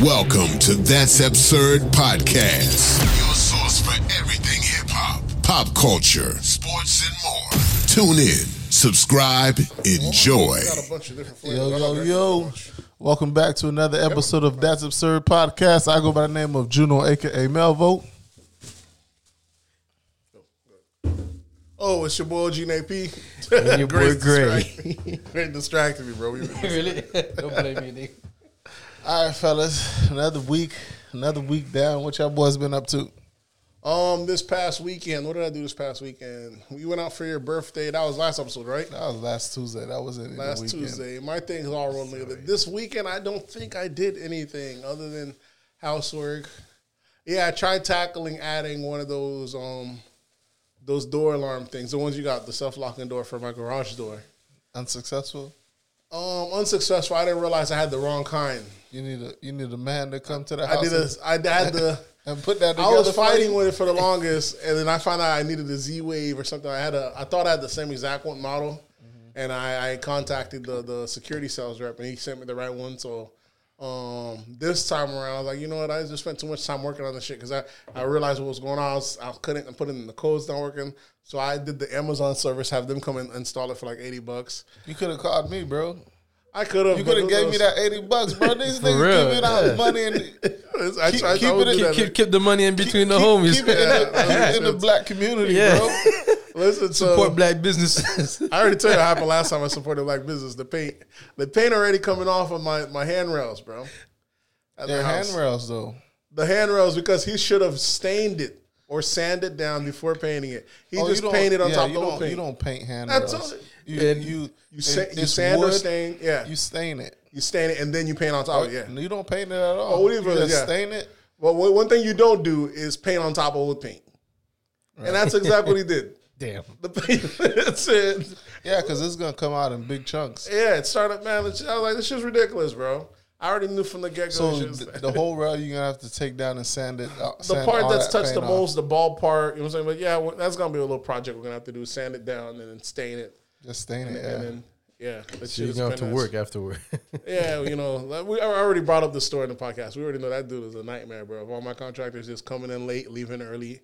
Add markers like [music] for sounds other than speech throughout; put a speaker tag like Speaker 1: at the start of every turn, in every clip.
Speaker 1: Welcome to That's Absurd Podcast, your source for everything hip hop, pop culture, sports, and more. Tune in, subscribe, enjoy.
Speaker 2: Got a bunch of different flavors.
Speaker 3: Yo, yo, yo. Welcome back to another episode of That's Absurd Podcast. I go by the name of Juno, aka Melvo.
Speaker 2: Oh, it's your boy Gene AP.
Speaker 4: And [laughs] your boy Gray.
Speaker 2: distracted- [laughs] Gray distracted me, bro. We-
Speaker 4: really? [laughs] Don't blame me, nigga.
Speaker 3: All right, fellas. Another week, another week down. What y'all boys been up to?
Speaker 2: Um, this past weekend, what did I do this past weekend? We went out for your birthday. That was last episode, right?
Speaker 3: That was last Tuesday. That wasn't in
Speaker 2: Last. Tuesday. My thing's all rolling together. This weekend, I don't think I did anything other than housework. Yeah, I tried tackling adding one of those um those door alarm things, the ones you got, the self locking door for my garage door.
Speaker 3: Unsuccessful.
Speaker 2: Um, unsuccessful. I didn't realize I had the wrong kind.
Speaker 3: You need a you need a man to come to the house.
Speaker 2: I did a, I had the. [laughs]
Speaker 3: and put that.
Speaker 2: I was fighting with it for the longest, and then I found out I needed a Z Wave or something. I had a, I thought I had the same exact one model, and I, I contacted the the security sales rep, and he sent me the right one. So, um, this time around, I was like, you know what? I just spent too much time working on this shit because I, I realized what was going on. I, was, I couldn't put in the codes not working, so I did the Amazon service, have them come and install it for like eighty bucks.
Speaker 3: You could have called me, bro.
Speaker 2: I could have.
Speaker 3: You could have gave me that eighty bucks, bro. These niggas
Speaker 4: real,
Speaker 3: giving out
Speaker 4: yeah.
Speaker 3: money and
Speaker 2: I
Speaker 3: Keep-
Speaker 2: tried
Speaker 3: keep
Speaker 2: I
Speaker 3: it
Speaker 2: do
Speaker 3: in-
Speaker 2: that.
Speaker 4: Keep, keep the money in between the
Speaker 3: keep,
Speaker 4: homies.
Speaker 3: keep it in the, [laughs]
Speaker 2: Yeah,
Speaker 3: in the black community,
Speaker 4: Yeah.
Speaker 3: bro.
Speaker 2: Listen, so
Speaker 4: Support black businesses. [laughs]
Speaker 2: I already tell you what happened last time I supported black business. The paint, the paint already coming off of my, my handrails, bro. At the
Speaker 3: handrails though.
Speaker 2: The handrails because he should have stained it or sanded down before painting it. He
Speaker 3: Oh,
Speaker 2: just painted on
Speaker 3: yeah,
Speaker 2: top of the paint.
Speaker 3: You don't paint
Speaker 2: That's
Speaker 3: handrails.
Speaker 2: all-
Speaker 3: You
Speaker 4: And
Speaker 3: you
Speaker 2: you, sa- you sand or stain, yeah.
Speaker 3: You stain it.
Speaker 2: You stain it and then you paint on top. of it, yeah.
Speaker 3: You don't paint it at all.
Speaker 2: Oh, whatever,
Speaker 3: you just
Speaker 2: yeah.
Speaker 3: stain it.
Speaker 2: Well, one one thing you don't do is paint on top of old paint, and that's exactly what he did.
Speaker 4: Damn. [laughs]
Speaker 2: The paint, that's it.
Speaker 3: Yeah, because it's gonna come out in big chunks.
Speaker 2: Yeah, it started, man. I was like, this shit's ridiculous, bro. I already knew from the get go.
Speaker 3: So th- the whole [laughs] rail you're gonna have to take down and sand it. Uh,
Speaker 2: the
Speaker 3: sand
Speaker 2: part that's
Speaker 3: that
Speaker 2: touched the
Speaker 3: off.
Speaker 2: most, the ball part, you know what I'm saying? But yeah, well, that's gonna be a little project we're gonna have to do: sand it down and then stain it,
Speaker 3: Just stain it.
Speaker 2: and
Speaker 3: Yeah.
Speaker 2: then yeah, that
Speaker 4: So you're going to
Speaker 2: been
Speaker 4: work afterward. [laughs]
Speaker 2: Yeah, you know, like, we I already brought up the story in the podcast. We already know that dude is a nightmare, bro. Of all my contractors just coming in late, leaving early,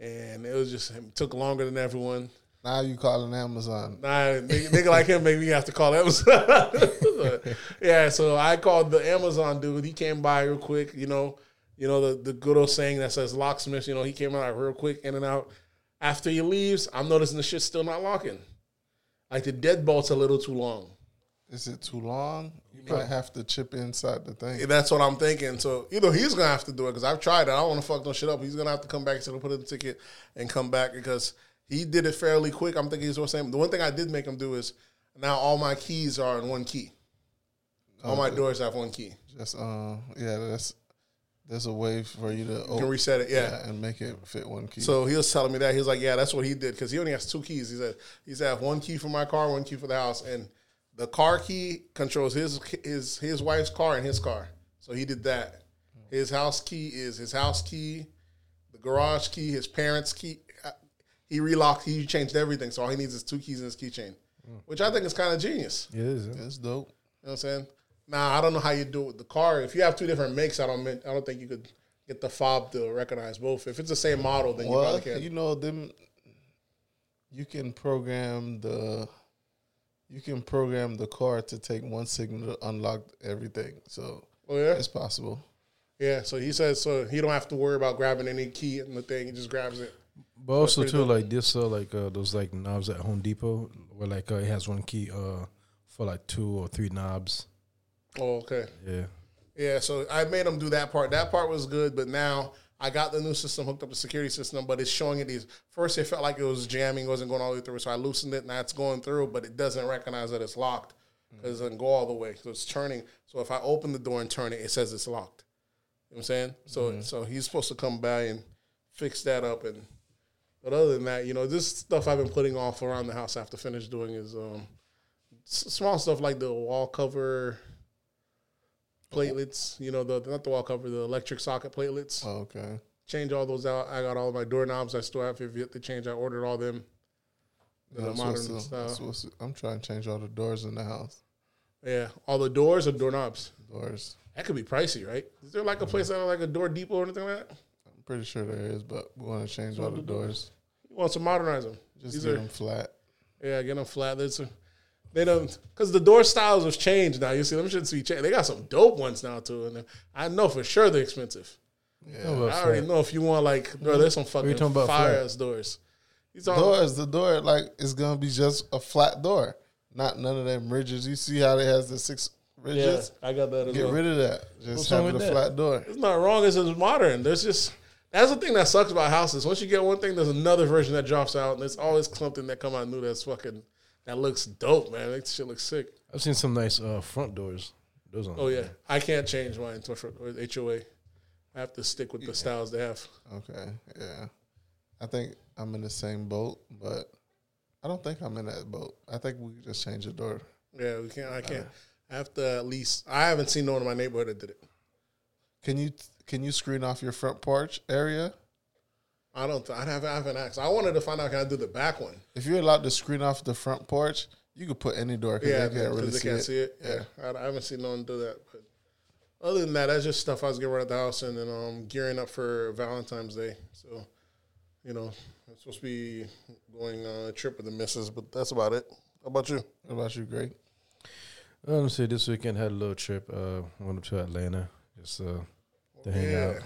Speaker 2: and it was just it took longer than everyone.
Speaker 3: Now you calling Amazon.
Speaker 2: Nah, nigga, nigga like him make me have to call Amazon. [laughs] Yeah, so I called the Amazon dude. He came by real quick. You know, you know the the good old saying that says locksmith. You know, he came out real quick, in and out. After he leaves, I'm noticing the shit's still not locking. Like the deadbolt's a little too long.
Speaker 3: Is it too long? You might have to chip inside the thing.
Speaker 2: That's what I'm thinking. So either he's gonna have to do it because I've tried it. I don't want to fuck no shit up. He's gonna have to come back of put in the ticket and come back because he did it fairly quick. I'm thinking he's the same. The one thing I did make him do is now all my keys are in one key. All my doors have one key.
Speaker 3: Just uh, yeah. That's there's a way for you to
Speaker 2: You can reset it. Yeah.
Speaker 3: and make it fit one key.
Speaker 2: So he was telling me that he was like, "Yeah, that's what he did because he only has two keys." He said he said have one key for my car, one key for the house, and the car key controls his his his wife's car and his car. So he did that. His house key is his house key, the garage key, his parents' key. Uh, He relocked. He changed everything. So all he needs is two keys in his keychain, which I think is kind of genius.
Speaker 4: it is.
Speaker 3: it's dope.
Speaker 2: You know what I'm saying? Now I don't know how you do it with the car. If you have two different makes, I don't. mean- I don't think you could get the fob to recognize both. If it's the same model, then you probably can.
Speaker 3: you know them. You can program the. You can program the car to take one signal to unlock everything. So
Speaker 2: oh yeah.
Speaker 3: it's possible.
Speaker 2: Yeah, so he says so he don't have to worry about grabbing any key in the thing. He just grabs it.
Speaker 4: But also
Speaker 2: pretty
Speaker 4: too,
Speaker 2: dope.
Speaker 4: like this, uh, like uh, those like knobs at Home Depot, where like uh, it has one key uh for like two or three knobs.
Speaker 2: Oh, okay.
Speaker 4: Yeah.
Speaker 2: Yeah, so I made him do that part. That part was good, but now I got the new system hooked up the security system, but it's showing it these. First, it felt like it was jamming, it wasn't going all the way through, so I loosened it. Now it's going through, but it doesn't recognize that it's locked because it doesn't go all the way. So it's turning. So if I open the door and turn it, it says it's locked. You know what I'm saying? So so he's supposed to come by and fix that up and. But other than that, you know, this stuff I've been putting off around the house. after finish doing is um, s- small stuff like the wall cover platelets. You know, the not the wall cover, the electric socket platelets.
Speaker 3: Oh, okay.
Speaker 2: Change all those out. I got all my doorknobs. I still have to change. I ordered all them. The
Speaker 3: That's
Speaker 2: modern style.
Speaker 3: I'm trying to change all the doors in the house.
Speaker 2: Yeah, all the doors or doorknobs.
Speaker 3: doors.
Speaker 2: That could be pricey, right? Is there like a place out like a Door Depot or anything like that?
Speaker 3: I'm pretty sure there is, but we want to change all the doors.
Speaker 2: He wants to modernize them.
Speaker 3: Just
Speaker 2: These
Speaker 3: get
Speaker 2: are
Speaker 3: them flat.
Speaker 2: yeah, get them flat. There's a, they don't because the door styles have changed now. You see, them shouldn't be changed. They got some dope ones now too, and I know for sure they're expensive.
Speaker 4: Well,
Speaker 2: I already
Speaker 4: flat.
Speaker 2: know if you want like, bro, there's some fucking
Speaker 4: talking about
Speaker 2: fire
Speaker 4: flat?
Speaker 2: ass doors. He's talking
Speaker 3: Doors, the door like it's gonna be just a flat door, not none of them ridges. You see how it has the six ridges?
Speaker 2: yeah,
Speaker 3: ridges?
Speaker 2: I got that as
Speaker 3: Get
Speaker 2: well.
Speaker 3: rid of that. Just
Speaker 4: What's
Speaker 3: have it a
Speaker 4: with that?
Speaker 3: flat door.
Speaker 2: It's not wrong. It's just modern. There's just that's the thing that sucks about houses. Once you get one thing, there's another version that drops out, and there's always something that come out new that's fucking that looks dope, man. That shit looks sick.
Speaker 4: I've seen some nice uh, front doors. Those are
Speaker 2: Oh yeah, I can't change mine to for- or HOA. I have to stick with the styles they have.
Speaker 3: Okay, yeah. I think I'm in the same boat, but I don't think I'm in that boat. I think we just change the door.
Speaker 2: Yeah, we can't. I can't. I have to at least. I haven't seen no one in my neighborhood that did it.
Speaker 3: Can you can you screen off your front porch area?
Speaker 2: I don't. I haven't. I haven't asked. I wanted to find out can I do the back one.
Speaker 3: If you're allowed to screen off the front porch, you could put any door because
Speaker 2: Yeah,
Speaker 3: they can't really
Speaker 2: because
Speaker 3: see,
Speaker 2: they can't
Speaker 3: it.
Speaker 2: see it. Yeah, I, I haven't seen no one do that. But other than that, that's just stuff I was getting ready at the house and then um, gearing up for Valentine's Day. So, you know, I'm supposed to be going on a trip with the missus, but that's about it. How about you?
Speaker 3: How about you, Greg?
Speaker 4: Let me see. This weekend had a little trip. Uh, went up to Atlanta just uh, to hang out.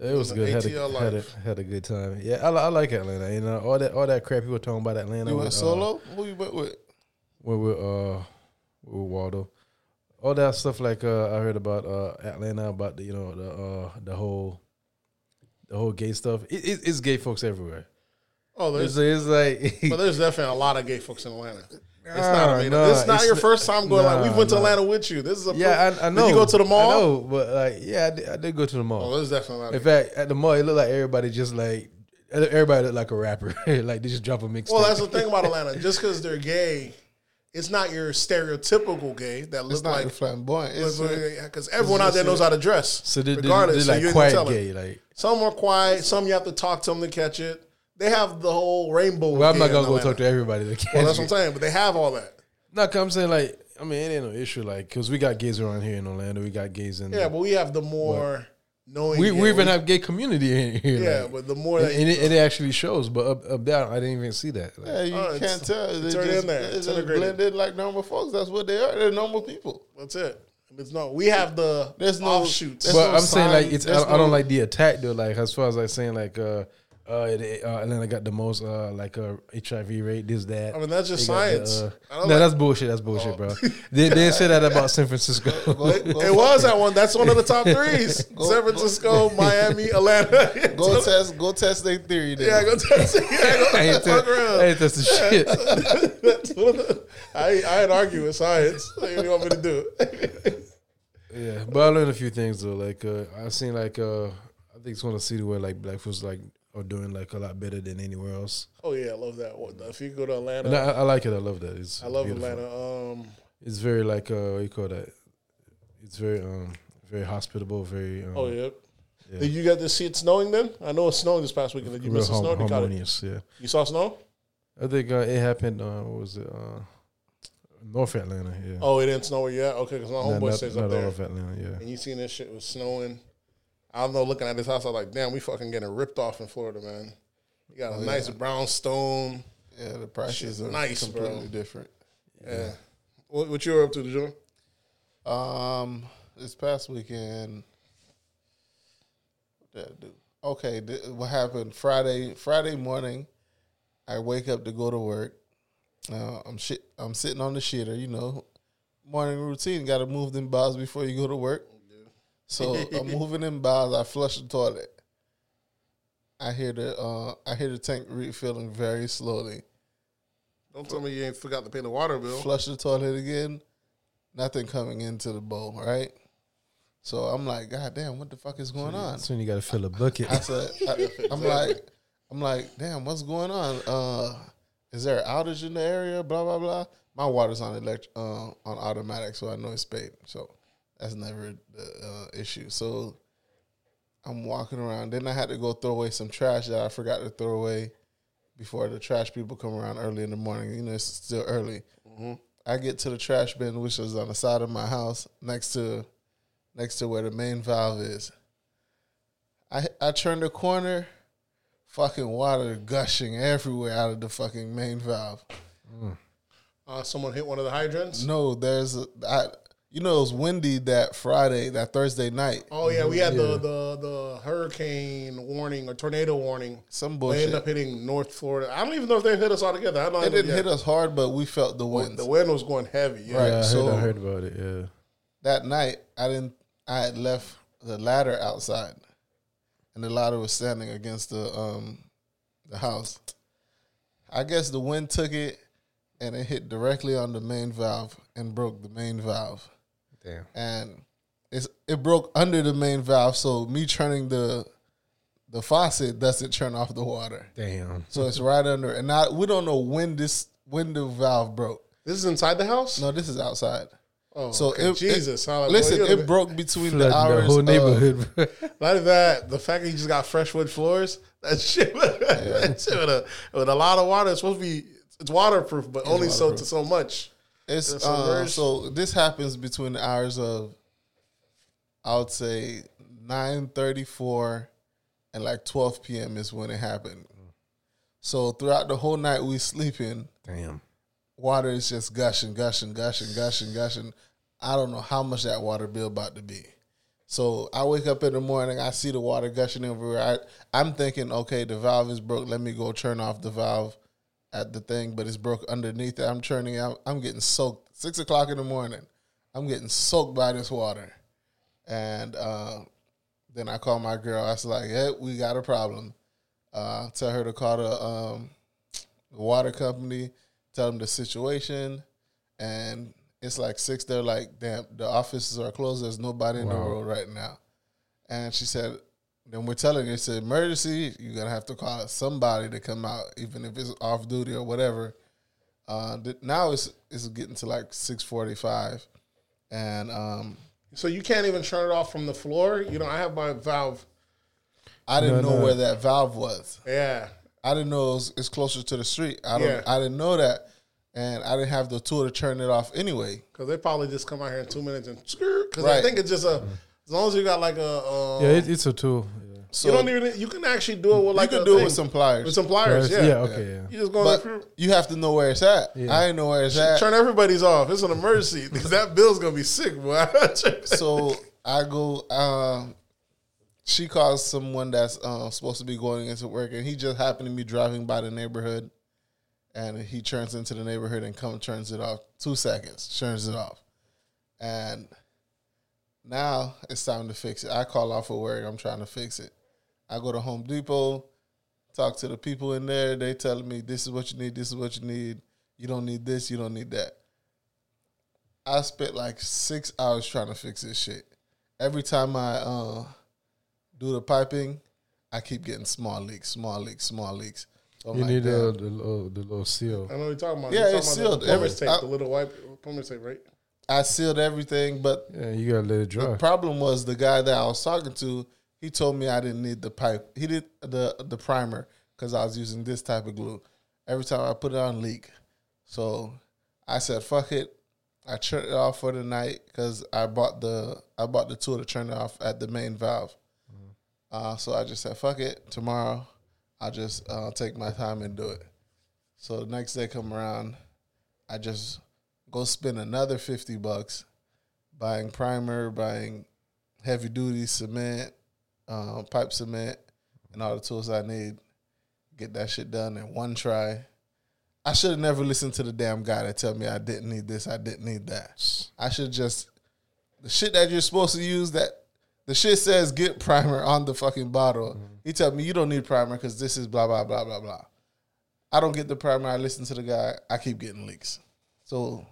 Speaker 4: It was good. Had a, had a had a good time. Yeah, I, I like Atlanta. You know, all that all that crap people talking about Atlanta.
Speaker 3: You
Speaker 4: with,
Speaker 3: went
Speaker 4: uh,
Speaker 3: solo? Who you went with?
Speaker 4: Went with uh with Waldo. All that stuff like uh, I heard about uh, Atlanta about the you know the uh, the whole the whole gay stuff. It, it, it's gay folks everywhere.
Speaker 2: Oh,
Speaker 4: It's,
Speaker 2: there's,
Speaker 4: it's like
Speaker 2: but there's definitely a lot of gay folks in Atlanta. It's
Speaker 4: Nah,
Speaker 2: not. I mean,
Speaker 4: nah,
Speaker 2: this is not
Speaker 4: it's
Speaker 2: your first time going. like we went to
Speaker 4: nah.
Speaker 2: Atlanta with you. This is a
Speaker 4: yeah, I, I know.
Speaker 2: Did you go to the mall?
Speaker 4: I know, but like yeah, I did, I did go to the mall.
Speaker 2: Oh, there's definitely.
Speaker 4: In fact, at the mall, it looked like everybody just like everybody looked like a rapper. [laughs] like they just drop a mixtape.
Speaker 2: well, that's the thing about Atlanta. Just because they're gay, it's not your stereotypical gay that
Speaker 3: looks
Speaker 2: like
Speaker 3: your flamboyant.
Speaker 2: Because everyone out there knows how to dress.
Speaker 4: so they,
Speaker 2: regardless, so
Speaker 4: they,
Speaker 2: you
Speaker 4: are
Speaker 2: ain't
Speaker 4: like
Speaker 2: gonna
Speaker 4: quiet
Speaker 2: tell it.
Speaker 4: gay. Like,
Speaker 2: Some are quiet. Some you have to talk to them to catch it. They have the whole rainbow.
Speaker 4: well, I'm not gonna go
Speaker 2: Atlanta.
Speaker 4: talk to everybody. That
Speaker 2: Well,
Speaker 4: can
Speaker 2: that's what I'm saying. But they have all that.
Speaker 4: No, 'cause I'm saying like, I mean, it ain't no issue. Like, cause we got gays around here in Orlando. We got gays in.
Speaker 2: Yeah, but we have the more knowing.
Speaker 4: we we even have gay community in here.
Speaker 2: Yeah,
Speaker 4: like,
Speaker 2: but the more
Speaker 4: and,
Speaker 2: that
Speaker 4: and it, and it actually shows. But up, up there, I didn't even see that. Like,
Speaker 3: Yeah, you
Speaker 2: Oh,
Speaker 3: can't tell.
Speaker 2: it's
Speaker 3: They just,
Speaker 2: in there.
Speaker 3: They
Speaker 2: It's
Speaker 3: just
Speaker 2: integrated.
Speaker 3: like normal folks. That's what they are. They're normal people.
Speaker 2: that's it. It's not. We have the
Speaker 3: There's no-
Speaker 2: offshoots.
Speaker 3: there's
Speaker 4: but
Speaker 3: no
Speaker 4: I'm saying like it's. I,
Speaker 3: there's
Speaker 4: I don't like the attack though. Like as far as like saying like uh. Uh, it- uh, Atlanta got the most uh, like uh, HIV rate. This that.
Speaker 2: I mean, that's just
Speaker 4: They got the,
Speaker 2: science.
Speaker 4: uh, no,
Speaker 2: like-
Speaker 4: that's bullshit. That's bullshit, bro. They, they didn't say that about [laughs] San Francisco.
Speaker 2: it was that one. That's one of the top threes. [laughs] San Francisco, [laughs] Miami, Atlanta.
Speaker 3: Go test. Go test their theory. Then.
Speaker 2: Yeah, go test. Yeah, go
Speaker 4: I ain't,
Speaker 2: fuck
Speaker 4: tell,
Speaker 2: around.
Speaker 4: I ain't test the shit.
Speaker 2: That's one of the- I I ain't argue with science. What do you want me to do?
Speaker 4: Yeah, but I learned a few things though. Like uh, I seen like uh, I think it's one of the city where like black folks like are doing like a lot better than anywhere else.
Speaker 2: oh yeah, I love that. If you go to Atlanta,
Speaker 4: I, I like it. I love that. It's
Speaker 2: I love
Speaker 4: beautiful.
Speaker 2: Atlanta. Um,
Speaker 4: It's very like uh, what you call that? It's very um very hospitable. Very um,
Speaker 2: oh yeah.
Speaker 4: yeah.
Speaker 2: Did you get to see it snowing then? I know it's snowing this past weekend. Did you
Speaker 4: real
Speaker 2: miss the
Speaker 4: har-
Speaker 2: snow? or You, caught it?
Speaker 4: harmonious. Yeah,
Speaker 2: you saw snow?
Speaker 4: I think uh, it happened. Uh, what was it? Uh, North Atlanta. Yeah.
Speaker 2: Oh, it didn't snow where you at? Okay, because my homeboy
Speaker 4: not,
Speaker 2: stays
Speaker 4: not
Speaker 2: up there.
Speaker 4: of Atlanta. Yeah.
Speaker 2: And you seen this shit was snowing. I don't know, looking at this house, I was like, damn, we fucking getting ripped off in Florida, man. You got a
Speaker 3: Oh,
Speaker 2: nice brownstone.
Speaker 3: Yeah, the prices are
Speaker 2: nice, bro.
Speaker 3: completely different.
Speaker 2: Yeah. What, what you were up to, John?
Speaker 3: Um, this past weekend, what did I do? Okay, th- what happened Friday? Friday morning, I wake up to go to work. Uh, I'm shit. I'm sitting on the shitter. You know, morning routine. Got to move them bowels before you go to work. So I'm [laughs] moving them bowels. I flush the toilet. I hear the uh, I hear the tank refilling very slowly.
Speaker 2: Don't tell me you ain't forgot to pay the water bill.
Speaker 3: flush the toilet again, nothing coming into the bowl, right? So I'm like, God damn, what the fuck is going on?
Speaker 4: That's when you got to fill a bucket.
Speaker 3: I said, [laughs] I, I'm like, I'm like, damn, what's going on? Uh, is there an outage in the area? Blah blah blah. My water's on elect uh, on automatic, so I know it's paid. So that's never the uh, issue. So I'm walking around. Then I had to go throw away some trash that I forgot to throw away before the trash people come around early in the morning. You know, it's still early. I get to the trash bin, which is on the side of my house, next to next to where the main valve is. I I turn the corner, fucking water gushing everywhere out of the fucking main valve.
Speaker 2: Uh, someone hit one of the hydrants.
Speaker 3: No, there's a, I, you know it was windy that Friday, that Thursday night.
Speaker 2: Oh yeah, we had
Speaker 4: Yeah.
Speaker 2: the, the the hurricane warning or tornado warning.
Speaker 3: Some bullshit.
Speaker 2: They
Speaker 3: bullshit.
Speaker 2: ended up hitting North Florida. I don't even know if they hit us all together. I don't
Speaker 3: It didn't hit us hard, but we felt the wind.
Speaker 2: The wind was going heavy. Yeah.
Speaker 3: Right.
Speaker 4: Yeah, I,
Speaker 3: so-
Speaker 4: heard, I heard about it. Yeah.
Speaker 3: that night I didn't I had left the ladder outside and the ladder was standing against the um the house. I guess the wind took it and it hit directly on the main valve and broke the main valve.
Speaker 4: Damn.
Speaker 3: And it's it broke under the main valve, so me turning the the faucet doesn't turn off the water.
Speaker 4: Damn.
Speaker 3: So it's right under and I we don't know when this when the valve broke.
Speaker 2: This is inside the house.
Speaker 3: No, this is outside.
Speaker 2: Oh,
Speaker 3: So
Speaker 2: okay.
Speaker 3: it,
Speaker 2: Jesus,
Speaker 3: it,
Speaker 2: how- boy,
Speaker 3: listen,
Speaker 2: you
Speaker 3: it
Speaker 2: gotta-
Speaker 3: broke between the hours.
Speaker 4: the whole neighborhood. [laughs]
Speaker 2: Not only that, the fact that you just got fresh wood floors, that [laughs] shit, [laughs] that shit with a with a lot of water. It's supposed to be it's waterproof, but only so to so much.
Speaker 3: It's
Speaker 2: It's
Speaker 3: uh, so this happens between the hours of I would say nine thirty four and like twelve PM is when it happened. So throughout the whole night we sleeping,
Speaker 4: Damn.
Speaker 3: water is just gushing, gushing, gushing, gushing, gushing. I don't know how much that water bill about to be. So I wake up in the morning, I see the water gushing everywhere. I, I'm thinking, okay, the valve is broke. Let me go turn off the valve at the thing, but it's broke underneath it. I'm turning out. I'm getting soaked. Six o'clock in the morning. I'm getting soaked by this water, and uh, then I call my girl. I was like, "Hey, we got a problem." Uh, tell her to call the um, the water company. Tell them the situation, and it's like six. They're like, "Damn, the offices are closed. There's nobody in the world right now." And she said, then we're telling her it's an emergency. You're gonna have to call somebody to come out, even if it's off duty or whatever. Uh, th- now it's it's getting to like six forty five, and um,
Speaker 2: So you can't even turn it off from the floor. You know, I have my valve.
Speaker 3: I didn't
Speaker 4: No,
Speaker 3: know
Speaker 4: no.
Speaker 3: where that valve was.
Speaker 2: Yeah,
Speaker 3: I didn't know it was, it's closer to the street. I don't.
Speaker 2: Yeah.
Speaker 3: I didn't know that, and I didn't have the tool to turn it off anyway.
Speaker 2: because they probably just come out here in two minutes and because I think it's just a as long as you got like a um,
Speaker 4: Yeah, it, it's a tool. Yeah.
Speaker 3: So
Speaker 2: you don't even you can actually do it with like
Speaker 3: you
Speaker 2: a
Speaker 3: can do it with some pliers,
Speaker 2: with some pliers.
Speaker 4: Yeah,
Speaker 2: Yeah,
Speaker 4: okay, yeah.
Speaker 2: You just go
Speaker 3: but you have to know where it's at.
Speaker 4: Yeah.
Speaker 3: I didn't know where it's at.
Speaker 2: Turn everybody's off. It's an emergency because [laughs] that bill's gonna be sick, boy. [laughs]
Speaker 3: so I go. Um, she calls someone that's uh, supposed to be going into work, and he just happened to be driving by the neighborhood, and he turns into the neighborhood and come turns it off. Two seconds, turns it off, and now it's time to fix it. I call off of work. I'm trying to fix it. I go to Home Depot, talk to the people in there. They telling me this is what you need. This is what you need. You don't need this. You don't need that. I spent like six hours trying to fix this shit. Every time I uh, do the piping, I keep getting small leaks, small leaks, small leaks. So
Speaker 4: You
Speaker 3: like,
Speaker 4: need uh, the, little, the little seal.
Speaker 2: I know what you're talking about.
Speaker 3: Yeah,
Speaker 2: You're
Speaker 3: it's
Speaker 2: about
Speaker 3: sealed.
Speaker 2: The plumber's tape,
Speaker 3: I-
Speaker 2: the little white plumber's tape, right?
Speaker 3: I sealed everything, but
Speaker 4: Yeah, you gotta let it dry.
Speaker 3: the problem was the guy that I was talking to. He told me I didn't need the pipe. He did the the primer because I was using this type of glue. Every time I put it on, leak. So I said, "Fuck it." I turned it off for the night because I bought the I bought the tool to turn it off at the main valve. Uh, so I just said, "Fuck it." Tomorrow, I'll just uh, take my time and do it. So the next day come around, I just go spend another fifty bucks buying primer, buying heavy duty cement, um, pipe cement, and all the tools I need. Get that shit done in one try. I should have never listened to the damn guy that tell me I didn't need this, I didn't need that. I should just the shit that you're supposed to use that the shit says get primer on the fucking bottle. He tell me you don't need primer because this is blah blah blah blah blah. I don't get the primer. I listen to the guy. I keep getting leaks. So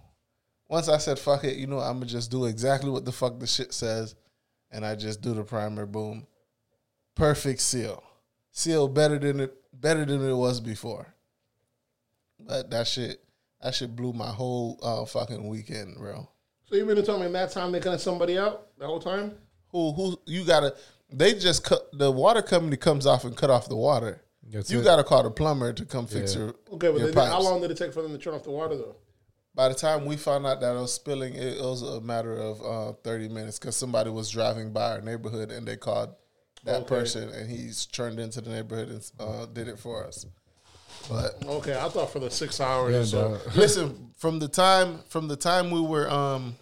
Speaker 3: once I said fuck it, you know I'm gonna just do exactly what the fuck the shit says, and I just do the primer. Boom, perfect seal, seal better than it better than it was before. But that shit, that shit blew my whole uh, fucking weekend, bro.
Speaker 2: So you mean to tell me in that time they cut somebody out the whole time?
Speaker 3: Who who you gotta? They just cut the water company comes off and cut off the water.
Speaker 4: That's
Speaker 3: you
Speaker 4: it.
Speaker 3: gotta call the plumber to come fix
Speaker 4: Yeah.
Speaker 3: your
Speaker 2: Okay, but
Speaker 3: your
Speaker 2: they, how long did it take for them to turn off the water though?
Speaker 3: By the time we found out that it was spilling, it, it was a matter of uh, thirty minutes because somebody was driving by our neighborhood and they called that
Speaker 2: Okay.
Speaker 3: person, and he's turned into the neighborhood and uh, did it for us. But
Speaker 2: Okay, I thought for the six hours
Speaker 4: Yeah,
Speaker 2: so. [laughs]
Speaker 3: listen, from the time from the time we were um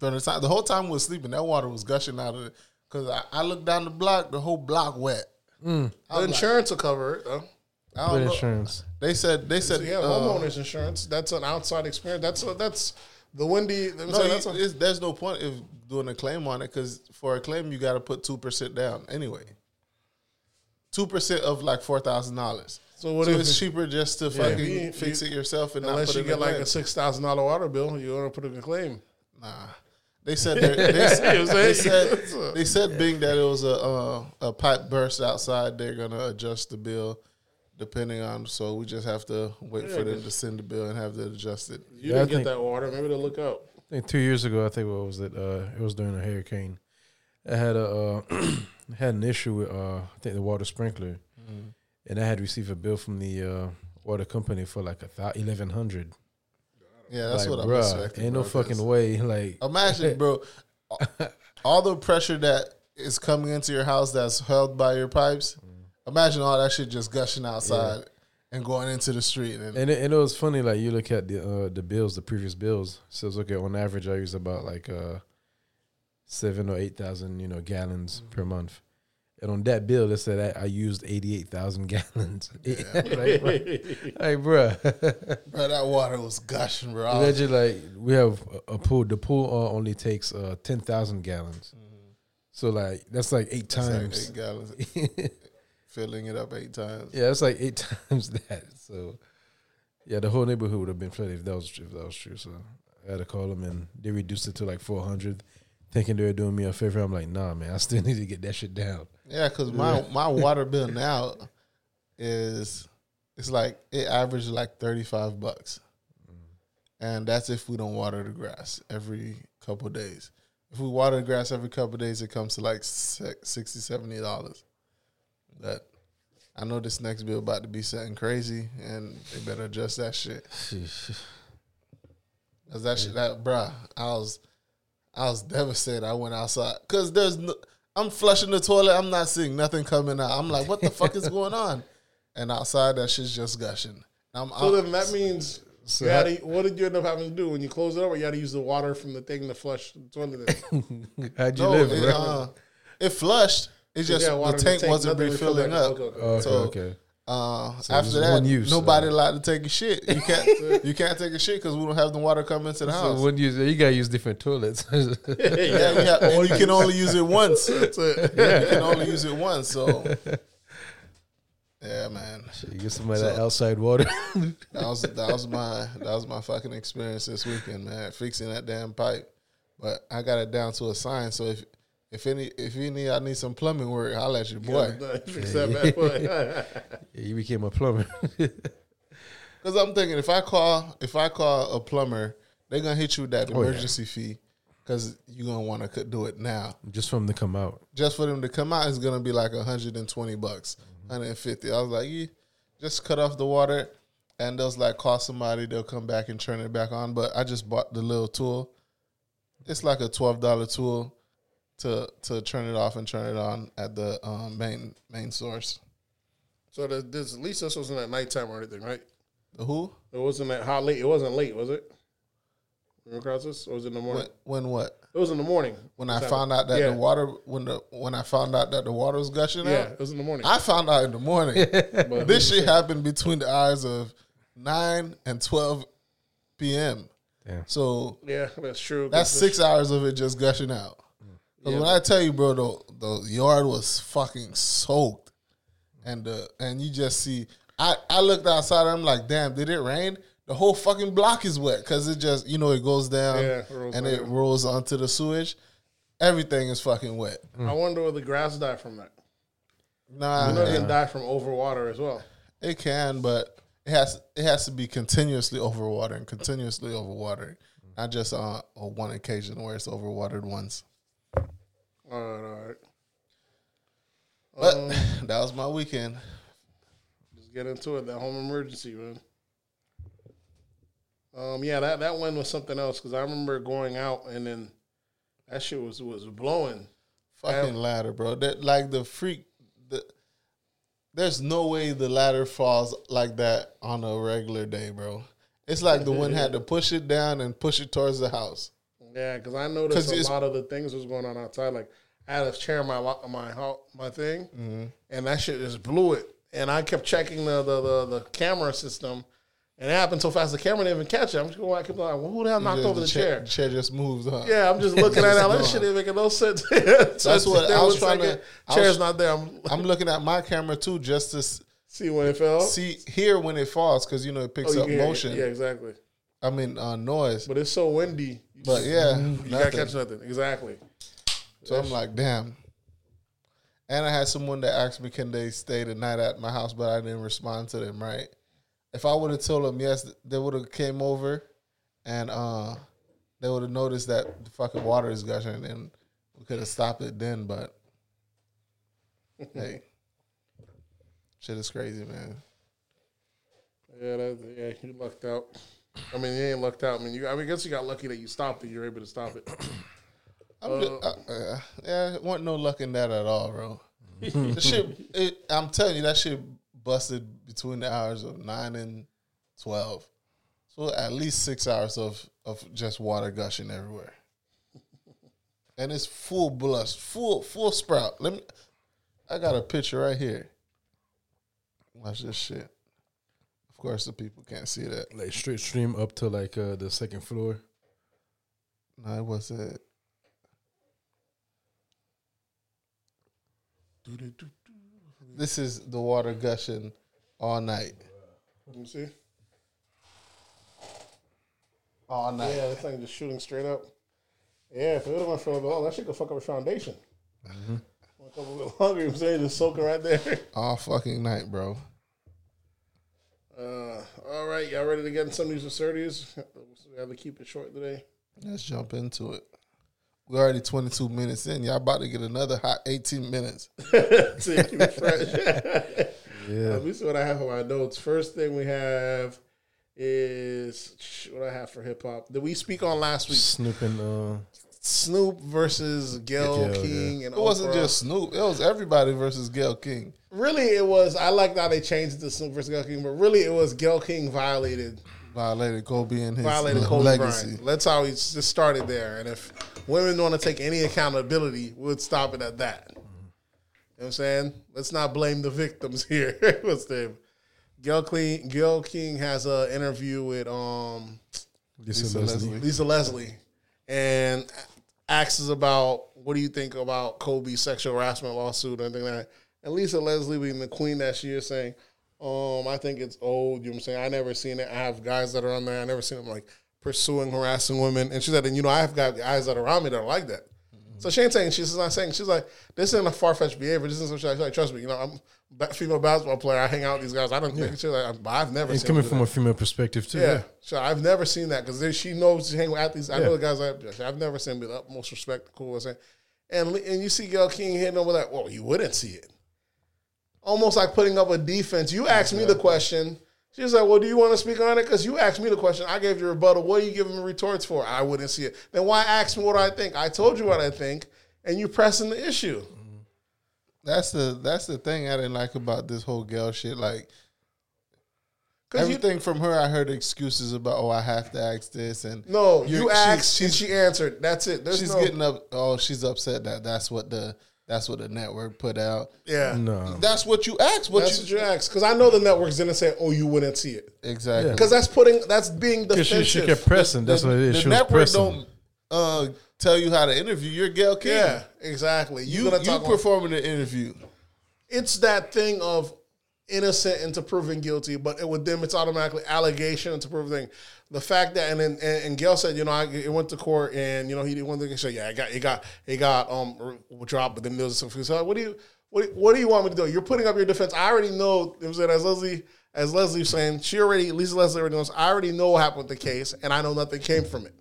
Speaker 3: from the time the whole time we were sleeping, that water was gushing out of it. Cause I, I looked down the block, the whole block wet.
Speaker 2: The insurance will cover it though.
Speaker 3: I
Speaker 4: With
Speaker 3: don't know.
Speaker 4: insurance.
Speaker 3: They said they said
Speaker 2: you have
Speaker 3: uh,
Speaker 2: homeowners insurance. That's an outside experience. That's a, that's the windy.
Speaker 3: No,
Speaker 2: that's a-
Speaker 3: there's no point of doing a claim on it because for a claim you got to put two percent down anyway. Two percent of like four thousand dollars.
Speaker 2: So what
Speaker 3: so
Speaker 2: if
Speaker 3: it's cheaper just to
Speaker 2: Yeah,
Speaker 3: fucking
Speaker 2: you-
Speaker 3: fix
Speaker 2: you-
Speaker 3: it yourself and
Speaker 2: unless
Speaker 3: not
Speaker 2: you
Speaker 3: it
Speaker 2: get
Speaker 3: in
Speaker 2: like a six thousand dollar water bill, you want to put in a claim.
Speaker 3: Nah. They said they, they, [laughs]
Speaker 2: You know what I'm
Speaker 3: they said [laughs] they said being that it was a uh, a pipe burst outside, they're gonna adjust the bill depending on. So we just have to wait for them to send the bill and have to adjust it.
Speaker 2: You
Speaker 4: Yeah,
Speaker 2: didn't get that water. Maybe they'll look out.
Speaker 4: I think two years ago, I think what was it? Uh, it was during a hurricane. I had a uh, [clears throat] had an issue with uh, I think the water sprinkler, and I had received a bill from the uh, water company for like a thou- eleven hundred.
Speaker 3: Yeah, that's
Speaker 4: like,
Speaker 3: what I'm
Speaker 4: bruh,
Speaker 3: expecting.
Speaker 4: Ain't no fucking way. [laughs] Like,
Speaker 3: Imagine, bro, [laughs] all the pressure that is coming into your house that's held by your pipes. Imagine all that shit just gushing outside and going into the street. And,
Speaker 4: and it, and it was funny. Like you look at the uh, the bills, the previous bills. So okay. On average, I use about like uh, seven or eight thousand, you know, gallons per month. And on that bill, it said I, I used eighty eight thousand [laughs] gallons. [laughs] like, bro, like, bruh. [laughs]
Speaker 3: bro, that water was gushing, bro.
Speaker 4: Imagine like we have a a pool. The pool uh, only takes uh, ten thousand gallons. So like that's like eight
Speaker 3: like
Speaker 4: times.
Speaker 3: eight gallons, filling it up eight times.
Speaker 4: yeah, it's like eight [laughs] times that. So yeah, the whole neighborhood would have been flooded if that was if that was true. So I had to call them and they reduced it to like four hundred, thinking they were doing me a favor. I'm like, nah, man, I still [laughs] need to get that shit down.
Speaker 3: Yeah, because my my [laughs] water bill now is it's like it averages like thirty five bucks, and that's if we don't water the grass every couple days. If we water the grass every couple days, it comes to like se- 60 70 dollars. But I know this next bill about to be something crazy, and they better adjust that shit. [laughs] Cause that shit, that bruh, I was, I was devastated. I went outside because there's, no, I'm flushing the toilet. I'm not seeing nothing coming out. I'm like, what the fuck is [laughs] going on? And outside, that shit's just gushing. I'm,
Speaker 2: So
Speaker 3: I'm-
Speaker 2: then that means
Speaker 4: So
Speaker 2: you had to, what did you end up having to do when you close it up? Or you had to use the water from the thing to flush the toilet. in? [laughs]
Speaker 4: How'd you
Speaker 3: no,
Speaker 4: live,
Speaker 3: it,
Speaker 4: bro?
Speaker 3: uh, it flushed. It's just the tank,
Speaker 2: tank,
Speaker 3: wasn't
Speaker 2: nothing
Speaker 3: refilling
Speaker 2: refilled.
Speaker 3: up.
Speaker 2: Okay, okay.
Speaker 4: Oh,
Speaker 3: so,
Speaker 4: okay.
Speaker 3: Uh,
Speaker 4: just
Speaker 3: after that,
Speaker 4: use,
Speaker 3: nobody
Speaker 4: uh,
Speaker 3: allowed to take a shit. You can't, [laughs] you can't take a shit because we don't have the water coming to the house.
Speaker 4: So
Speaker 3: house.
Speaker 4: when you you gotta use different toilets. [laughs]
Speaker 3: yeah, you have- and you can only use it once. [laughs]
Speaker 2: That's it.
Speaker 3: You can only use it once. So, yeah, man,
Speaker 4: you get some of that outside water.
Speaker 3: that was that was my that was my fucking experience this weekend, man. Fixing that damn pipe, but I got it down to a science. So if if any if you need I need some plumbing work, I'll let you boy.
Speaker 2: Fix that boy. [laughs] [laughs]
Speaker 4: Yeah, you became a plumber. [laughs]
Speaker 3: Because I'm thinking if I call if I call a plumber, they're gonna hit you with that
Speaker 4: Oh, yeah.
Speaker 3: emergency fee because you're gonna want to do it now.
Speaker 4: Just for them to come out.
Speaker 3: Just for them to come out is gonna be like 120 bucks, 150. I was like, you just cut off the water, and they'll like call somebody. They'll come back and turn it back on. But I just bought the little tool. It's like a twelve dollar tool to to turn it off and turn it on at the um, main main source.
Speaker 2: so the, this, at least this wasn't at nighttime or anything, right?
Speaker 3: The who?
Speaker 2: It wasn't that hot late. It wasn't late, was it? Across this? Or was it in the morning?
Speaker 3: When, when what?
Speaker 2: It was in the morning.
Speaker 3: When I found out that
Speaker 2: yeah.
Speaker 3: the water when the when I found out that the water was gushing
Speaker 2: Yeah,
Speaker 3: out,
Speaker 2: it was in the morning.
Speaker 3: I found out in the morning. [laughs]
Speaker 2: But
Speaker 3: this shit happened between the hours of nine and twelve p.m.
Speaker 4: Damn.
Speaker 3: So
Speaker 2: yeah, that's true.
Speaker 3: that's six hours of it just gushing out. 'Cause when I tell you, bro, the the yard was fucking soaked, and the and you just see. I I looked outside. I'm like, damn, did it rain? The whole fucking block is wet because it just you know it goes down
Speaker 2: Yeah, it rolls
Speaker 3: and it rolls onto the sewage. Everything is fucking wet.
Speaker 2: I mm. wonder will the grass die from that?
Speaker 3: Nah,
Speaker 2: I know it
Speaker 3: it,
Speaker 2: can die from overwater as well.
Speaker 3: it can, but it has it has to be continuously overwatering, continuously overwatering, not just on, on one occasion where it's overwatered once.
Speaker 2: All right, all right.
Speaker 3: But
Speaker 2: Um, [laughs]
Speaker 3: that was my weekend.
Speaker 2: Just get into it. That home emergency, man. Um, yeah, that that one was something else because I remember going out and then that shit was was blowing.
Speaker 3: Fucking ladder, bro. That like the freak. The, there's no way the ladder falls like that on a regular day, bro. It's like the [laughs] one had to push it down and push it towards the house.
Speaker 2: Yeah, because I noticed a lot of the things was going on outside. Like I had a chair in my my my thing,
Speaker 3: Mm-hmm.
Speaker 2: and that shit just blew it. And I kept checking the the, the, the camera system, and it happened so fast the camera didn't even catch it. I'm just going, I kept like, well, who the hell knocked
Speaker 3: Just
Speaker 2: over the chair?
Speaker 3: The chair just moves on.
Speaker 2: Yeah, I'm just looking [laughs] at that. That shit ain't making no sense. [laughs] That's
Speaker 3: what I was trying to-
Speaker 2: Chair's
Speaker 3: was-
Speaker 2: not there. I'm [laughs]
Speaker 3: I'm looking at my camera too, just to
Speaker 2: see when it fell.
Speaker 3: see here when it falls, because you know it picks
Speaker 2: Oh,
Speaker 3: up
Speaker 2: hear
Speaker 3: motion.
Speaker 2: Yeah, exactly.
Speaker 3: I mean uh, noise.
Speaker 2: But it's so windy. You
Speaker 3: But
Speaker 2: just-
Speaker 3: yeah,
Speaker 2: you gotta catch nothing. Exactly.
Speaker 3: So I'm like, damn. And I had someone that asked me, can they stay the night at my house, but I didn't respond to them, right? If I would have told them yes, they would have came over and uh they would have noticed that the fucking water is gushing and we could have stopped it then, but [laughs] hey. Shit is crazy, man.
Speaker 2: Yeah, that, yeah, you lucked out. I mean, you ain't lucked out. I mean, you, I mean, I guess you got lucky that you stopped it. You're able to stop it. [clears throat]
Speaker 3: I'm just, uh, uh, yeah, it wasn't no luck in that at all, bro. [laughs] the shit, it, I'm telling you, that shit busted between the hours of nine and twelve. So at least six hours of of just water gushing everywhere, [laughs] and it's full blast, full full sprout. Let me, I got a picture right here. Watch this shit. Of course, the people can't see that.
Speaker 4: Like straight stream up to like uh, the second floor.
Speaker 3: No, it was it. This is the water gushing all night.
Speaker 2: Let me see.
Speaker 3: All night.
Speaker 2: Yeah, this thing just shooting straight up. Yeah, if it would have went for a little longer, that shit could fuck up a foundation. Went a bit [laughs] longer, you know I'm saying? Just soaking right there.
Speaker 3: All fucking night, bro.
Speaker 2: Uh, all right, y'all ready to get in some of these absurdities? We have to keep it short today.
Speaker 3: Let's jump into it. We're already 22 minutes in. Y'all about to get another hot 18 minutes. [laughs]
Speaker 2: See, keep it fresh. [laughs]
Speaker 4: Yeah.
Speaker 2: Let me see what I have on my notes. First thing we have is what I have for hip hop. Did we speak on last week?
Speaker 4: Snoop and uh,
Speaker 2: Snoop versus Gayle
Speaker 4: Gayle,
Speaker 2: King and
Speaker 3: It wasn't just Snoop. It was everybody versus Gayle King.
Speaker 2: really. It was. I like how they changed it to Snoop versus Gayle King, but really it was Gayle King violated
Speaker 3: Violated Kobe and his
Speaker 2: violated Kobe
Speaker 3: legacy.
Speaker 2: Bryant. That's how he just started there. And if women want to take any accountability, we'd stop it at that. You know what I'm saying? Let's not blame the victims [laughs] here. What's the name? Gayle King, Gayle King has an interview with um
Speaker 4: Lisa,
Speaker 3: Lisa
Speaker 4: Leslie.
Speaker 3: Leslie.
Speaker 2: Lisa Leslie and asks about what do you think about Kobe's sexual harassment lawsuit or anything like that. And Lisa Leslie, being the queen that she is, saying, um, I think it's old. You know what I'm saying? I never seen it. I have guys that are on there. I never seen them like pursuing, harassing women. And she said, and you know, I have got guys that are around me that are like that. So she ain't saying she's not saying she's like this isn't a far fetched behavior. This isn't something like trust me. You know, I'm female basketball player. I hang out with these guys. I don't think she's like I've never.
Speaker 4: It's coming from
Speaker 2: that.
Speaker 4: a female perspective too.
Speaker 2: Yeah, so I've never seen that because she knows she hang with athletes. I know the guys like I've never seen with the utmost respect, cool. I'm saying, and and you see Gayle King hitting over that. Well, you wouldn't see it. Almost like putting up a defense. You asked me the question. She's like, "Well, do you want to speak on it?" Because you asked me the question. I gave you a rebuttal. What are you giving me retorts for? I wouldn't see it. Then why ask me what I think? I told you what I think, and you pressing the issue.
Speaker 3: That's the that's the thing I didn't like about this whole girl shit. Like
Speaker 2: 'Cause you-
Speaker 3: everything from her, I heard excuses about oh I have to ask this and
Speaker 2: no,
Speaker 3: You're-
Speaker 2: you
Speaker 3: she-
Speaker 2: asked and she answered. That's it. There's
Speaker 3: she's
Speaker 2: no,
Speaker 3: getting up. Oh, she's upset that that's what the that's what the network put out.
Speaker 2: yeah.
Speaker 4: No.
Speaker 3: That's what you asked. What
Speaker 2: That's
Speaker 3: you
Speaker 2: what you asked because I know the networks didn't say, "Oh, you wouldn't see it."
Speaker 3: exactly?
Speaker 2: Because that's putting that's being
Speaker 4: Because
Speaker 2: defensive.
Speaker 4: she, she kept pressing. That's
Speaker 3: the,
Speaker 4: what it is.
Speaker 3: The
Speaker 4: She
Speaker 3: network
Speaker 4: pressing.
Speaker 3: don't uh, tell you how to interview. You're Gayle King.
Speaker 2: yeah, exactly.
Speaker 3: you
Speaker 2: You're gonna
Speaker 3: you
Speaker 2: talk. on-
Speaker 3: performing the interview.
Speaker 2: it's that thing of innocent into proven guilty, but it, with them it's automatically allegation into proven thing. The fact that and then and, and Gayle said, you know, I it went to court and you know he did one thing and said, yeah, I got it got it got um dropped, but then there was some. So what do you what do, what do you want me to do? You're putting up your defense. I already know. You I'm saying as Leslie as Leslie was saying, she already Lisa Leslie already knows. I already know what happened with the case, and I know nothing came from it.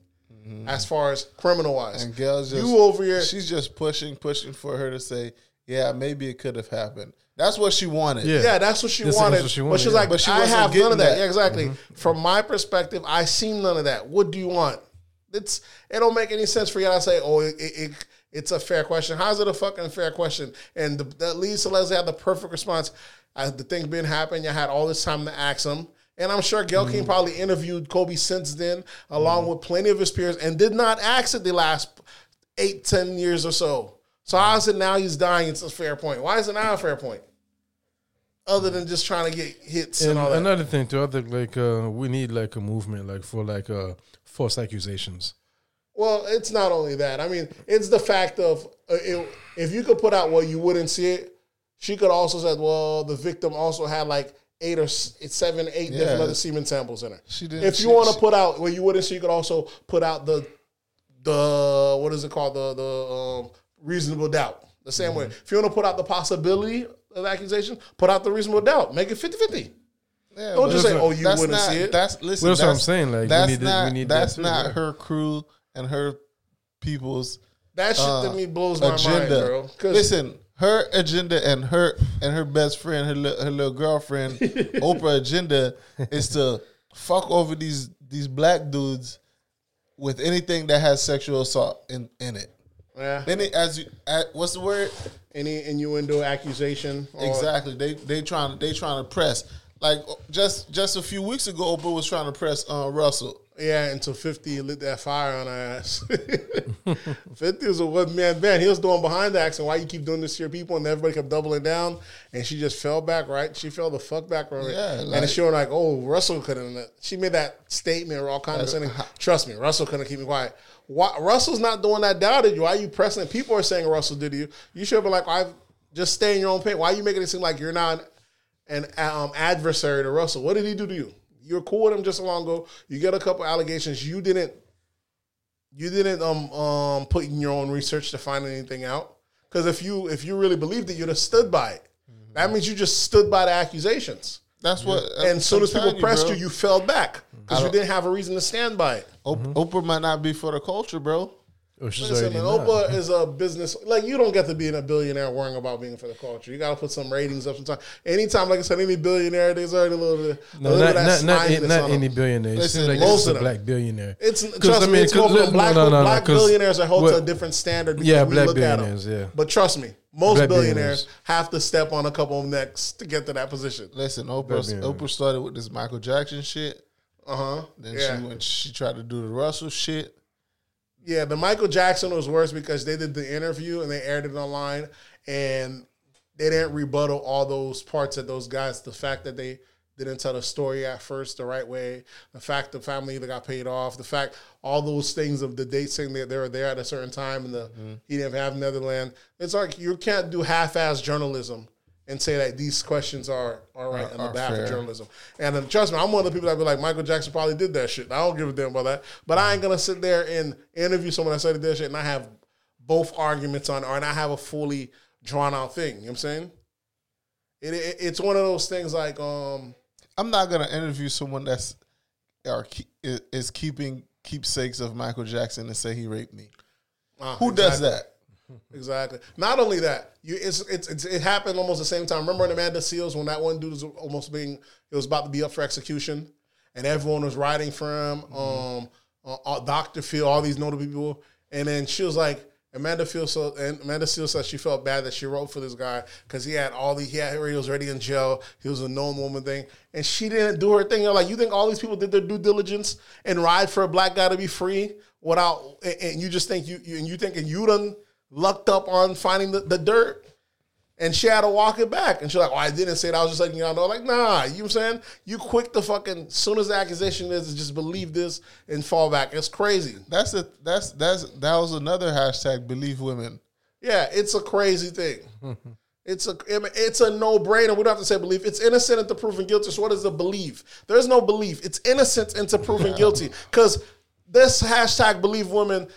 Speaker 2: Mm-hmm. As far as criminal wise,
Speaker 3: And Gayle's just
Speaker 2: you over here.
Speaker 3: She's just pushing, pushing for her to say, yeah, maybe it could have happened. That's what she wanted.
Speaker 4: Yeah.
Speaker 2: Yeah, that's what she
Speaker 4: That's
Speaker 2: wanted.
Speaker 4: what she
Speaker 2: But she's
Speaker 4: yeah.
Speaker 2: like,
Speaker 3: But she
Speaker 2: I
Speaker 3: wasn't
Speaker 2: have none of that.
Speaker 3: that.
Speaker 2: Yeah, exactly. Mm-hmm. From my perspective, I seen none of that. What do you want? It's it don't make any sense for y'all to say, oh, it, it, it's a fair question. How's it a fucking fair question? And the, that leads to Leslie had the perfect response. As the thing been happening, you had all this time to ask him. And I'm sure Gayle King probably interviewed Kobe since then, along with plenty of his peers, and did not ask it the last eight, ten years or so. So how is it now he's dying? It's a fair point. Why is it now a fair point? Other than just trying to get hits and,
Speaker 4: And
Speaker 2: all that.
Speaker 4: another thing too, I think like uh, we need like a movement like for like uh, false accusations.
Speaker 2: Well, it's not only that. I mean, it's the fact of uh, it, if you could put out well, you wouldn't see it. She could also said, well, the victim also had like eight or seven, eight different other semen samples in her.
Speaker 3: She didn't-
Speaker 2: If you want to put out well, you wouldn't see. You could also put out the the what is it called the the um, reasonable doubt. The same way.
Speaker 3: Mm-hmm.
Speaker 2: If you want to put out the possibility of accusation, put out the reasonable doubt. Make it 50-50.
Speaker 3: Yeah,
Speaker 2: Don't
Speaker 3: but
Speaker 2: just say,
Speaker 3: that's
Speaker 2: "Oh, you wouldn't
Speaker 3: not-
Speaker 2: see it."
Speaker 3: That's listen.
Speaker 4: Well, that's what I'm saying, like, we
Speaker 3: that's
Speaker 4: need to- we
Speaker 3: not
Speaker 4: need that
Speaker 3: that's
Speaker 4: too,
Speaker 3: not
Speaker 4: right?
Speaker 3: her crew and her people's
Speaker 2: That shit
Speaker 3: uh,
Speaker 2: to me blows my
Speaker 3: agenda.
Speaker 2: mind, bro. 'Cause-
Speaker 3: Listen, her agenda and her and her best friend, her li- her little girlfriend, [laughs] Oprah agenda is to fuck over these these black dudes with anything that has sexual assault in in it.
Speaker 2: yeah.
Speaker 3: Any as you, at, what's the word?
Speaker 2: any innuendo accusation. or-
Speaker 3: Exactly. They they trying they trying to press. Like just just a few weeks ago, Oprah was trying to press uh, Russell.
Speaker 2: Yeah, until 50 lit that fire on her ass. [laughs] 50 was a one man band. He was doing behind the action. Why you keep doing this to your people? And everybody kept doubling down. And she just fell back, right? She fell the fuck back from it.
Speaker 3: Yeah,
Speaker 2: and
Speaker 3: like-
Speaker 2: then she was like, oh, Russell couldn't. She made that statement or all condescending. Trust me, Russell couldn't keep me quiet. Why, Russell's not doing that doubted you. Why are you pressing it? People are saying Russell did you. You should be like, I've just stay in your own pain. Why are you making it seem like you're not an um, adversary to Russell? What did he do to you? You're cool with him just a long ago. You get a couple allegations. You didn't you didn't um um put in your own research to find anything out. Because if you if you really believed it, you'd have stood by it. That means you just stood by the accusations.
Speaker 3: That's what.
Speaker 2: And as soon as people
Speaker 3: telling
Speaker 2: pressed
Speaker 3: bro.
Speaker 2: you, you fell back because you didn't have a reason to stand by it.
Speaker 3: Op- Oprah might not be for the culture, bro.
Speaker 4: Oh, she's
Speaker 2: Listen, man,
Speaker 4: already not.
Speaker 2: Oprah is a business. Like you don't get to be in a billionaire worrying about being for the culture. You got to put some ratings up. Sometimes, anytime, like I said, any billionaire, there's already a little bit. a
Speaker 4: No,
Speaker 2: little
Speaker 4: not
Speaker 2: bit
Speaker 4: not not,
Speaker 2: sliminess
Speaker 4: not any billionaire. It
Speaker 3: Listen,
Speaker 4: seems like
Speaker 2: most
Speaker 4: it's just
Speaker 2: of
Speaker 4: a
Speaker 2: them.
Speaker 4: black billionaire.
Speaker 2: It's
Speaker 4: 'Cause,
Speaker 2: trust
Speaker 4: I
Speaker 2: me,
Speaker 4: mean,
Speaker 2: it's
Speaker 4: 'cause
Speaker 2: more for
Speaker 4: look-
Speaker 2: black,
Speaker 4: no, no, no,
Speaker 2: black
Speaker 4: 'cause
Speaker 2: billionaires are held to a different standard. Because
Speaker 4: Yeah,
Speaker 2: we
Speaker 4: black
Speaker 2: look at 'em.
Speaker 4: billionaires, yeah.
Speaker 2: But trust me, most
Speaker 4: Black
Speaker 2: billionaires
Speaker 4: billionaires.
Speaker 2: have to step on a couple of necks to get to that position.
Speaker 3: Listen, Oprah. Oprah started with this Michael Jackson shit.
Speaker 2: Uh huh.
Speaker 3: Then
Speaker 2: Yeah.
Speaker 3: she went. She tried to do the Russell shit.
Speaker 2: Yeah, the Michael Jackson was worse because they did the interview and they aired it online and they didn't rebuttal all those parts of those guys. The fact that they didn't tell the story at first the right way, the fact the family either got paid off, the fact all those things of the date saying that they were there at a certain time and the mm-hmm. he didn't have Neverland. It's like you can't do half-ass journalism and say that these questions are all right on the behalf
Speaker 3: fair.
Speaker 2: of journalism. And then, trust me, I'm one of the people that be like, Michael Jackson probably did that shit. I don't give a damn about that. But I ain't gonna sit there and interview someone that said that shit and I have both arguments on, or and I have a fully drawn out thing. You know what I'm saying? It, it, it's one of those things like, um,
Speaker 3: I'm not gonna interview someone that's or is, keeping keepsakes of Michael Jackson and say he raped me.
Speaker 2: uh,
Speaker 3: Who does that?
Speaker 2: Exactly. Not only that, you it's, it's it's it happened almost the same time. Remember in Amanda Seales when that one dude was almost being it was about to be up for execution, and everyone was writing for him. Um, uh, uh, Doctor Phil, all these notable people, and then she was like. Amanda feels so, and Amanda Seales said she felt bad that she wrote for this guy because he had all the he had he was already in jail. He was a known woman thing, and she didn't do her thing. You're like, you think all these people did their due diligence and ride for a black guy to be free without, and, and you just think you, you and you thinking you done lucked up on finding the, the dirt and she had to walk it back. And she's like, oh, I didn't say it. I was just letting y'all know. Like, nah, you know what I'm saying? You quick to fucking, soon as the accusation is, just believe this and fall back. It's crazy.
Speaker 3: That's a that's that's that was another hashtag. Believe women.
Speaker 2: Yeah, it's a crazy thing. It's a it's a no brainer. We don't have to say belief. It's innocent until proven guilty. So what is the belief? There's no belief. It's innocent until proven [laughs] guilty. Because this hashtag believe women,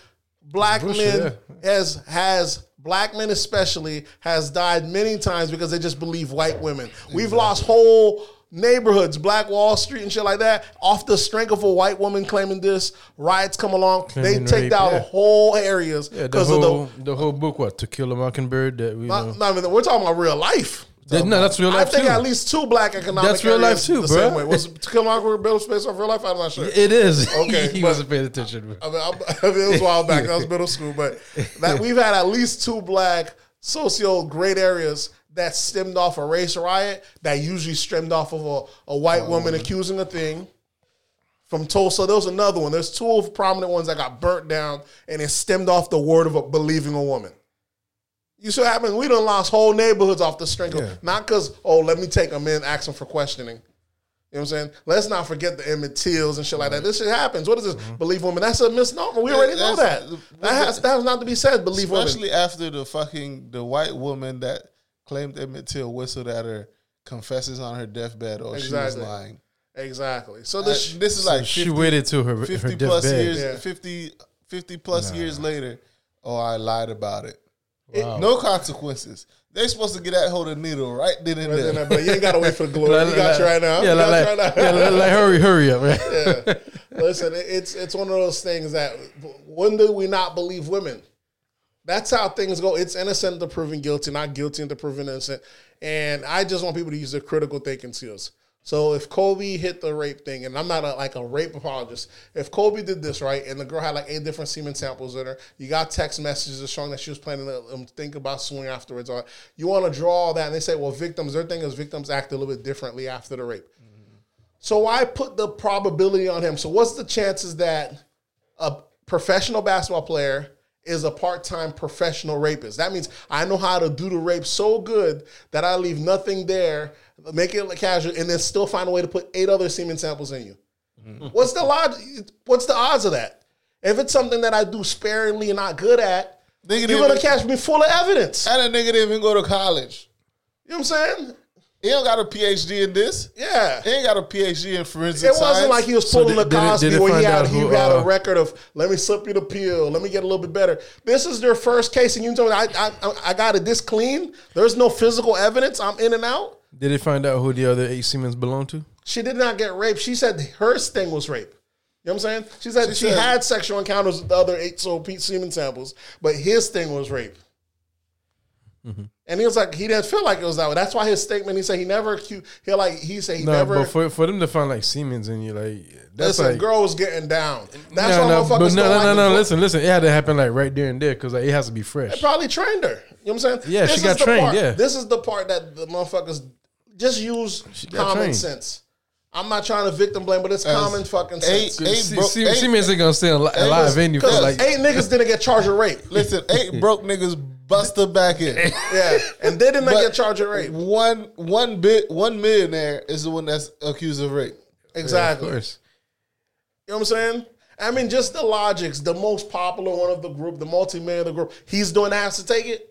Speaker 2: black men has has black men especially has died many times because they just believe white women. We've lost whole neighborhoods, Black Wall Street and shit like that, off the strength of a white woman claiming this, riots come along,
Speaker 4: Claiming
Speaker 2: they take
Speaker 4: rape,
Speaker 2: down
Speaker 4: yeah.
Speaker 2: whole areas
Speaker 4: Yeah, the
Speaker 2: because
Speaker 4: whole
Speaker 2: of the.
Speaker 4: the whole book, what to kill a mockingbird? That we
Speaker 2: Not, not even, we're talking about real life.
Speaker 4: That- no, that's real life.
Speaker 2: I think
Speaker 4: too.
Speaker 2: at least two black economic
Speaker 4: That's real life too,
Speaker 2: the
Speaker 4: bro.
Speaker 2: same way. Was To Kill a Mockingbird built based off real life? I'm not sure.
Speaker 4: It is. [laughs]
Speaker 2: Okay,
Speaker 4: he wasn't paying attention.
Speaker 2: I mean, [laughs] I mean, it was a while back. That was [laughs] middle school, but that we've had at least two black socio great areas that stemmed off a race riot that usually stemmed off of a, a white woman accusing a thing. From Tulsa, there was another one. There's two prominent ones that got burnt down, and it stemmed off the word of a, believing a woman. You see what happened? We done lost whole neighborhoods off the strength
Speaker 4: Yeah.
Speaker 2: of not because oh let me take them in, ask them for questioning. You know what I'm saying? Let's not forget the Emmett Tills and shit like that. This shit happens. What is this?
Speaker 4: Mm-hmm.
Speaker 2: Believe women. That's a misnomer. We already know that.
Speaker 3: that's-
Speaker 2: That has, that has not to be said. Believe women.
Speaker 3: Especially after the fucking the white woman that claimed Emmett Till whistled at her confesses on her deathbed or she
Speaker 2: Exactly.
Speaker 3: was lying.
Speaker 2: Exactly. So
Speaker 3: Uh,
Speaker 2: this,
Speaker 3: this is like
Speaker 4: she waited to her,
Speaker 3: 50
Speaker 4: her
Speaker 3: plus
Speaker 4: deathbed.
Speaker 3: years,
Speaker 2: Yeah.
Speaker 3: 50, 50 plus years later. Oh, I lied about it.
Speaker 4: Wow.
Speaker 3: No consequences. They're supposed to get that hold of needle right then and
Speaker 2: Right
Speaker 3: there.
Speaker 2: but you ain't gotta wait for the glory. [laughs]
Speaker 4: Like-
Speaker 2: we got you right now.
Speaker 4: Yeah, like,
Speaker 2: you right now.
Speaker 4: yeah, like, like, hurry, hurry up, right? [laughs]
Speaker 2: Yeah. Listen, it's it's one of those things that when do we not believe women? That's how things go. It's innocent to proven guilty, not guilty into proven innocent. And I just want people to use their critical thinking skills. So if Kobe hit the rape thing, and I'm not a, like a rape apologist, if Kobe did this right, and the girl had like eight different semen samples in her, you got text messages showing that she was planning to um, think about suing afterwards. Or you want to draw all that, and they say, well, victims, their thing is victims act a little bit differently after the rape. So I put the probability on him. So what's the chances that a professional basketball player is a part-time professional rapist? That means I know how to do the rape so good that I leave nothing there, make it casual, and then still find a way to put eight other semen samples in you. What's the log- What's the odds of that? If it's something that I do sparingly and not good at,
Speaker 3: Nigga
Speaker 2: you're gonna catch me full of evidence.
Speaker 3: And a nigga didn't even go to college.
Speaker 2: You know what I'm saying?
Speaker 3: He don't got a PhD in this.
Speaker 2: Yeah.
Speaker 3: He ain't got a PhD in forensic
Speaker 2: It wasn't
Speaker 3: science.
Speaker 2: like he was
Speaker 4: So
Speaker 2: pulling
Speaker 4: did-
Speaker 2: the
Speaker 4: did it-
Speaker 2: Cosby
Speaker 4: did it
Speaker 2: where he had
Speaker 4: out
Speaker 2: he
Speaker 4: who,
Speaker 2: had a
Speaker 4: uh,
Speaker 2: record of let me slip you the pill, let me get a little bit better. This is their first case, and you told me I I, I got it this clean. There's no physical evidence. I'm in and out.
Speaker 4: Did they find out who the other eight semens belonged to?
Speaker 2: She did not get raped. She said her sting was rape. You know what I'm saying? She said she,
Speaker 3: said-
Speaker 2: had sexual encounters with the other eight so Pete semen samples, but his thing was rape.
Speaker 4: Mm-hmm.
Speaker 2: And he was like, he didn't feel like it was that way. That's why his statement, he said he never accused, he like, he said he
Speaker 4: No,
Speaker 2: never,
Speaker 4: but for for them to find like semens in you, like that's
Speaker 2: listen,
Speaker 4: like
Speaker 2: girl was getting down. That's
Speaker 4: no,
Speaker 2: why
Speaker 4: no,
Speaker 2: motherfuckers
Speaker 4: but no, no,
Speaker 2: like
Speaker 4: no, no. Listen, listen. It had to happen like right there and there because like, it has to be fresh.
Speaker 2: probably trained her. You know what I'm saying?
Speaker 4: Yeah, she got trained,
Speaker 2: part-
Speaker 4: yeah.
Speaker 2: This is the part that the motherfuckers just use common
Speaker 4: trained.
Speaker 2: sense. I'm not trying to victim blame, but it's
Speaker 3: As
Speaker 2: common fucking
Speaker 3: eight-
Speaker 2: sense.
Speaker 3: eight
Speaker 4: Se-
Speaker 3: bro-
Speaker 4: Se-
Speaker 3: eight-
Speaker 4: semens ain't gonna stay alive, alive in you for
Speaker 2: Because
Speaker 4: like
Speaker 2: eight niggas didn't get charged with rape. [laughs]
Speaker 3: Listen, eight broke niggas busted back in. [laughs]
Speaker 2: Yeah, and they did not get charged with rape.
Speaker 3: One one bit one millionaire is the one that's accused of rape.
Speaker 2: Exactly.
Speaker 4: Of course.
Speaker 2: You know what I'm saying? I mean, just the logics. The most popular one of the group, the multi-millionaire of the group, he's doing that has to take it.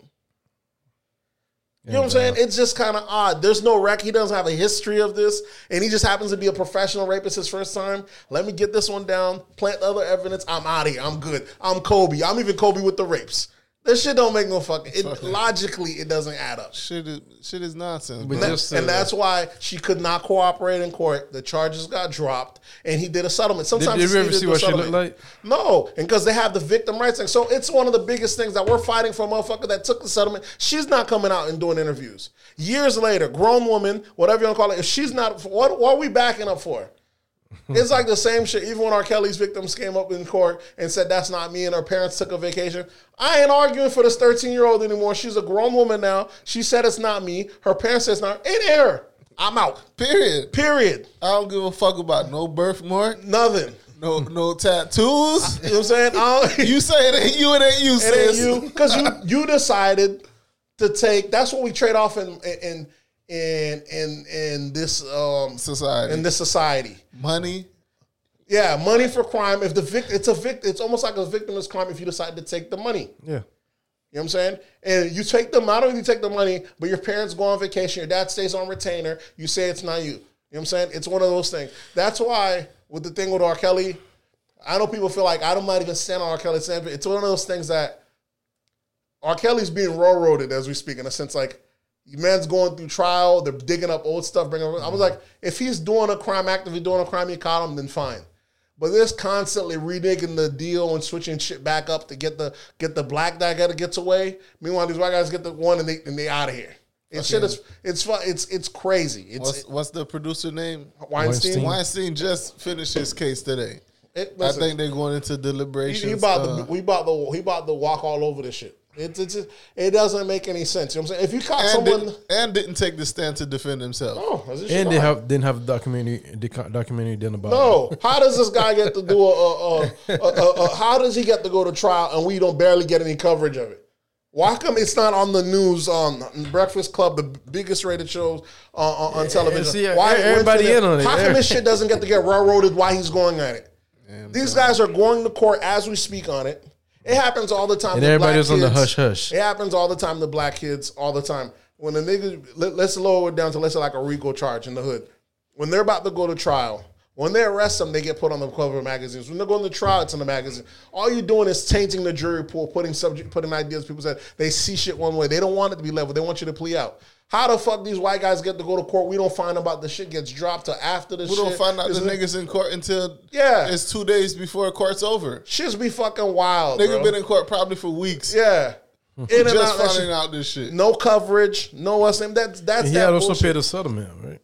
Speaker 2: You know what I'm saying? It's just kind of odd. There's no rec. He doesn't have a history of this, and he just happens to be a professional rapist his first time. Let me get this one down. Plant the other evidence. I'm out of here. I'm good. I'm Kobe. I'm even Kobe with the rapes. This shit don't make no fucking. It, logically, it doesn't add up.
Speaker 3: Shit is shit is nonsense.
Speaker 4: But
Speaker 3: bro.
Speaker 4: just-
Speaker 2: and
Speaker 4: uh,
Speaker 2: that's why she could not cooperate in court. The charges got dropped, and he did a settlement.
Speaker 4: Did,
Speaker 2: Sometimes
Speaker 4: did
Speaker 2: it's
Speaker 4: you ever see
Speaker 2: to
Speaker 4: what she
Speaker 2: settlement.
Speaker 4: looked like?
Speaker 2: No, and because they have the victim rights thing. So it's one of the biggest things that we're fighting for a motherfucker that took the settlement. She's not coming out and doing interviews. Years later, grown woman, whatever you want to call it, if she's not, what, what are we backing up for? It's like the same shit. Even when R. Kelly's victims came up in court and said that's not me, and her parents took a vacation. I ain't arguing for this 13 year old anymore. She's a grown woman now. She said it's not me. Her parents said it's not. In error. I'm out.
Speaker 3: Period.
Speaker 2: Period.
Speaker 3: I don't give a fuck about no birthmark,
Speaker 2: Nothing.
Speaker 3: no no tattoos.
Speaker 2: You know what I'm saying? I don't- [laughs]
Speaker 3: you say it ain't you, it ain't you,
Speaker 2: It
Speaker 3: sis.
Speaker 2: ain't you because you you decided to take. That's what we trade off in in in in in this um
Speaker 3: Society.
Speaker 2: in this society.
Speaker 3: Money.
Speaker 2: Yeah, money for crime. If the victim, it's a victim. It's almost like a victimless crime if you decide to take the money.
Speaker 4: Yeah.
Speaker 2: You know what I'm saying? And you take them, not only you take the money, but your parents go on vacation, your dad stays on retainer, you say it's not you. You know what I'm saying? It's one of those things. That's why with the thing with R. Kelly, I know people feel like I don't might even stand on R. Kelly's stand, but it's one of those things that R. Kelly's being railroaded as we speak, in a sense like Man's going through trial. They're digging up old stuff. Bringing. I was like, if he's doing a crime, actively doing a crime, you caught him, then fine. But this constantly reneging the deal and switching shit back up to get the get the black guy that gets away. Meanwhile, these white guys get the one and they and they out of here. It's shit is it's fun. It's it's crazy. It's
Speaker 3: What's, what's the producer name?
Speaker 2: Weinstein.
Speaker 4: Weinstein.
Speaker 3: Weinstein just finished his case today.
Speaker 2: It-
Speaker 3: I think they're going into
Speaker 2: he,
Speaker 3: deliberations.
Speaker 2: he about
Speaker 3: uh,
Speaker 2: the we about the he about to walk all over this shit. It's it's it doesn't make any sense. You know what I'm saying? If you caught
Speaker 3: and,
Speaker 2: someone,
Speaker 3: didn't, and didn't take the stand to defend himself.
Speaker 2: oh, is this shit
Speaker 4: And they have didn't have a documentary docu- documentary done about it.
Speaker 2: No, how does this guy get to do a, a, a, a, a, a how does he get to go to trial and we don't barely get any coverage of it? Why come it's not on the news? Um, Breakfast Club, the biggest rated shows uh, on, on television.
Speaker 4: see,
Speaker 2: why
Speaker 4: everybody in on it.
Speaker 2: How come this shit doesn't get to get railroaded while he's going at it? These guys are going to court as we speak on it. It happens all the time.
Speaker 4: And
Speaker 2: to
Speaker 4: everybody was on the hush hush.
Speaker 2: It happens all the time to black kids, all the time. When the niggas, let, let's lower it down to let's say like a RICO charge in the hood. When they're about to go to trial, when they arrest them, they get put on the cover of magazines. When they're going to trial, it's in the magazine. All you're doing is tainting the jury pool, putting subject, putting ideas. People said they see shit one way. They don't want it to be level. They want you to plea out. How the fuck these white guys get to go to court? We don't find about the shit gets dropped till after the
Speaker 3: We
Speaker 2: shit.
Speaker 3: We don't find out the
Speaker 2: Isn't it-
Speaker 3: niggas in court until
Speaker 2: Yeah.
Speaker 3: it's two days before court's over.
Speaker 2: Shits be fucking wild.
Speaker 3: Nigga
Speaker 2: bro.
Speaker 3: been in court probably for weeks.
Speaker 2: yeah. [laughs] In and
Speaker 3: Just
Speaker 2: out,
Speaker 3: finding
Speaker 2: shit.
Speaker 3: out this shit.
Speaker 2: No coverage, no what's name. That's that's
Speaker 4: He
Speaker 2: that
Speaker 4: had also
Speaker 2: bullshit.
Speaker 4: paid a settlement, right?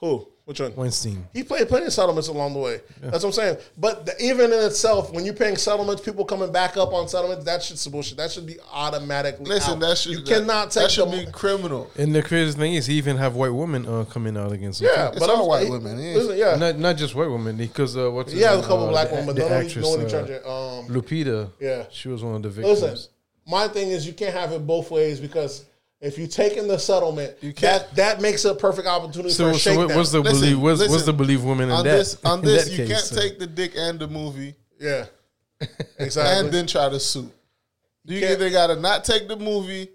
Speaker 2: Who? Which one?
Speaker 4: Weinstein.
Speaker 2: He played plenty of settlements along the way. That's what I'm saying. But the, even in itself, when you're paying settlements, people coming back up on settlements, that shit's bullshit. That should be automatically.
Speaker 3: Listen,
Speaker 2: out.
Speaker 3: that should
Speaker 2: you
Speaker 3: that-
Speaker 2: cannot take
Speaker 3: that should
Speaker 2: the-
Speaker 3: be criminal.
Speaker 4: And the crazy thing is, he even have white women uh, coming out against him.
Speaker 2: Yeah,
Speaker 3: It's
Speaker 2: but
Speaker 3: all
Speaker 2: I'm,
Speaker 3: white
Speaker 2: he-
Speaker 3: women, yeah.
Speaker 2: Listen, yeah,
Speaker 4: Not not just white women, because uh, what's his
Speaker 2: yeah, a couple
Speaker 4: Uh,
Speaker 2: black
Speaker 4: the-
Speaker 2: women, but
Speaker 4: the
Speaker 2: no one,
Speaker 4: actress,
Speaker 2: no one in
Speaker 4: uh,
Speaker 2: charge of. Um,
Speaker 4: Lupita.
Speaker 2: Yeah.
Speaker 4: she was one of the victims.
Speaker 2: listen, my thing is you can't have it both ways because if you take in the settlement,
Speaker 3: You can't-
Speaker 2: that that makes a perfect opportunity for a
Speaker 4: so
Speaker 2: shakedown.
Speaker 4: what- what's the
Speaker 3: Listen,
Speaker 4: believe? What's, what's the believe woman in
Speaker 3: On
Speaker 4: that?
Speaker 3: this, on [laughs]
Speaker 4: in
Speaker 3: this,
Speaker 4: that
Speaker 3: you
Speaker 4: case,
Speaker 3: can't
Speaker 4: so.
Speaker 3: take the dick and the movie
Speaker 2: yeah, [laughs] exactly.
Speaker 3: and then try to sue. You
Speaker 2: can't-
Speaker 3: either gotta not take the movie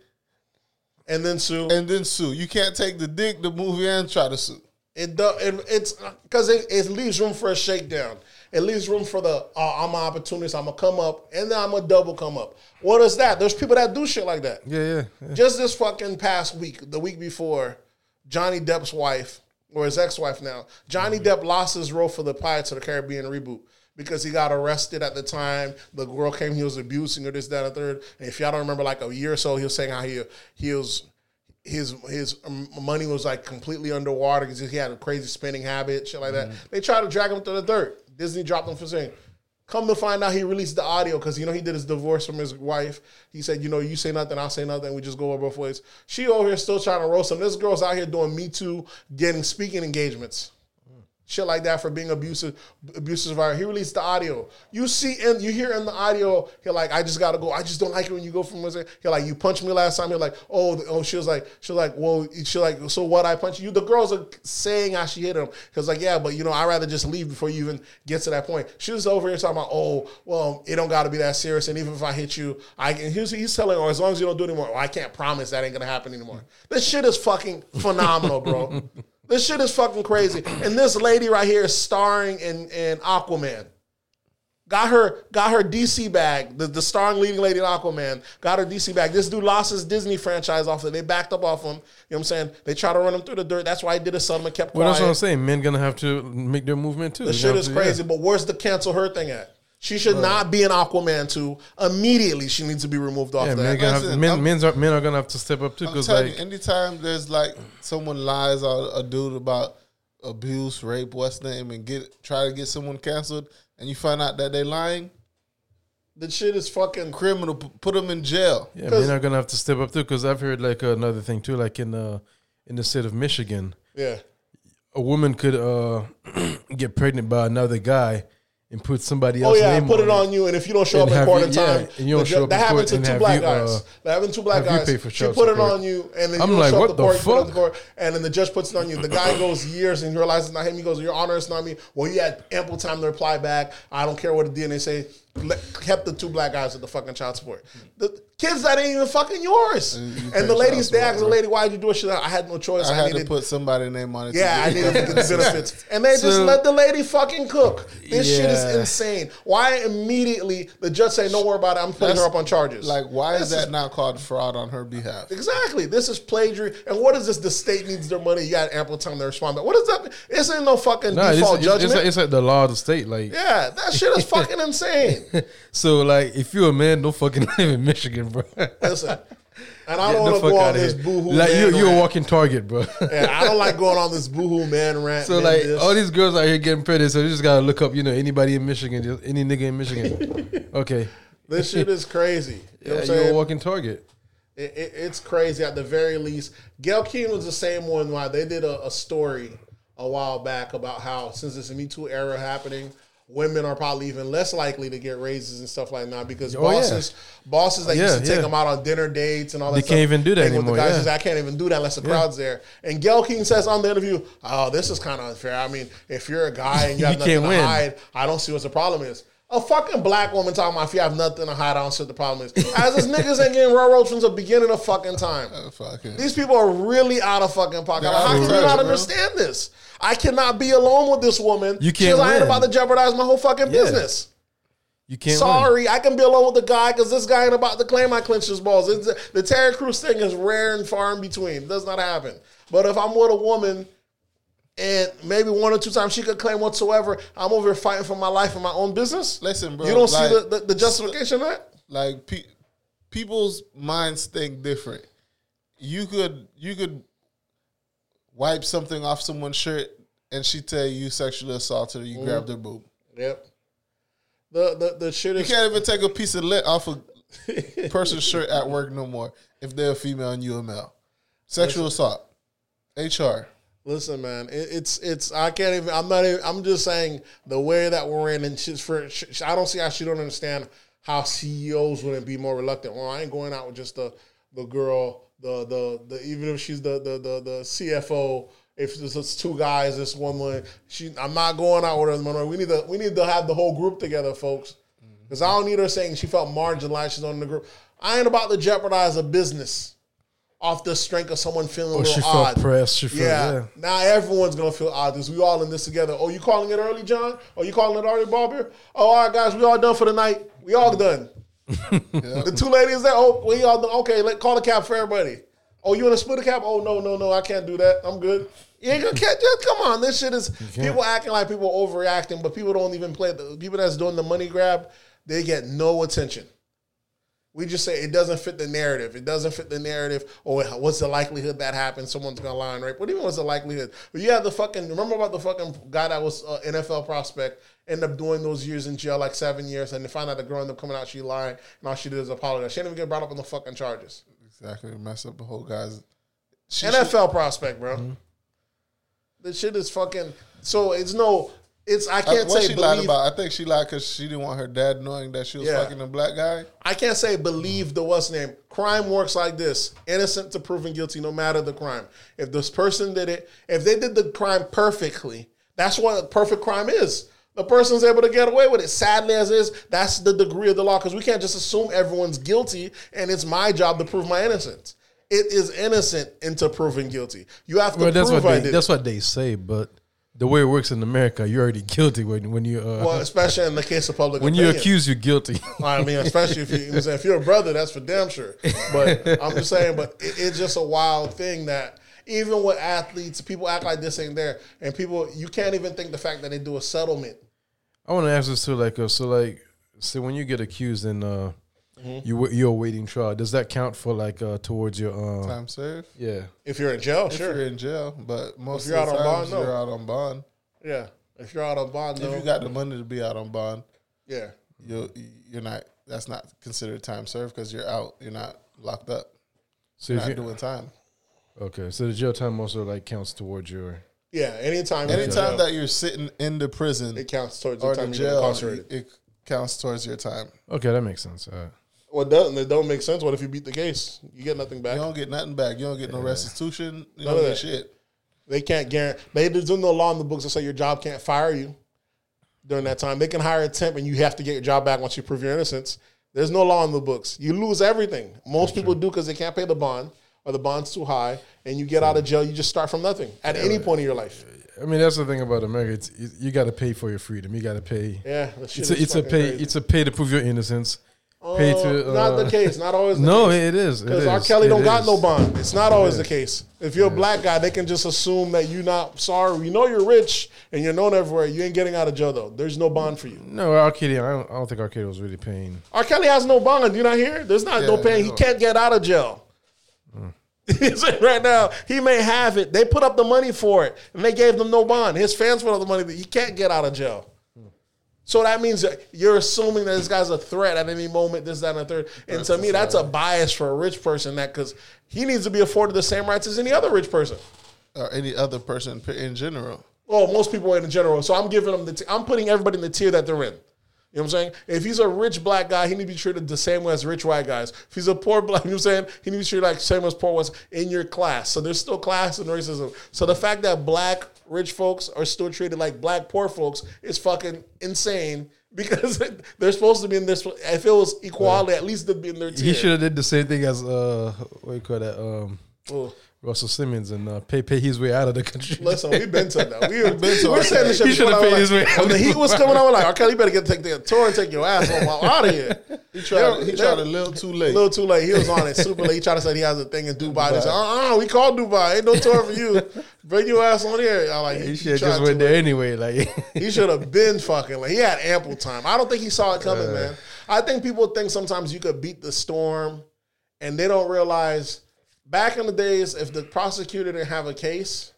Speaker 2: and then sue.
Speaker 3: and then sue. You can't take the dick, the movie, and try to sue.
Speaker 2: It do, it, it's because it, it leaves room for a shakedown. It leaves room for the uh, I'm an opportunist. I'm gonna come up, and then I'm gonna double come up. What is that? There's people that do shit like that.
Speaker 4: Yeah, yeah. yeah.
Speaker 2: Just this fucking past week, the week before, Johnny Depp's wife or his ex-wife now, Johnny Depp lost his role for the Pirates of the Caribbean reboot because he got arrested at the time. The girl came, he was abusing her, this, that, and third. And if y'all don't remember, like a year or so, he was saying how he he was his his money was like completely underwater because he had a crazy spending habit, shit like that. They tried to drag him to the dirt. Disney dropped him for saying. Come to find out, he released the audio because you know he did his divorce from his wife. He said, "You know, you say nothing, I'll say nothing. We just go both ways." She over here still trying to roast him. This girl's out here doing Me Too, getting speaking engagements shit like that for being abusive, abusive. Viral. He released the audio. You see, and you hear in the audio, he like, I just gotta go. I just don't like it when you go from. He like, you punched me last time. He like, oh, oh. She was like, she was like, well, she like, so what? I punched you. The girls are saying how she hit him. Cause like, yeah, but you know, I rather just leave before you even get to that point. She was over here talking about, oh, well, it don't got to be that serious. And even if I hit you, I can. He's, he's telling her, as long as you don't do it anymore, I can't promise that ain't gonna happen anymore. This shit is fucking phenomenal, bro. [laughs] This shit is fucking crazy. And this lady right here is starring in, in Aquaman. Got her got her DC bag. The, the starring leading lady in Aquaman got her DC bag. This dude lost his Disney franchise off it. They backed up off him. You know what I'm saying? They try to run him through the dirt. That's why he did a settlement, kept
Speaker 4: Well,
Speaker 2: quiet.
Speaker 4: that's what I'm saying. Men gonna have to make their movement too.
Speaker 2: The shit is
Speaker 4: to-
Speaker 2: crazy.
Speaker 4: yeah.
Speaker 2: But where's the cancel her thing at? She should not be in Aquaman 2. Immediately she needs to be removed off
Speaker 4: Yeah,
Speaker 2: that.
Speaker 4: men, gonna have, men, men's are, men are gonna have to step up too because like
Speaker 3: you, anytime there's like someone lies or a dude about abuse, rape, what's name, and get try to get someone canceled, and you find out that they lying,
Speaker 2: the shit is fucking
Speaker 3: criminal, put them in jail.
Speaker 4: yeah, men are gonna have to step up too. Because I've heard like another thing too, like in uh in the state of Michigan,
Speaker 2: yeah.
Speaker 4: a woman could uh [clears throat] get pregnant by another guy and put somebody
Speaker 2: else.
Speaker 4: Oh
Speaker 2: yeah, put it
Speaker 4: it.
Speaker 2: on you, and if you don't show up in court
Speaker 4: you-
Speaker 2: in
Speaker 4: yeah,
Speaker 2: time,
Speaker 4: and you don't
Speaker 2: the
Speaker 4: show up
Speaker 2: that happened to two black
Speaker 4: you, uh,
Speaker 2: guys. that happened to two black
Speaker 4: you
Speaker 2: guys.
Speaker 4: pay for
Speaker 2: she
Speaker 4: child
Speaker 2: put it on you, and then
Speaker 4: I'm
Speaker 2: you
Speaker 4: like,
Speaker 2: show up
Speaker 4: what
Speaker 2: to
Speaker 4: the
Speaker 2: court, you put it on
Speaker 4: fuck?
Speaker 2: court, and then the judge puts it on you. The guy [coughs] goes years and realizes it's not him. He goes, "Your Honor, it's not me." Well, you had ample time to reply back. I don't care what the DNA say. Le- kept the two black guys with the fucking child support. The kids that ain't even fucking yours.
Speaker 3: And you
Speaker 2: And, the lady,
Speaker 3: child
Speaker 2: they asked the lady, "Why'd you do it?" She said, "I had no choice.
Speaker 3: I
Speaker 2: I,
Speaker 3: had
Speaker 2: needed
Speaker 3: to put somebody's name on it.
Speaker 2: yeah, I
Speaker 3: get-
Speaker 2: needed to get the benefits. [laughs] And they just let the lady fucking cook. This shit is insane. Why immediately the judge say, don't worry about it, I'm putting
Speaker 3: That's-
Speaker 2: her up on charges?
Speaker 3: Like, why is
Speaker 2: This
Speaker 3: that not called fraud on her behalf?
Speaker 2: Exactly. This is plagiarism. And what is this? The state needs their money. You got ample time to respond. But what is that? This ain't no fucking
Speaker 4: Nah, it's,
Speaker 2: default
Speaker 4: it's,
Speaker 2: judgment.
Speaker 4: it's, like, it's like the law of the state. Like,
Speaker 2: yeah, that shit is fucking [laughs] insane. [laughs]
Speaker 4: so like, if you're a man, don't fucking [laughs] live in Michigan, bro.
Speaker 2: Listen. And I don't want to go on this
Speaker 4: here.
Speaker 2: boohoo.
Speaker 4: Like you, you're a walking target, bro.
Speaker 2: Yeah, I don't like going on this boohoo man rant.
Speaker 4: So
Speaker 2: man,
Speaker 4: like
Speaker 2: this.
Speaker 4: all these girls out here getting pregnant, so you just gotta look up, you know, anybody in Michigan, just any nigga in Michigan. [laughs] Okay,
Speaker 2: this shit is crazy. You know
Speaker 4: yeah,
Speaker 2: what I'm
Speaker 4: you're a walking target.
Speaker 2: It, it, it's crazy at the very least. Gayle King was the same one why they did a, a story a while back about how since this Me Too era happening, women are probably even less likely to get raises and stuff like that because
Speaker 4: Oh, yeah.
Speaker 2: bosses bosses that
Speaker 4: Yeah,
Speaker 2: used to take them out on dinner dates and all that
Speaker 4: They
Speaker 2: stuff,
Speaker 4: can't even do that anymore,
Speaker 2: The guys
Speaker 4: yeah.
Speaker 2: says, I can't even do that unless the crowd's there. And Gayle King says on the interview, "Oh, this is kind of unfair. I mean, if you're a guy and you [laughs] have
Speaker 4: You
Speaker 2: nothing to
Speaker 4: win.
Speaker 2: hide, I don't see what the problem is." A fucking black woman talking about if you have nothing to hide, I don't see what the problem is. As this niggas ain't getting railroads from the beginning of fucking time.
Speaker 3: Uh, fucking-
Speaker 2: These people are really out of fucking pocket. Like, how can you not
Speaker 3: bro.
Speaker 2: understand this? I cannot be alone with this woman.
Speaker 4: You can't
Speaker 2: Because I ain't about to jeopardize my whole fucking
Speaker 4: Yeah.
Speaker 2: business.
Speaker 4: You can't. win.
Speaker 2: Sorry, I can be alone with the guy because this guy ain't about to claim I clenched his balls. It's, the Terry Crews thing is rare and far in between. It does not happen. But if I'm with a woman and maybe one or two times she could claim whatsoever, I'm over here fighting for my life and my own business.
Speaker 3: Listen, bro,
Speaker 2: You don't
Speaker 3: like-
Speaker 2: see the, the, the justification that?
Speaker 3: like pe- people's minds think different. You could you could wipe something off someone's shirt and she tell you sexually assaulted her, you mm-hmm. grabbed her boob.
Speaker 2: Yep. The the the shit is You
Speaker 3: can't even take a piece of lint off a [laughs] person's shirt at work no more if they're a female and you a male. Sexual assault. HR.
Speaker 2: Listen, man, it, it's it's. I can't even. I'm not. Even, I'm just saying the way that we're in, and she's for. Sh I don't see how she don't understand how CEOs wouldn't be more reluctant. Well, I ain't going out with just the the girl, the the the even if she's the the the, the CFO. If it's, just two guys, this one woman, she. I'm not going out with her. We need to we need to have the whole group together, folks. Mm-hmm. Because I don't need her saying she felt marginalized. She's on the group. I ain't about to jeopardize a business off the strength of someone feeling a oh,
Speaker 4: Or
Speaker 2: little
Speaker 4: she felt
Speaker 2: odd.
Speaker 4: pressed. She felt
Speaker 2: Yeah.
Speaker 4: yeah.
Speaker 2: Now everyone's gonna feel odd because we all in this together. Oh, you calling it early, John? Oh, you calling it early, Barber? Oh, all right, guys, we all done for the night. We all mm. done. [laughs] The two ladies there. Oh, we all done. Okay, let call the cap for everybody. Oh, you want to split a cap? Oh no, no, no, I can't do that. I'm good. You ain't gonna mm. catch just come on. This shit is people acting like people overreacting, but people don't even play. The people that's doing the money grab, they get no attention. We just say it doesn't fit the narrative. It doesn't fit the narrative. Or what's the likelihood that happens? Someone's gonna lie and rape. What even was the likelihood? But you have the fucking remember about the fucking guy that was uh, NFL prospect end up doing those years in jail, like seven years, and they find out the girl ended up coming out she lied, and all she did is apologize. She didn't even get brought up on the fucking charges.
Speaker 3: Exactly. Mess up the whole guy's she,
Speaker 2: NFL prospect, bro. The shit is fucking. So it's no. It's I
Speaker 3: I,
Speaker 2: can't
Speaker 3: what
Speaker 2: say
Speaker 3: she lied about? I think she lied because she didn't want her dad knowing that she was
Speaker 2: Yeah.
Speaker 3: fucking a black guy.
Speaker 2: I can't say believe the what's name. Crime works like this: innocent to proven guilty, no matter the crime. If this person did it, if they did the crime perfectly, that's what a perfect crime is. The person's able to get away with it. Sadly as is, that's the degree of the law because we can't just assume everyone's guilty and it's my job to prove my innocence. It is innocent into proven guilty. You have to
Speaker 4: Well, that's
Speaker 2: prove
Speaker 4: what
Speaker 2: I
Speaker 4: they,
Speaker 2: did.
Speaker 4: that's what they say, but the way it works in America, you're already guilty when when you uh,
Speaker 2: Well, especially in the case of public
Speaker 4: when
Speaker 2: opinion.
Speaker 4: you accuse, you're guilty. [laughs]
Speaker 2: I mean, especially if you, if you're a brother, that's for damn sure. But I'm just saying, but it, it's just a wild thing that even with athletes, people act like this ain't there, and people you can't even think the fact that they do a settlement.
Speaker 4: I want to ask this too, like, uh, so like, so when you get accused and uh,
Speaker 2: Mm-hmm.
Speaker 4: you you're awaiting trial, does that count for like uh, towards your um,
Speaker 3: Time served.
Speaker 4: yeah?
Speaker 2: If you're in jail,
Speaker 3: If
Speaker 2: sure,
Speaker 3: you're in jail, but most
Speaker 2: you're
Speaker 3: of
Speaker 2: out
Speaker 3: the
Speaker 2: on
Speaker 3: times
Speaker 2: bond,
Speaker 3: you're out on bond.
Speaker 2: yeah. If you're out on bond, no,
Speaker 3: If you got the money to be out on bond,
Speaker 2: yeah.
Speaker 3: you you're not. That's not considered time served because you're out. You're not locked up.
Speaker 4: So
Speaker 3: You're
Speaker 4: if
Speaker 3: not
Speaker 4: you,
Speaker 3: doing time.
Speaker 4: okay, so the jail time also like counts towards your
Speaker 2: Yeah, anytime,
Speaker 3: Anytime that you're sitting in the prison
Speaker 2: it counts towards the
Speaker 3: or the
Speaker 2: time you're
Speaker 3: jail,
Speaker 2: incarcerated.
Speaker 3: it counts towards your time.
Speaker 4: okay, that makes sense. All right.
Speaker 2: Well, doesn't. It don't make sense. What if you beat the case? You get nothing back.
Speaker 3: You don't get nothing back. You don't get no restitution. You
Speaker 2: None
Speaker 3: don't get
Speaker 2: that.
Speaker 3: shit.
Speaker 2: They can't guarantee. They there's no law in the books that say your job can't fire you. during that time. They can hire a temp, and you have to get your job back once you prove your innocence. There's no law in the books. You lose everything. Most people do because they can't pay the bond or the bond's too high, and you get out of jail. You just start from nothing at any point in your life.
Speaker 4: I mean, that's the thing about America. It's, you, you got to pay for your freedom. You got to pay.
Speaker 2: Yeah,
Speaker 4: It's a, it's a pay.
Speaker 2: crazy.
Speaker 4: It's a pay to prove your innocence. Pay to.
Speaker 2: Uh, not the
Speaker 4: uh,
Speaker 2: case. Not always. The [laughs]
Speaker 4: No,
Speaker 2: case.
Speaker 4: it is.
Speaker 2: Because. R. Kelly
Speaker 4: It
Speaker 2: don't got no bond. It's not always the case. If you're a black guy, they can just assume that you're not sorry. We know you're rich and you're known everywhere. You ain't getting out of jail though. There's no bond for you.
Speaker 4: No, R. Kelly. I don't, I don't think R. Kelly was really paying.
Speaker 2: R. Kelly has no bond. You not hear? There's not no
Speaker 3: Yeah,
Speaker 2: paying. He can't get out of jail. [laughs] He's right now, he may have it. They put up the money for it, and they gave them no bond. His fans put up the money that he can't get out of jail. So that means you're assuming that this guy's a threat at any moment, this, that, and the third. And to me, that's a bias for a rich person that because he needs to be afforded the same rights as any other rich person.
Speaker 3: or any other person in general.
Speaker 2: Well, most people in general. So I'm giving them the. T- I'm putting everybody in the tier that they're in. You know what I'm saying? If he's a rich black guy, he needs to be treated the same way as rich white guys. If he's a poor black, [laughs] you know what I'm saying? He needs to be treated like the same as poor ones in your class. So there's still class and racism. So the fact that black rich folks are still treated like black poor folks is fucking insane [laughs] because they're supposed to be in this. If it was equality, at least they'd be in their tier.
Speaker 4: He should have did the same thing as uh, what do you call that? Um,
Speaker 2: Oh.
Speaker 4: Russell Simmons and uh, pay pay his way out of the country.
Speaker 2: Listen, we've been to that. We've been
Speaker 3: to [laughs]
Speaker 2: we're saying this shit
Speaker 4: He should've
Speaker 2: I was
Speaker 4: paid his way
Speaker 2: When the heat was coming on, we're like, okay, you better get take the tour and take your ass on out of here. [laughs]
Speaker 3: He tried. He tried a little too
Speaker 2: A
Speaker 3: late.
Speaker 2: little too late. He was on it super late. He tried to say he has a thing in Dubai. They said, uh uh we called Dubai. Ain't no tour for you. Bring your ass on here. I like,
Speaker 4: he
Speaker 2: he,
Speaker 4: should just went there
Speaker 2: late.
Speaker 4: anyway. Like [laughs]
Speaker 2: He should have been fucking like he had ample time. I don't think he saw it coming, man. I think people think sometimes you could beat the storm and they don't realize back in the days if the prosecutor didn't have a case,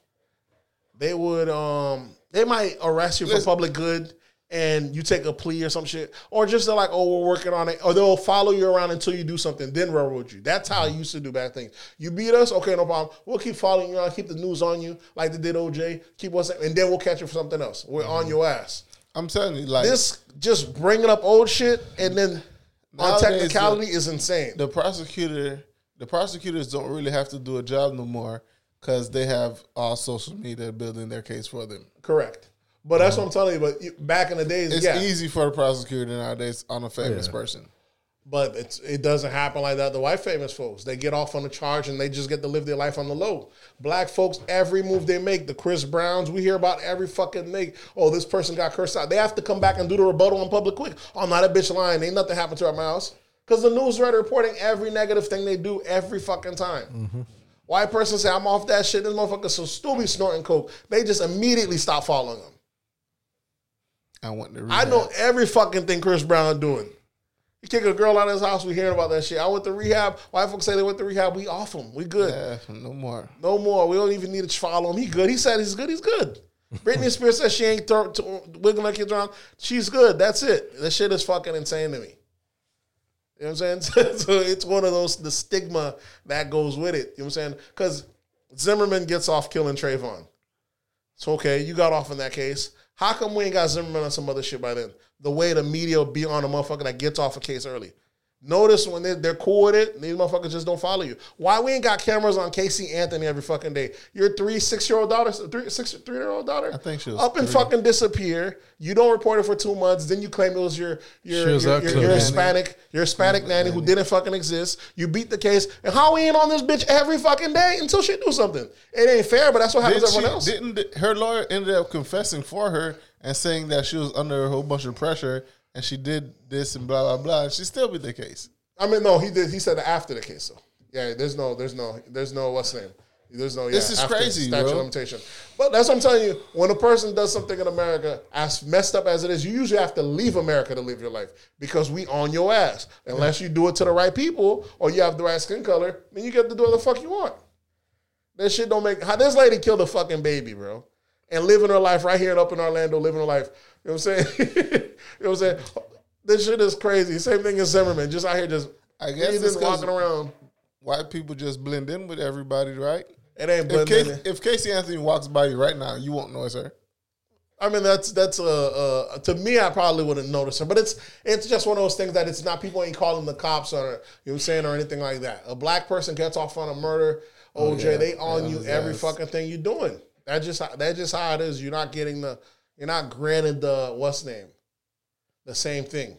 Speaker 2: they would um they might arrest you for
Speaker 3: Listen.
Speaker 2: public good and you take a plea or some shit. Or just they're like, oh, we're working on it. Or they'll follow you around until you do something, then railroad you. That's how I used to do bad things. You beat us, okay, no problem. We'll keep following you around, keep the news on you, like they did OJ. Keep us and then we'll catch you for something else. We're on your ass.
Speaker 3: I'm telling you, like
Speaker 2: This just bringing up old shit and then on technicality is insane.
Speaker 3: the prosecutor, the prosecutors don't really have to do a job no more because they have all social media building their case for them.
Speaker 2: Correct. But that's what I'm telling you. But you- back in the days,
Speaker 3: It's
Speaker 2: yeah.
Speaker 3: easy for the prosecutor nowadays on a famous person.
Speaker 2: But it's, it doesn't happen like that. The white famous folks, they get off on a charge and they just get to live their life on the low. Black folks, every move they make, the Chris Browns, we hear about every fucking make. Oh, this person got cursed out. They have to come back and do the rebuttal in public quick. Oh, not a bitch lying. Ain't nothing happened to our mouse. Because the news read reporting every negative thing they do every fucking time. White person say, I'm off that shit. This motherfucker so still be snorting coke. They just immediately stop following them.
Speaker 3: I went to
Speaker 2: I know every fucking thing Chris Brown doing. He kick a girl out of his house. We hearing about that shit. I went to rehab. White folks say they went to rehab. We off him. We good.
Speaker 3: Yeah, no more.
Speaker 2: No more. We don't even need to follow him. He good. He said he's good. He's good. Britney Spears says she ain't throw, t- wiggling her kids around. She's good. That's it. That shit is fucking insane to me. You know what I'm saying? [laughs] so it's one of those the stigma that goes with it. You know what I'm saying? Because Zimmerman gets off killing Trayvon. So okay, you got off in that case. How come we ain't got Zimmerman on some other shit by then? The way the media be on a motherfucker that gets off a case early. Notice when they're, they're cool with it, these motherfuckers just don't follow you. Why we ain't got cameras on Casey Anthony every fucking day? Your three, six year old daughter, three, six, three year old daughter,
Speaker 3: I think she was
Speaker 2: up and
Speaker 3: three.
Speaker 2: fucking disappear. You don't report it for two months. Then you claim it was your your
Speaker 4: was
Speaker 2: your, your, your. Hispanic your Hispanic nanny who didn't fucking exist. You beat the case, and how we ain't on this bitch every fucking day until she do something? It ain't fair, but that's what happens
Speaker 3: Did
Speaker 2: to everyone else.
Speaker 3: didn't her lawyer ended up confessing for her and saying that she was under a whole bunch of pressure and she did this and blah blah blah. She still be the case.
Speaker 2: I mean, no, he did. He said after the case, though. Yeah, there's no, there's no, there's no what's name. There's no. Yeah,
Speaker 3: This is crazy,
Speaker 2: statute
Speaker 3: bro.
Speaker 2: limitation. But that's what I'm telling you. When a person does something in America, as messed up as it is, you usually have to leave America to live your life because we on your ass. Unless you do it to the right people or you have the right skin color, then you get to do what the fuck you want. That shit don't make. How this lady killed a fucking baby, bro, and living her life right here up in Orlando, living her life. You know what I'm saying? [laughs] you know what I'm saying? This shit is crazy. Same thing as Zimmerman, just out here just
Speaker 3: I guess it's
Speaker 2: walking around.
Speaker 3: White people just blend in with everybody, right?
Speaker 2: It ain't
Speaker 3: If,
Speaker 2: blending.
Speaker 3: Casey, if Casey Anthony walks by you right now, you won't know it's her.
Speaker 2: I mean, that's that's uh, uh to me, I probably wouldn't notice her, but it's it's just one of those things that it's not people ain't calling the cops or you know what I'm saying or anything like that. A black person gets off on a murder, OJ,
Speaker 3: yeah.
Speaker 2: they on
Speaker 3: Yeah,
Speaker 2: you every fucking thing you're doing. That's just how, that's just how it is. You're not getting the you're not granted the what's name, the same thing.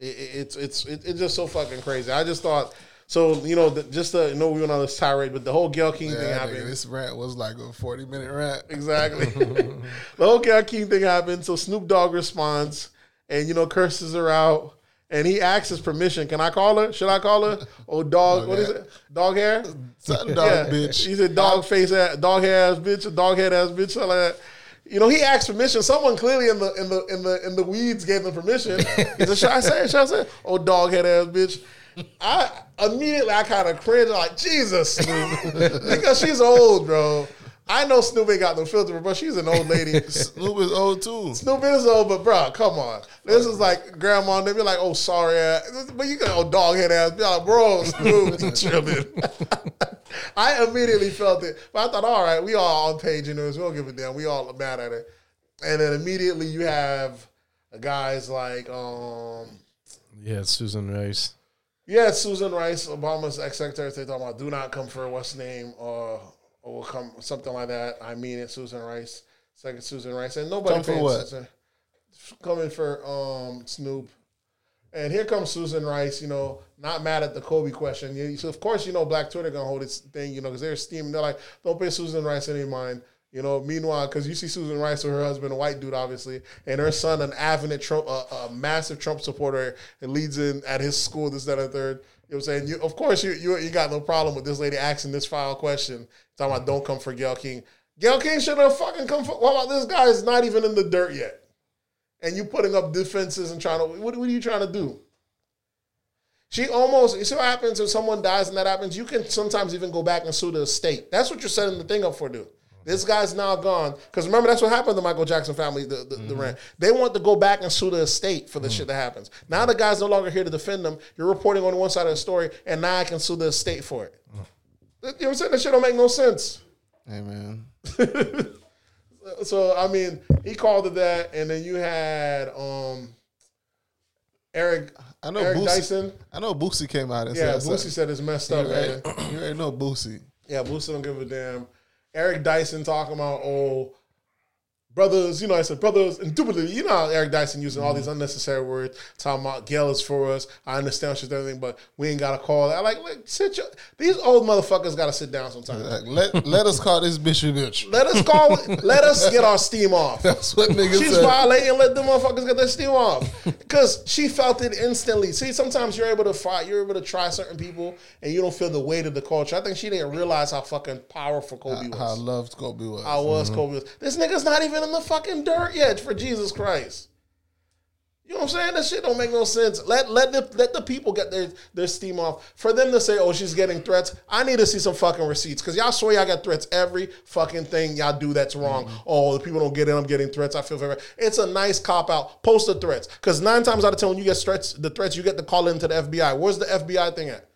Speaker 2: It, it, it's it's it, it's just so fucking crazy. I just thought so you know the, just to, you know we went on this tirade, but the whole Gayle King thing
Speaker 3: Yeah,
Speaker 2: happened.
Speaker 3: nigga, this rant was like a forty minute rant.
Speaker 2: Exactly. [laughs] the whole Gayle King thing happened. So Snoop Dogg responds and, you know, curses her out. And he asks his permission. Can I call her? Should I call her? Oh, dog. What is it? Dog hair?
Speaker 3: Something dog bitch.
Speaker 2: He said dog face ass, dog hair ass bitch, dog head ass bitch, something like that. You know, he asked permission. Someone clearly in the in the in the in the weeds gave him permission. He said, "Should I say? it? Should I say?" it?" Oh, dog head ass bitch. I immediately I kind of cringe. I'm like Jesus, [laughs] because she's old, bro. I know Snoop ain't got no filter, but she's an old lady. [laughs]
Speaker 3: Snoop is old too.
Speaker 2: Snoop is old, but bro, come on. This is like grandma. They be like, "Oh, sorry, ass. but you got oh dog head ass." Be like, "Bro, Snoop, you [laughs] tripping." [laughs] I immediately felt it, but I thought, "All right, we all on page in this. We don't give a damn. We all mad at it." And then immediately you have guys like, um,
Speaker 4: Yeah, Susan Rice.
Speaker 2: yeah, Susan Rice, Obama's ex secretary, they talking about do not come for what's name or or will come something like that. I mean it, Susan Rice, second Susan Rice, and nobody
Speaker 3: Come for what?
Speaker 2: Susan- coming for um Snoop. And here comes Susan Rice, you know, not mad at the Kobe question. So of course, you know, Black Twitter gonna hold its thing, you know, because they're steaming. They're like, don't pay Susan Rice any mind. You know, meanwhile, because you see Susan Rice with her husband, a white dude, obviously, and her son, an avid Trump, a, a massive Trump supporter, and leads in at his school, this, that, and third. You know what I'm saying? You, of course, you, you you got no problem with this lady asking this foul question, talking about don't come for Gayle King. Gayle King should have fucking come for. What about this guy is not even in the dirt yet? and you putting up defenses and trying to what, what are you trying to do? She almost you see what happens if someone dies and that happens, you can sometimes even go back and sue the estate. That's what you're setting the thing up for, dude. This guy's now gone. Because remember, that's what happened to the Michael Jackson family, the, the, the rant. They want to go back and sue the estate for the shit that happens. Now the guy's no longer here to defend them. You're reporting on one side of the story, and now I can sue the estate for it. You know what I'm saying? That shit don't make no sense.
Speaker 3: Hey man. [laughs]
Speaker 2: So I mean, he called it that, and then you had um Eric
Speaker 3: I know
Speaker 2: Eric
Speaker 3: Boosie.
Speaker 2: Dyson.
Speaker 3: I know Boosie came out and
Speaker 2: Yeah,
Speaker 3: said
Speaker 2: Boosie said it's messed up, [clears throat]
Speaker 3: You
Speaker 2: man.
Speaker 3: already, you already know Boosie.
Speaker 2: Yeah, Boosie don't give a damn. Eric Dyson talking about oh brothers, you know, I said brothers, and indubitably. You know Eric Dyson using all these mm-hmm. unnecessary words, talking about Gayle is for us. I understand she's doing everything, but we ain't got to call that. Like, like, sit your, these old motherfuckers got to sit down sometimes.
Speaker 3: Like, let let us call this bitch a bitch.
Speaker 2: Let us call it, [laughs] let us get our steam off.
Speaker 3: That's what niggas
Speaker 2: She's
Speaker 3: said.
Speaker 2: violating. Let them motherfuckers get their steam off because she felt it instantly. See, sometimes you're able to fight, you're able to try certain people, and you don't feel the weight of the culture. I think she didn't realize how fucking powerful Kobe was.
Speaker 3: How I loved Kobe was.
Speaker 2: How was mm-hmm. Kobe was. This nigga's not even in the fucking dirt yet. For Jesus Christ. You know what I'm saying? That shit don't make no sense. Let let the let the people get their, their steam off. For them to say, "Oh, she's getting threats," I need to see some fucking receipts because y'all swear y'all got threats every fucking thing y'all do that's wrong. Mm-hmm. Oh, the people don't get it. I'm getting threats. I feel very. It's a nice cop out. Post the threats because nine times out of ten, when you get threats, the threats you get the call into the FBI. Where's the FBI thing at?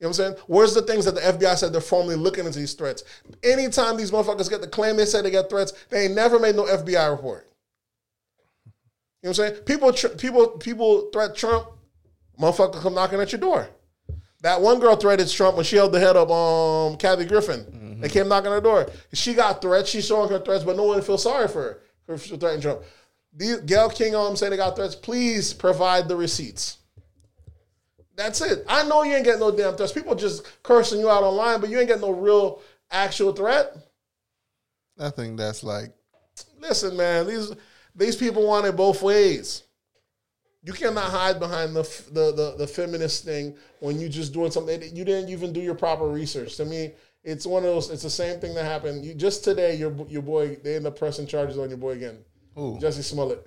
Speaker 2: You know what I'm saying? Where's the things that the FBI said they're formally looking into these threats? Anytime these motherfuckers get the claim they say they got threats, they ain't never made no FBI report. You know what I'm saying? People, tr- people, people threat Trump. Motherfucker come knocking at your door. That one girl threatened Trump when she held the head of um Kathy Griffin. They came knocking on her door. She got threats. She's showing her threats, but no one feels sorry for her for threatening Trump. These, Gayle King I'm saying, they got threats. Please provide the receipts. That's it. I know you ain't getting no damn threats. People just cursing you out online, but you ain't getting no real actual threat.
Speaker 3: I think that's like
Speaker 2: Listen, man, these these people want it both ways. You cannot hide behind the the the, the feminist thing when you just doing something you didn't even do your proper research. To me, it's one of those. It's the same thing that happened. You just today, your your boy they end up pressing charges on your boy again,
Speaker 3: who
Speaker 2: Jussie Smollett.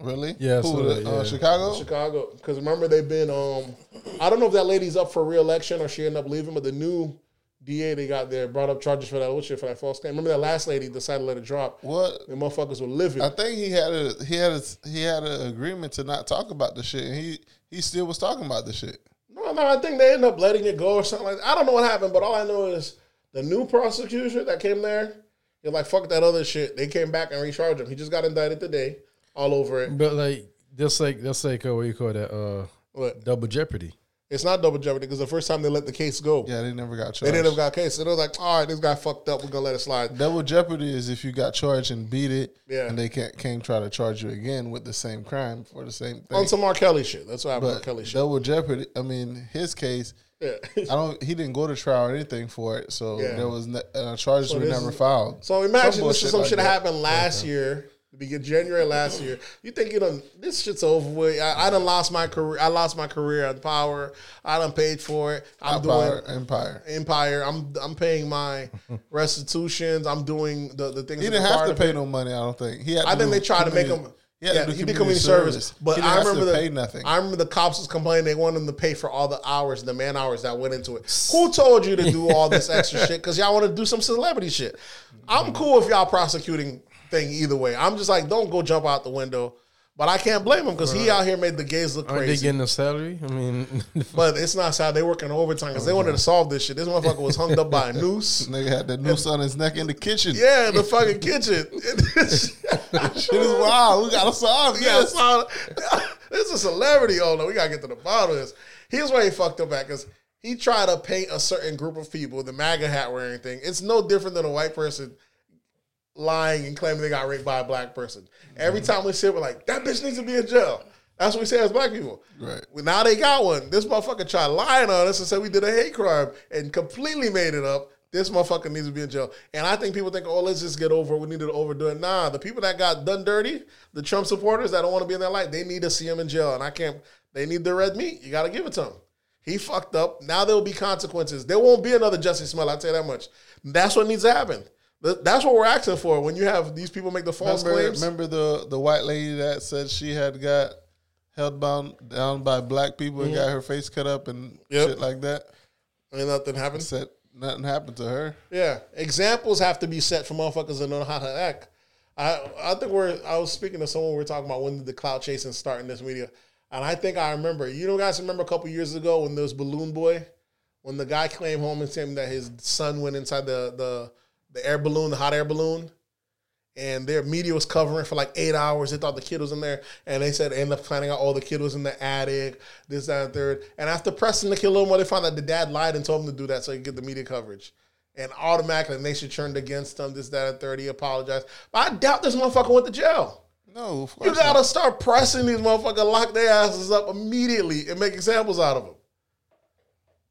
Speaker 3: Really?
Speaker 4: Yeah,
Speaker 3: who
Speaker 4: saw
Speaker 3: the,
Speaker 4: that,
Speaker 3: uh. Chicago?
Speaker 2: Chicago. Because remember, they've been. Um, I don't know if that lady's up for re-election or she ended up leaving, but the new DA they got there brought up charges for that old shit for that false claim. Remember that last lady decided to let it drop.
Speaker 3: What?
Speaker 2: The motherfuckers were living.
Speaker 3: I think he had a he had a he had an agreement to not talk about the shit, and he he still was talking about the shit.
Speaker 2: no, no, I think they ended up letting it go or something like that. I don't know what happened, but all I know is the new prosecutor that came there, you're like, fuck that other shit. They came back and recharged him. He just got indicted today, all over it.
Speaker 4: But like that's like that's like uh, what you call that uh
Speaker 2: What?
Speaker 4: double jeopardy.
Speaker 2: It's not double jeopardy because the first time they let the case go,
Speaker 3: Yeah, they never got charged.
Speaker 2: they didn't have got a case. So they was like, all right, this guy fucked up. We're gonna let it slide.
Speaker 3: Double jeopardy is if you got charged and beat it,
Speaker 2: Yeah.
Speaker 3: and they can't came try to charge you again with the same crime for the same thing.
Speaker 2: On some R. Kelly shit. That's what happened. with
Speaker 3: but
Speaker 2: R. Kelly shit.
Speaker 3: double jeopardy. I mean, his case,
Speaker 2: Yeah.
Speaker 3: I don't. He didn't go to trial or anything for it, so
Speaker 2: Yeah.
Speaker 3: there was ne- uh, charges were
Speaker 2: this
Speaker 3: never
Speaker 2: is-
Speaker 3: filed.
Speaker 2: So imagine
Speaker 3: Some
Speaker 2: this is
Speaker 3: bullshit
Speaker 2: some
Speaker 3: like
Speaker 2: shit that
Speaker 3: that.
Speaker 2: happened last year, the begin January last year. You think you done this shit's over with? I, I done lost my career. I lost my career on Power. I done paid for it. I'm
Speaker 3: Empire,
Speaker 2: doing
Speaker 3: Empire.
Speaker 2: Empire. I'm I'm paying my restitutions. I'm doing the the things.
Speaker 3: He didn't have to pay no money. I don't think. He had.
Speaker 2: I think they tried to make him.
Speaker 3: Had
Speaker 2: yeah, he did
Speaker 3: community
Speaker 2: community service, but I remember the
Speaker 3: pay nothing.
Speaker 2: I remember the cops was complaining they wanted him to pay for all the hours, the man hours that went into it. [laughs] Who told you to do all this extra shit? Because y'all want to do some celebrity shit. I'm cool if y'all prosecuting thing either way. I'm just like, don't go jump out the window. But I can't blame him because he out here made the gays look
Speaker 4: Aren't they
Speaker 2: crazy.
Speaker 4: getting a salary? I mean, [laughs]
Speaker 2: but it's not sad. They working overtime because they wanted to solve this shit. This motherfucker was hung up by a noose. [laughs]
Speaker 3: Nigga had the noose on his neck in the kitchen.
Speaker 2: Yeah, in the fucking kitchen. [laughs]
Speaker 3: Shit is wild. We gotta solve
Speaker 2: Yeah,
Speaker 3: this.
Speaker 2: so, this is a celebrity. Oh no, we gotta get to the bottom of this. Here's where he fucked up at because he tried to paint a certain group of people, the MAGA hat wearing thing. It's no different than a white person lying and claiming they got raped by a black person. Every time we say it, we're like, that bitch needs to be in jail. That's what we say as black people.
Speaker 3: Right.
Speaker 2: Well, now they got one. This motherfucker tried lying on us and said we did a hate crime and completely made it up. This motherfucker needs to be in jail. And I think people think, oh, let's just get over it. We need to overdo it. Nah, the people that got done dirty, the Trump supporters that don't want to be in that light, they need to see him in jail. And I can't, they need the red meat. You got to give it to him. He fucked up. Now there will be consequences. There won't be another Jussie Smollett. I'll tell you that much. That's what needs to happen. Th- That's what we're asking for when you have these people make the false
Speaker 3: Remember,
Speaker 2: claims.
Speaker 3: remember the the white lady that said she had got held bound down by black people and got her face cut up and
Speaker 2: Mm-hmm. Yep.
Speaker 3: shit like that.
Speaker 2: And nothing happened.
Speaker 3: Said nothing happened to her.
Speaker 2: Yeah, examples have to be set for motherfuckers that know how to act. I I think we're. I was speaking to someone. We were talking about when did the cloud chasing start in this media, and I think I remember. You know, guys, remember a couple years ago when there was Balloon Boy, when the guy came home and said that his son went inside the the the air balloon, the hot air balloon, and their media was covering for like eight hours. They thought the kid was in there, and they said end up finding out oh the kid was in the attic, this that and third. And after pressing the kid a little more, they found out the dad lied and told him to do that so he could get the media coverage. And automatically the nation turned against him, this that and third. He apologized, but I doubt this motherfucker went to jail.
Speaker 3: No, of
Speaker 2: You gotta
Speaker 3: not.
Speaker 2: start pressing these motherfuckers, lock their asses up immediately, and make examples out of them.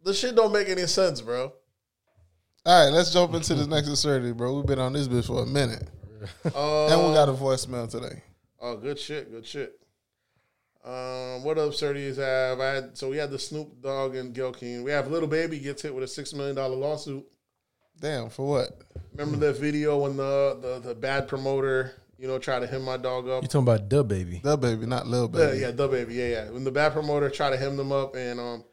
Speaker 2: The shit don't make any sense, bro.
Speaker 3: All right, let's jump into this next absurdity, bro. We've been on this bitch for a minute,
Speaker 2: Uh,
Speaker 3: and we got a voicemail today.
Speaker 2: Oh, good shit, good shit. Um, what absurdities have I had? So we had the Snoop Dogg and Gayle King. We have Little Baby gets hit with a six million dollar lawsuit.
Speaker 3: Damn, for what?
Speaker 2: Remember that video when the, the the bad promoter, you know, tried to hem my dog up?
Speaker 4: you talking about DaBaby?
Speaker 3: The baby, not little
Speaker 2: Yeah,
Speaker 3: baby.
Speaker 2: yeah, DaBaby, yeah, yeah. When the bad promoter tried to hem them up and um,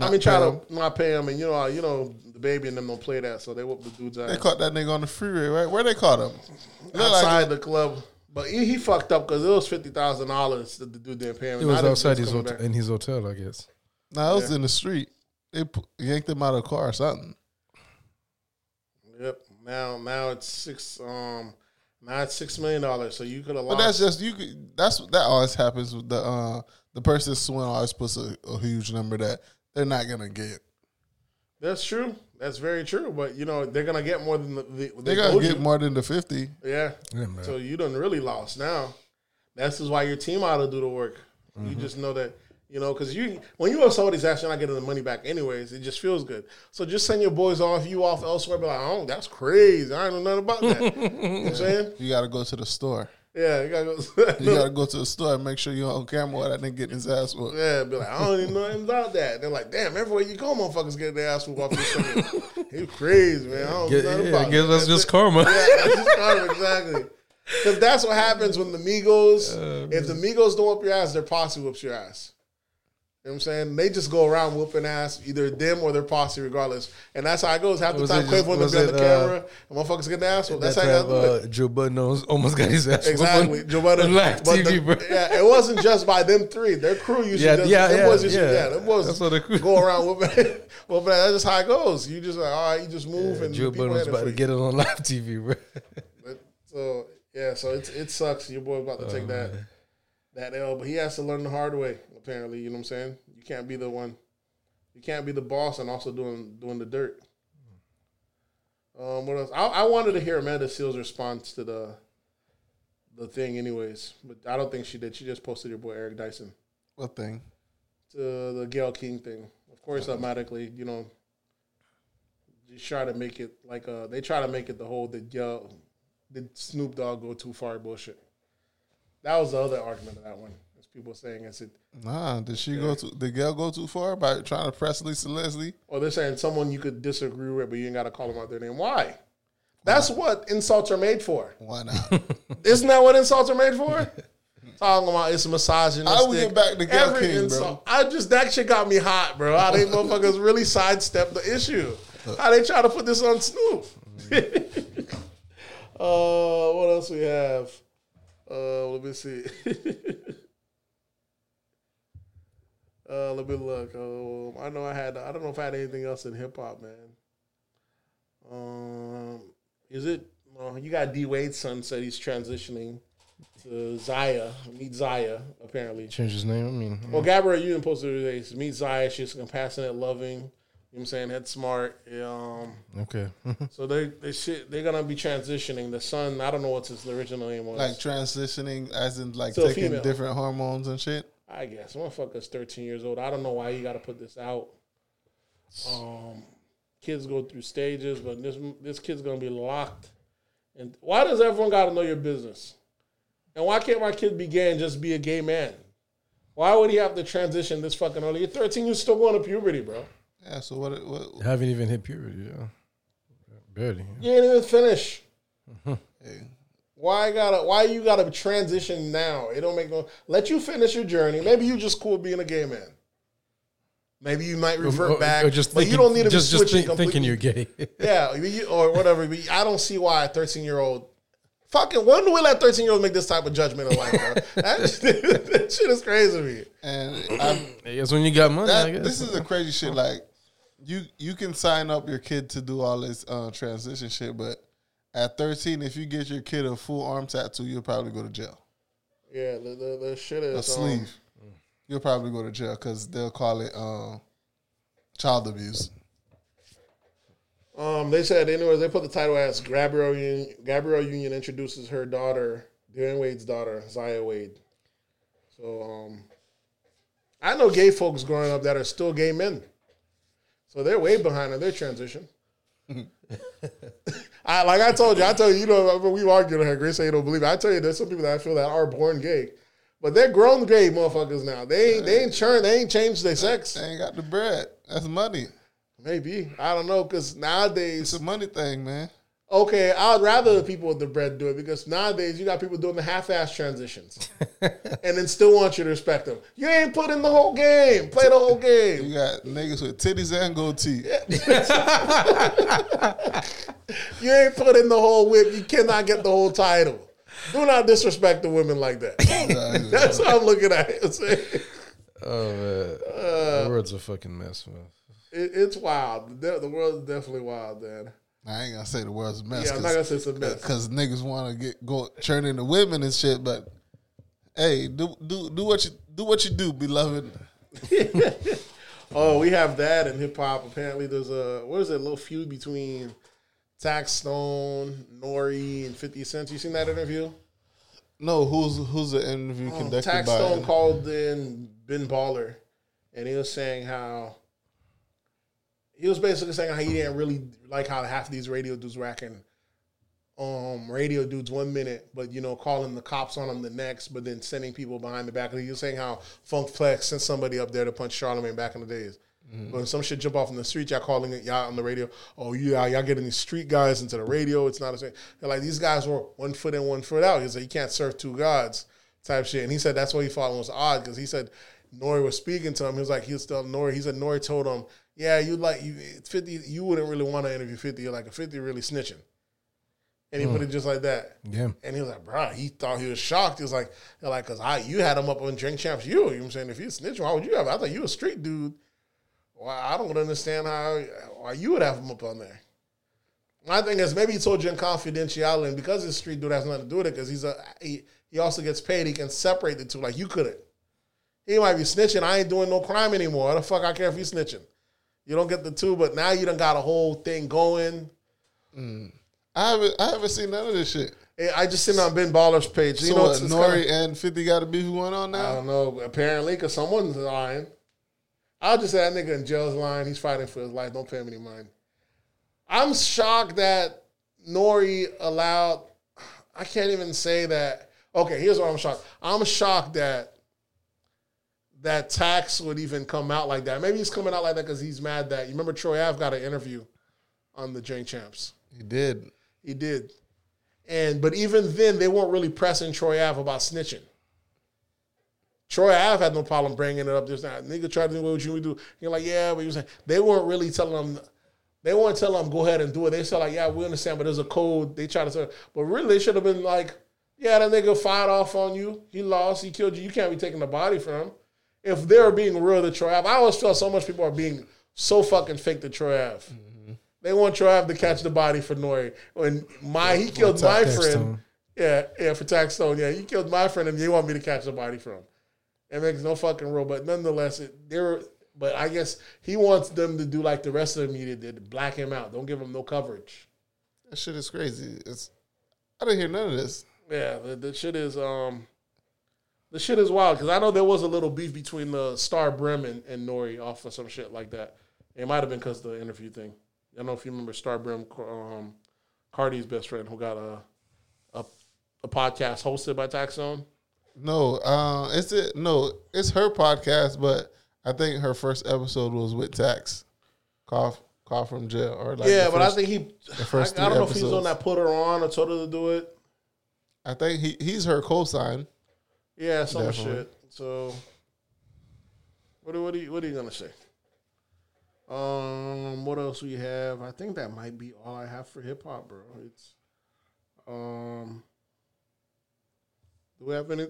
Speaker 2: I mean, try to not pay him, and you know, you know, DaBaby and them don't play that, so they whoop the dude's
Speaker 3: They caught that nigga on the freeway, right? Where they caught him? Look like-
Speaker 2: outside the club. But he, he fucked up because it was fifty thousand dollars that the dude didn't pay him.
Speaker 4: It was outside his hotel, in his hotel, I guess.
Speaker 3: nah, it was in the street. They yanked him out of the car or something.
Speaker 2: Yep. Now now it's six um now it's six million dollars. So you could have
Speaker 3: But that's just you. Could, that's that always happens with the uh the person suing always puts a, a huge number that they're not gonna get.
Speaker 2: that's true. That's very true. But you know they're gonna get more than the, the,
Speaker 3: They
Speaker 2: they
Speaker 3: gotta get
Speaker 2: you.
Speaker 3: more than the fifty.
Speaker 2: Yeah.
Speaker 4: Yeah, man.
Speaker 2: So you done really lost now. That's just why your team ought to do the work. You
Speaker 3: Mm-hmm.
Speaker 2: just know that you know because you when you have somebody's ass, you're not getting the money back anyways. It just feels good. So just send your boys off, you off elsewhere. Be like, oh, that's crazy. I don't know nothing about that. [laughs] you know what I'm saying?
Speaker 3: You gotta go to the store.
Speaker 2: Yeah, you gotta go.
Speaker 3: You gotta [laughs] go to the store and make sure you're on camera while that nigga getting his ass whooped.
Speaker 2: Yeah, be like, I don't even know anything about that. They're like, damn, everywhere you go, motherfuckers get their ass whooped off this shit. He crazy, man. I don't
Speaker 4: Yeah,
Speaker 2: know
Speaker 4: yeah,
Speaker 2: about
Speaker 4: I guess
Speaker 2: that.
Speaker 4: that's just karma.
Speaker 2: Yeah, that's just karma, exactly. [laughs] Because that's what happens when the Migos, if the Migos don't whoop your ass, their posse whoops your ass. You know what I'm saying? They just go around whooping ass, either them or their posse, regardless. And that's how it goes. Half the
Speaker 4: Was
Speaker 2: time,
Speaker 4: it
Speaker 2: Quavo
Speaker 4: just-
Speaker 2: to
Speaker 4: was
Speaker 2: be on
Speaker 4: it,
Speaker 2: the
Speaker 4: uh,
Speaker 2: camera, and motherfuckers get their ass whooped. That's
Speaker 4: That
Speaker 2: how you
Speaker 4: time,
Speaker 2: gotta do it.
Speaker 4: uh, Joe Budden almost almost got his ass
Speaker 2: Exactly, Joe Budden. [laughs]
Speaker 4: live TV,
Speaker 2: the-
Speaker 4: bro.
Speaker 2: Yeah, it wasn't just by them three. Their crew usually
Speaker 4: Yeah,
Speaker 2: does.
Speaker 4: yeah,
Speaker 2: them
Speaker 4: yeah,
Speaker 2: boys usually,
Speaker 4: yeah.
Speaker 2: yeah. them boys
Speaker 4: That's what the crew-
Speaker 2: go around whooping. [laughs] well, but that's just how it goes. You just like, all right, you just move and
Speaker 4: Joe
Speaker 2: the people
Speaker 4: Budden was about to get it on [laughs] live TV, bro.
Speaker 2: But, so yeah, so it's it sucks. Your boy about to take that that L, but he has to learn the hard way. Apparently, you know what I'm saying. You can't be the one You can't be the boss and also doing doing the dirt. Um, what else? I, I wanted to hear Amanda Seales' response to the the thing, anyways, but I don't think she did. She just posted your boy Eric Dyson
Speaker 3: What thing?
Speaker 2: to the Gayle King thing. Of course, automatically, you know, just try to make it like uh they try to make it the whole did Gayle did Snoop Dogg go too far bullshit. That was the other argument of that one. People saying it's it
Speaker 3: Nah, did she go to Did Gayle go too far by trying to press Lisa Leslie?
Speaker 2: or they're saying someone you could disagree with, but you ain't gotta call them out their name. Why? That's what insults are made for.
Speaker 3: Why not? [laughs]
Speaker 2: Isn't that what insults are made for? [laughs] Talking about it's misogynistic.
Speaker 3: I would get back to Gayle
Speaker 2: Every
Speaker 3: King, bro.
Speaker 2: insult- I just that shit got me hot, bro. How they motherfuckers really sidestep the issue. How they try to put this on Snoop. [laughs] uh, what else we have? Uh, let me see. Uh, let me look. Um, I know I had. I don't know if I had anything else in hip hop, man. Um, is it? Well, you got D Wade's son said he's transitioning to Zaya. Meet Zaya, apparently.
Speaker 4: Change his name. I mean,
Speaker 2: Well, Gabrielle Union posted today. Meet Zaya. She's compassionate, loving. You know what I'm saying? Head smart. Um,
Speaker 4: okay. [laughs]
Speaker 2: so they they shit, they're gonna be transitioning. The son, I don't know what his original name was.
Speaker 3: like transitioning, as in like taking
Speaker 2: female.
Speaker 3: different hormones and shit.
Speaker 2: I guess motherfucker's 13 years old. I don't know why you got to put this out. Um, kids go through stages, but this this kid's gonna be locked. And why does everyone got to know your business? And why can't my kid be gay and just be a gay man? Why would he have to transition this fucking early? You're 13, you're still going to puberty, bro.
Speaker 3: Yeah. So what? What?
Speaker 4: Haven't even hit puberty. Yeah. Barely.
Speaker 2: You ain't even finish. [laughs]
Speaker 3: Hey,
Speaker 2: Why gotta? Why you gotta transition now? It don't make no. Let you finish your journey. Maybe you just cool being a gay man. Maybe you might revert
Speaker 4: Or- or
Speaker 2: back,
Speaker 4: just
Speaker 2: but
Speaker 4: thinking,
Speaker 2: you don't need to
Speaker 4: just,
Speaker 2: be
Speaker 4: just
Speaker 2: switching
Speaker 4: think, thinking you're gay. [laughs]
Speaker 2: Yeah, or whatever. But I don't see why a 13 year old. Fucking when do we let 13 year olds make this type of judgment in life, bro? [laughs] that, that shit is crazy to me.
Speaker 3: and I'm,
Speaker 4: That's when you got money. I
Speaker 3: that,
Speaker 4: guess.
Speaker 3: this is the crazy shit. Like you, you can sign up your kid to do all this uh, transition shit, but at 13, if you get your kid a full arm tattoo, you'll probably go to jail.
Speaker 2: Yeah, the, the, the shit is
Speaker 3: A
Speaker 2: um,
Speaker 3: sleeve, you'll probably go to jail because they'll call it um, child abuse.
Speaker 2: Um, they said, anyways, they put the title as Gabrielle Union, Gabrielle Union introduces her daughter, Dwyane Wade's daughter, Zaya Wade. So, um, I know gay folks growing up that are still gay men. So they're way behind on their transition. [laughs] I like I told you, I tell you, you know, we argued on here. Grace say you don't believe it. I tell you, there's some people that I feel that are born gay, but they're grown gay motherfuckers now. They ain't they ain't churned, they ain't changed their sex.
Speaker 3: They ain't got the bread. That's money.
Speaker 2: Maybe I don't know because nowadays
Speaker 3: It's a money thing, man.
Speaker 2: Okay, I'd rather the people with the bread do it because nowadays you got people doing the half-ass transitions, [laughs] and then still want you to respect them. You ain't put in the whole game. Play the whole game.
Speaker 3: You got niggas with titties and goatee. [laughs]
Speaker 2: You ain't put in the whole whip. You cannot get the whole title. Do not disrespect the women like that. [laughs] That's how I'm looking at it.
Speaker 4: Oh man, uh, the world's a fucking mess, man.
Speaker 2: it's wild. The, the world is definitely wild, man.
Speaker 3: I ain't gonna say the world's a mess.
Speaker 2: Yeah, I'm not gonna say it's a mess.
Speaker 3: because niggas want to get go turn into women and shit. But hey, do do do what you do what you do, beloved. [laughs]
Speaker 2: Oh, we have that in hip hop. Apparently, there's a what is it? A little feud between Taxstone, Nori, and Fifty Cent. You seen that interview?
Speaker 3: No, who's who's the interview um, conducted
Speaker 2: Oh, Tax
Speaker 3: by?
Speaker 2: Stone called in Ben Baller, and he was saying how he was basically saying how he didn't really like how half of these radio dudes were acting. Um, radio dudes one minute, but you know, calling the cops on them the next, but then sending people behind the back. He was saying how Funk Flex sent somebody up there to punch Charlemagne back in the days. but When some shit jump off in the street, y'all calling it y'all on the radio. Oh, yeah, y'all getting these street guys into the radio. It's not the same. They're like these guys were one foot in, one foot out. He said you can't serve two gods, type shit. And he said that's what he thought it was odd because he said Nori was speaking to him. He was like he was still Nori. He said Nori told him, yeah, you like you fifty. You wouldn't really want to interview fifty. You're like a fifty really snitching. And he put it mm. just like that.
Speaker 4: Yeah.
Speaker 2: And he was like, bro, he thought he was shocked. He was like, like, cause I you had him up on drink champs. You, you know what I'm saying? If you snitching, why would you have? I thought you a street dude. Well, I don't understand how why you would have him up on there. My thing is maybe he told you in confidentiality, and because this street dude has nothing to do with it, because he's a he, he also gets paid. He can separate the two. Like you couldn't. He might be snitching. I ain't doing no crime anymore. What the fuck I care if he's snitching? You don't get the two, but now you done got a whole thing going. Mm.
Speaker 3: I haven't I haven't seen none of this shit.
Speaker 2: I just seen on Ben Baller's page. You
Speaker 3: So
Speaker 2: know,
Speaker 3: what, Nori
Speaker 2: kinda-
Speaker 3: and Fifty got a beef going on now.
Speaker 2: I don't know. Apparently, because someone's lying. I'll just say that nigga in jail's lying. He's fighting for his life. Don't pay him any mind. I'm shocked that Nori allowed. I can't even say that. Okay, here's what I'm shocked. I'm shocked that that tax would even come out like that. Maybe he's coming out like that because he's mad that you remember Troy Ave got an interview on the Drink Champs.
Speaker 3: He did.
Speaker 2: He did. And but even then, they weren't really pressing Troy Ave about snitching. Troy Ave had no problem bringing it up. There's not nigga tried to do what you do. You're like, yeah, but you saying they weren't really telling them. They weren't telling them go ahead and do it. They said like, yeah, we understand, but there's a code. They try to say, but really, they should have been like, yeah, that nigga fired off on you. He lost. He killed you. You can't be taking the body from him. If they're being real to Troy Ave, I always feel so much people are being so fucking fake to Troy Ave. They want Troy Ave to catch the body for Nori. When my he killed my friend. Yeah, yeah, for Taxstone. Yeah, you killed my friend, and you want me to catch the body from. It makes no fucking rule, but nonetheless, it, they're. But I guess he wants them to do like the rest of the media did, black him out. Don't give him no coverage.
Speaker 3: That shit is crazy. It's I didn't hear none of this.
Speaker 2: Yeah, the, the shit is um, the shit is wild because I know there was a little beef between the Star Brim and, and Nori off of some shit like that. It might have been because the interview thing. I don't know if you remember Star Brim, um, Cardi's best friend, who got a a, a podcast hosted by Taxstone.
Speaker 3: No, uh, it's it. No, it's her podcast, but I think her first episode was with Tax, cough, cough from jail, or like
Speaker 2: yeah,
Speaker 3: the
Speaker 2: but I think he.
Speaker 3: first
Speaker 2: I, I don't know if he's the one that put her on or told her to do it.
Speaker 3: I think he he's her co-sign.
Speaker 2: Yeah, some
Speaker 3: Definitely.
Speaker 2: shit. So, what are, what are you what are you gonna say? Um, what else we have? I think that might be all I have for hip hop, bro. It's um, do we have any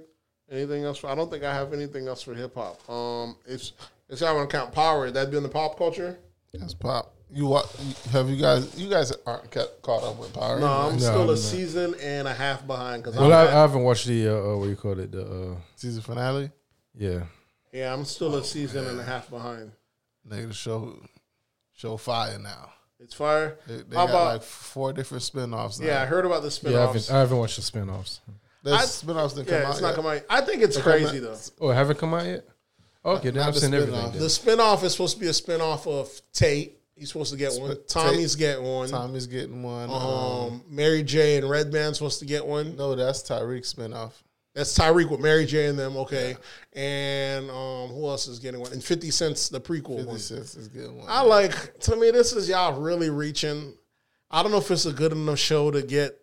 Speaker 2: anything else? For, I don't think I have anything else for hip hop. Um, it's it's I want to count power. That'd be in the pop culture.
Speaker 3: That's pop. You wa- Have you guys? You guys aren't ca- caught up with Power.
Speaker 2: No, I'm
Speaker 4: No,
Speaker 2: still
Speaker 4: I'm
Speaker 2: a
Speaker 4: not.
Speaker 2: season and a half behind because
Speaker 4: Well, I, I haven't watched the uh, uh, what do you call it? The uh,
Speaker 3: season finale.
Speaker 4: yeah.
Speaker 2: yeah, I'm still a season and a half behind.
Speaker 3: Nigga, the show show fire now.
Speaker 2: It's fire.
Speaker 3: They, they
Speaker 2: How
Speaker 3: got
Speaker 2: about
Speaker 3: like four different spinoffs. Now.
Speaker 2: yeah? I heard about the spinoffs.
Speaker 4: Yeah, I haven't, I haven't watched the spin-offs.
Speaker 3: There's
Speaker 2: I-
Speaker 3: spinoffs that come
Speaker 2: Yeah,
Speaker 3: out.
Speaker 2: it's not
Speaker 3: yet.
Speaker 2: coming out. I think it's
Speaker 3: They come
Speaker 2: crazy
Speaker 3: out-
Speaker 2: though.
Speaker 4: Oh, it haven't come out yet. Okay, then
Speaker 3: not
Speaker 4: I've
Speaker 3: the
Speaker 4: seen everything.
Speaker 3: spin-off.
Speaker 4: then.
Speaker 2: The spinoff is supposed to be a spinoff of Tate. He's supposed to get one. Tommy's getting one.
Speaker 3: Tommy's getting one. Um,
Speaker 2: Um, Mary J and Redman's supposed to get one.
Speaker 3: no, that's Tariq's spinoff.
Speaker 2: That's Tariq with Mary J and them. Okay, and um, who else is getting one? And Fifty Cent's the prequel
Speaker 3: Fifty
Speaker 2: one.
Speaker 3: Cent is getting one.
Speaker 2: I like. To me, this is y'all really reaching. I don't know if it's a good enough show to get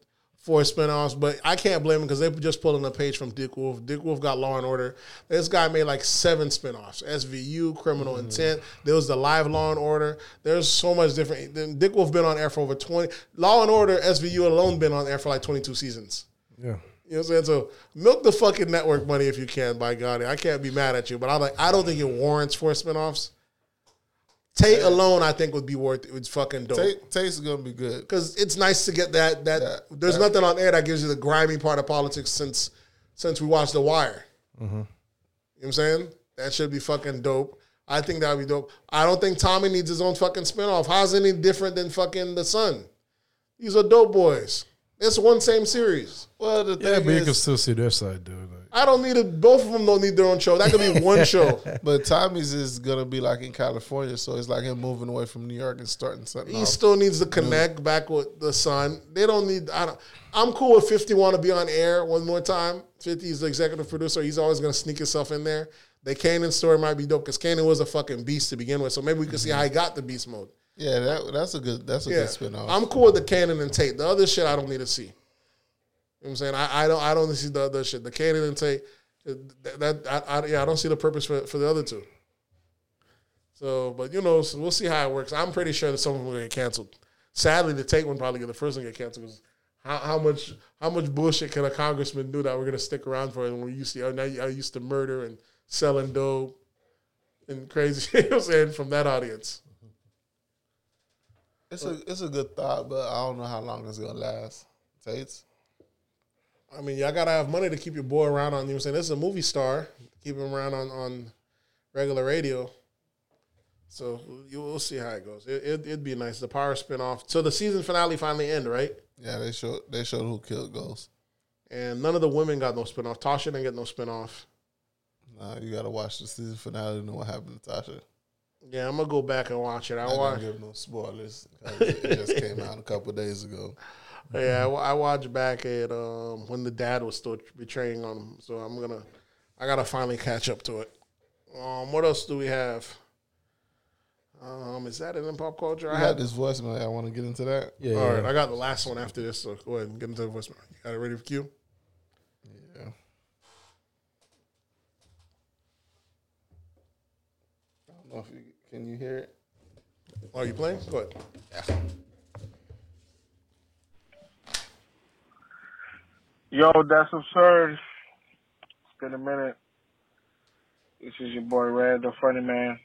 Speaker 2: four spinoffs, but I can't blame them because they just pulled in a page from Dick Wolf. Dick Wolf got Law and Order. This guy made like seven spinoffs: SVU, Criminal mm-hmm. Intent. There was the Live Law and Order. There's so much different. Then Dick Wolf been on air for over twenty. Law and Order, SVU alone been on air for like twenty two seasons.
Speaker 4: Yeah.
Speaker 2: You know what I'm saying? So milk the fucking network money if you can, by God. I can't be mad at you, but I'm like I don't think it warrants four spinoffs. Tate alone, I think would be worth it. It's fucking dope.
Speaker 3: Tate, Tate's gonna be good.
Speaker 2: Because it's nice to get that that
Speaker 3: Yeah,
Speaker 2: there's
Speaker 3: that-
Speaker 2: nothing on air that gives you the grimy part of politics since since we watched The Wire. Mm-hmm. You know what I'm saying? That should be fucking dope. I think that would be dope. I don't think Tommy needs his own fucking spinoff. How's any different than fucking The Sun? These are dope boys. It's one same series.
Speaker 3: Well, the
Speaker 4: Yeah,
Speaker 3: thing
Speaker 4: but you can still see their side, dude. Like,
Speaker 2: I don't need it. Both of them don't need their own show. That could be one [laughs] show.
Speaker 3: but Tommy's is gonna be like in California, so it's like him moving away from New York and starting something.
Speaker 2: He
Speaker 3: off.
Speaker 2: still needs to connect back with the son. They don't need. I don't. I'm cool with 50 want to be on air one more time. 50 is the executive producer. He's always going to sneak himself in there. The Kanan story might be dope because Kanan was a fucking beast to begin with. So maybe we can see mm-hmm. how he got the beast mode.
Speaker 3: yeah, that, that's a good. That's a
Speaker 2: Yeah,
Speaker 3: good spinoff.
Speaker 2: I'm cool with the Kanan and Tate. The other shit I don't need to see. I'm saying? I, I don't. I don't see the other shit. The Kanan and Tate. That, that I, I, yeah, I don't see the purpose for for the other two. So, but you know, so we'll see how it works. I'm pretty sure that some of them will get canceled. Sadly, the Tate one probably get the first one get canceled. 'cause how, how much how much bullshit can a congressman do that we're gonna stick around for? And we used to now I used to murder and selling dope and crazy. [laughs] you know I'm saying from that audience.
Speaker 3: it's a it's a good thought, but I don't know how long it's gonna last. Tate's.
Speaker 2: I mean, y'all gotta have money to keep your boy around on. You know what I'm saying? This is a movie star. Keep him around on on regular radio. So you, we'll see how it goes. It, it, it'd be nice. The Power spinoff. So the season finale finally end, right?
Speaker 3: Yeah, they showed they showed who killed Ghost.
Speaker 2: And none of the women got no spinoff. Tasha didn't get no spinoff.
Speaker 3: Nah, you gotta watch the season finale to know what happened to Tasha.
Speaker 2: Yeah, I'm gonna go back and watch it. I
Speaker 3: I don't
Speaker 2: watch.
Speaker 3: give no spoilers. It just came out a couple days ago.
Speaker 2: Yeah, I, I watched back at um, when the dad was still betraying on him. So I'm gonna, I gotta finally catch up to it. Um, what else do we have? Um, is that it in pop culture?
Speaker 3: I
Speaker 2: I
Speaker 3: had
Speaker 2: had
Speaker 3: this voicemail. I want to get into that.
Speaker 4: Yeah,
Speaker 2: All
Speaker 4: yeah.
Speaker 2: right, I got the last one after this. So go ahead and get into the voicemail. You got it ready for Q?
Speaker 3: Yeah. I don't know if you can you hear it.
Speaker 2: Are you playing? Go ahead.
Speaker 5: Yo, that's absurd. It's been a minute. This is your boy Red, the funny man,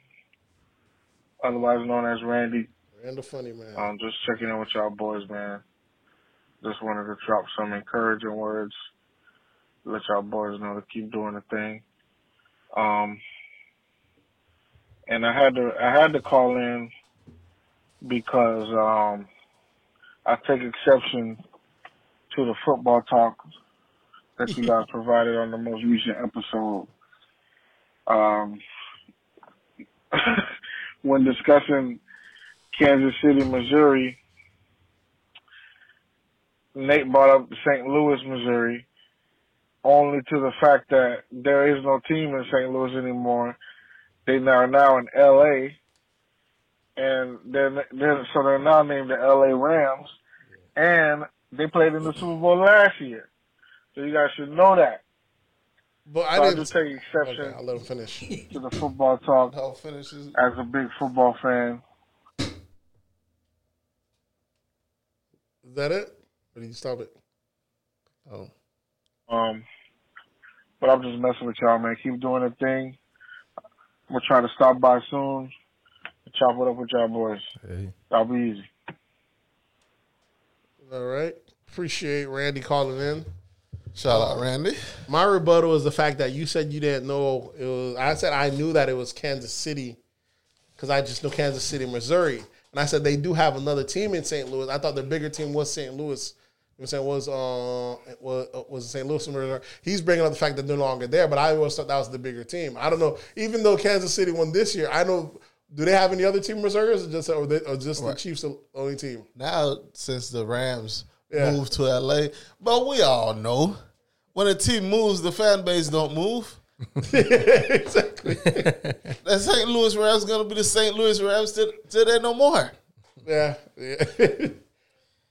Speaker 5: otherwise known as Randy.
Speaker 2: And the funny man.
Speaker 5: Um, just checking in with y'all boys, man. Just wanted to drop some encouraging words. Let y'all boys know to keep doing the thing. Um, and I had to I had to call in because um, I take exception to the football talk that you guys provided on the most recent episode. Um, [coughs] when discussing Kansas City, Missouri, Nate brought up St. Louis, Missouri, only to the fact that there is no team in St. Louis anymore. They are now in L.A. and they're, they're so they're now named the L.A. Rams, and they played in the Super Bowl last year. So you guys should know that.
Speaker 2: But I
Speaker 5: So I
Speaker 2: didn't.
Speaker 5: just take exception
Speaker 2: Okay, I'll let him finish. [laughs]
Speaker 5: to the football talk
Speaker 3: How finishes?
Speaker 5: as a big football fan.
Speaker 2: Is that it? Or did you stop it?
Speaker 3: Oh,
Speaker 5: Um, but I'm just messing with y'all, man. Keep doing the thing. I'm gonna try to stop by soon and chop it up with y'all boys.
Speaker 4: Hey.
Speaker 5: That'll be easy.
Speaker 2: All right. Appreciate Randy calling in.
Speaker 3: Shout out Randy.
Speaker 2: My rebuttal is the fact that you said you didn't know it was. I said I knew that it was Kansas City because I just know Kansas City, Missouri, and I said they do have another team in St. Louis. I thought the bigger team was St. Louis. You know what I'm saying was uh was was St. Louis, Missouri. He's bringing up the fact that they're no longer there, but I always thought that was the bigger team. I don't know. Even though Kansas City won this year, I know. Do they have any other team in Missouri, or just or, they, or just the Chiefs the only team?
Speaker 3: Now since the Rams
Speaker 2: Yeah.
Speaker 3: moved to LA, but we all know when a team moves, the fan base don't move. [laughs]
Speaker 2: exactly. [laughs]
Speaker 3: The St. Louis Rams gonna be the St. Louis Rams till, till they no more.
Speaker 2: Yeah, yeah. [laughs]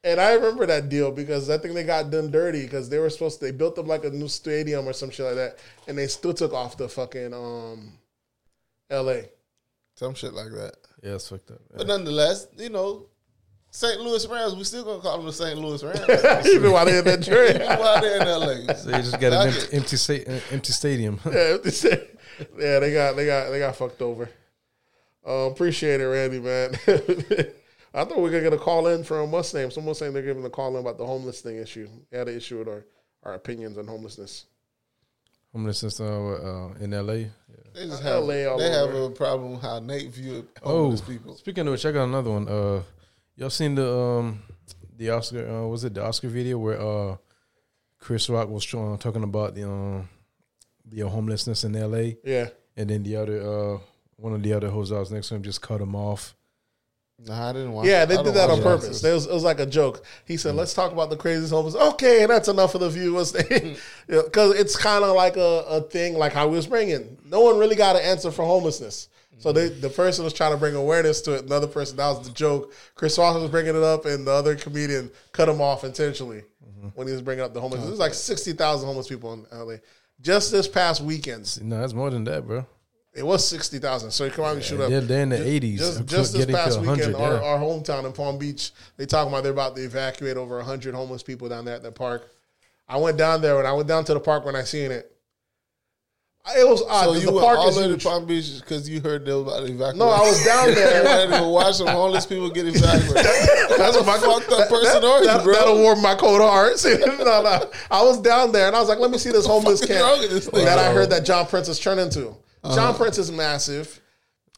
Speaker 2: and I remember that deal because I think they got done dirty because they were supposed to, they built them like a new stadium or some shit like that, and they still took off the fucking um, L.A.
Speaker 3: Some shit like that.
Speaker 4: Yeah, it's fucked up.
Speaker 3: But nonetheless, you know, St. Louis Rams, we still gonna call them the St. Louis Rams. [laughs]
Speaker 2: Even while they're in that trade.
Speaker 3: While they're in LA.
Speaker 4: So you just got an
Speaker 3: Fuck
Speaker 4: empty, empty, sta- uh, empty stadium. [laughs]
Speaker 2: yeah, yeah, they got they got they got fucked over. Um, appreciate it, Randy, man. [laughs] I thought we were gonna get a call in from what's name. Someone saying they're giving a call in about the homeless thing issue. They had an issue with our, our opinions on homelessness.
Speaker 4: Homelessness uh, uh, in LA. Yeah.
Speaker 3: They just
Speaker 2: LA
Speaker 3: have,
Speaker 2: all
Speaker 3: they have a problem how Nate viewed
Speaker 4: Oh,
Speaker 3: homeless people.
Speaker 4: speaking of which, I got another one. Uh, y'all seen the um the Oscar? Uh, was it the Oscar video where uh Chris Rock was showing, talking about the um the homelessness in L.A.
Speaker 2: Yeah.
Speaker 4: and then the other uh one of the other hoes that was next to him just cut him off.
Speaker 3: Nah, I didn't watch
Speaker 2: Yeah,
Speaker 3: it.
Speaker 2: they did that on purpose. It was, it was like a joke. He said, "Let's talk about the craziest homeless." Okay, that's enough of the view. Because [laughs] it's kind of like a, a thing, like how we was bringing. No one really got an answer for homelessness. So they, the person was trying to bring awareness to it. Another person, that was the joke. Chris Rock was bringing it up, and the other comedian cut him off intentionally mm-hmm. when he was bringing up the homeless. There's like sixty thousand homeless people in LA. Just this past weekend,
Speaker 4: No, that's more than that, bro.
Speaker 2: it was sixty thousand. So you come out and shoot up.
Speaker 4: They're, they're in the eighties.
Speaker 2: Just, uh, just this past weekend,
Speaker 4: 100,
Speaker 2: our, our hometown in Palm Beach, they talking about they're about to evacuate over 100 homeless people down there at the park. I went down there, and I went down to the park when I seen it. It was odd.
Speaker 3: So you
Speaker 2: the
Speaker 3: were
Speaker 2: park
Speaker 3: all
Speaker 2: is
Speaker 3: the. Palm Beach because you heard they about to evacuate.
Speaker 2: No, I was down [laughs] there.
Speaker 3: ready to watch some homeless people get evacuated. That's a fucked up person, are you,
Speaker 2: that,
Speaker 3: bro?
Speaker 2: That'll warm my cold heart. [laughs] no, no. I was down there and I was like, let me see this homeless camp
Speaker 3: this
Speaker 2: that I heard that John Prince is turned into. Uh-huh. John Prince is massive.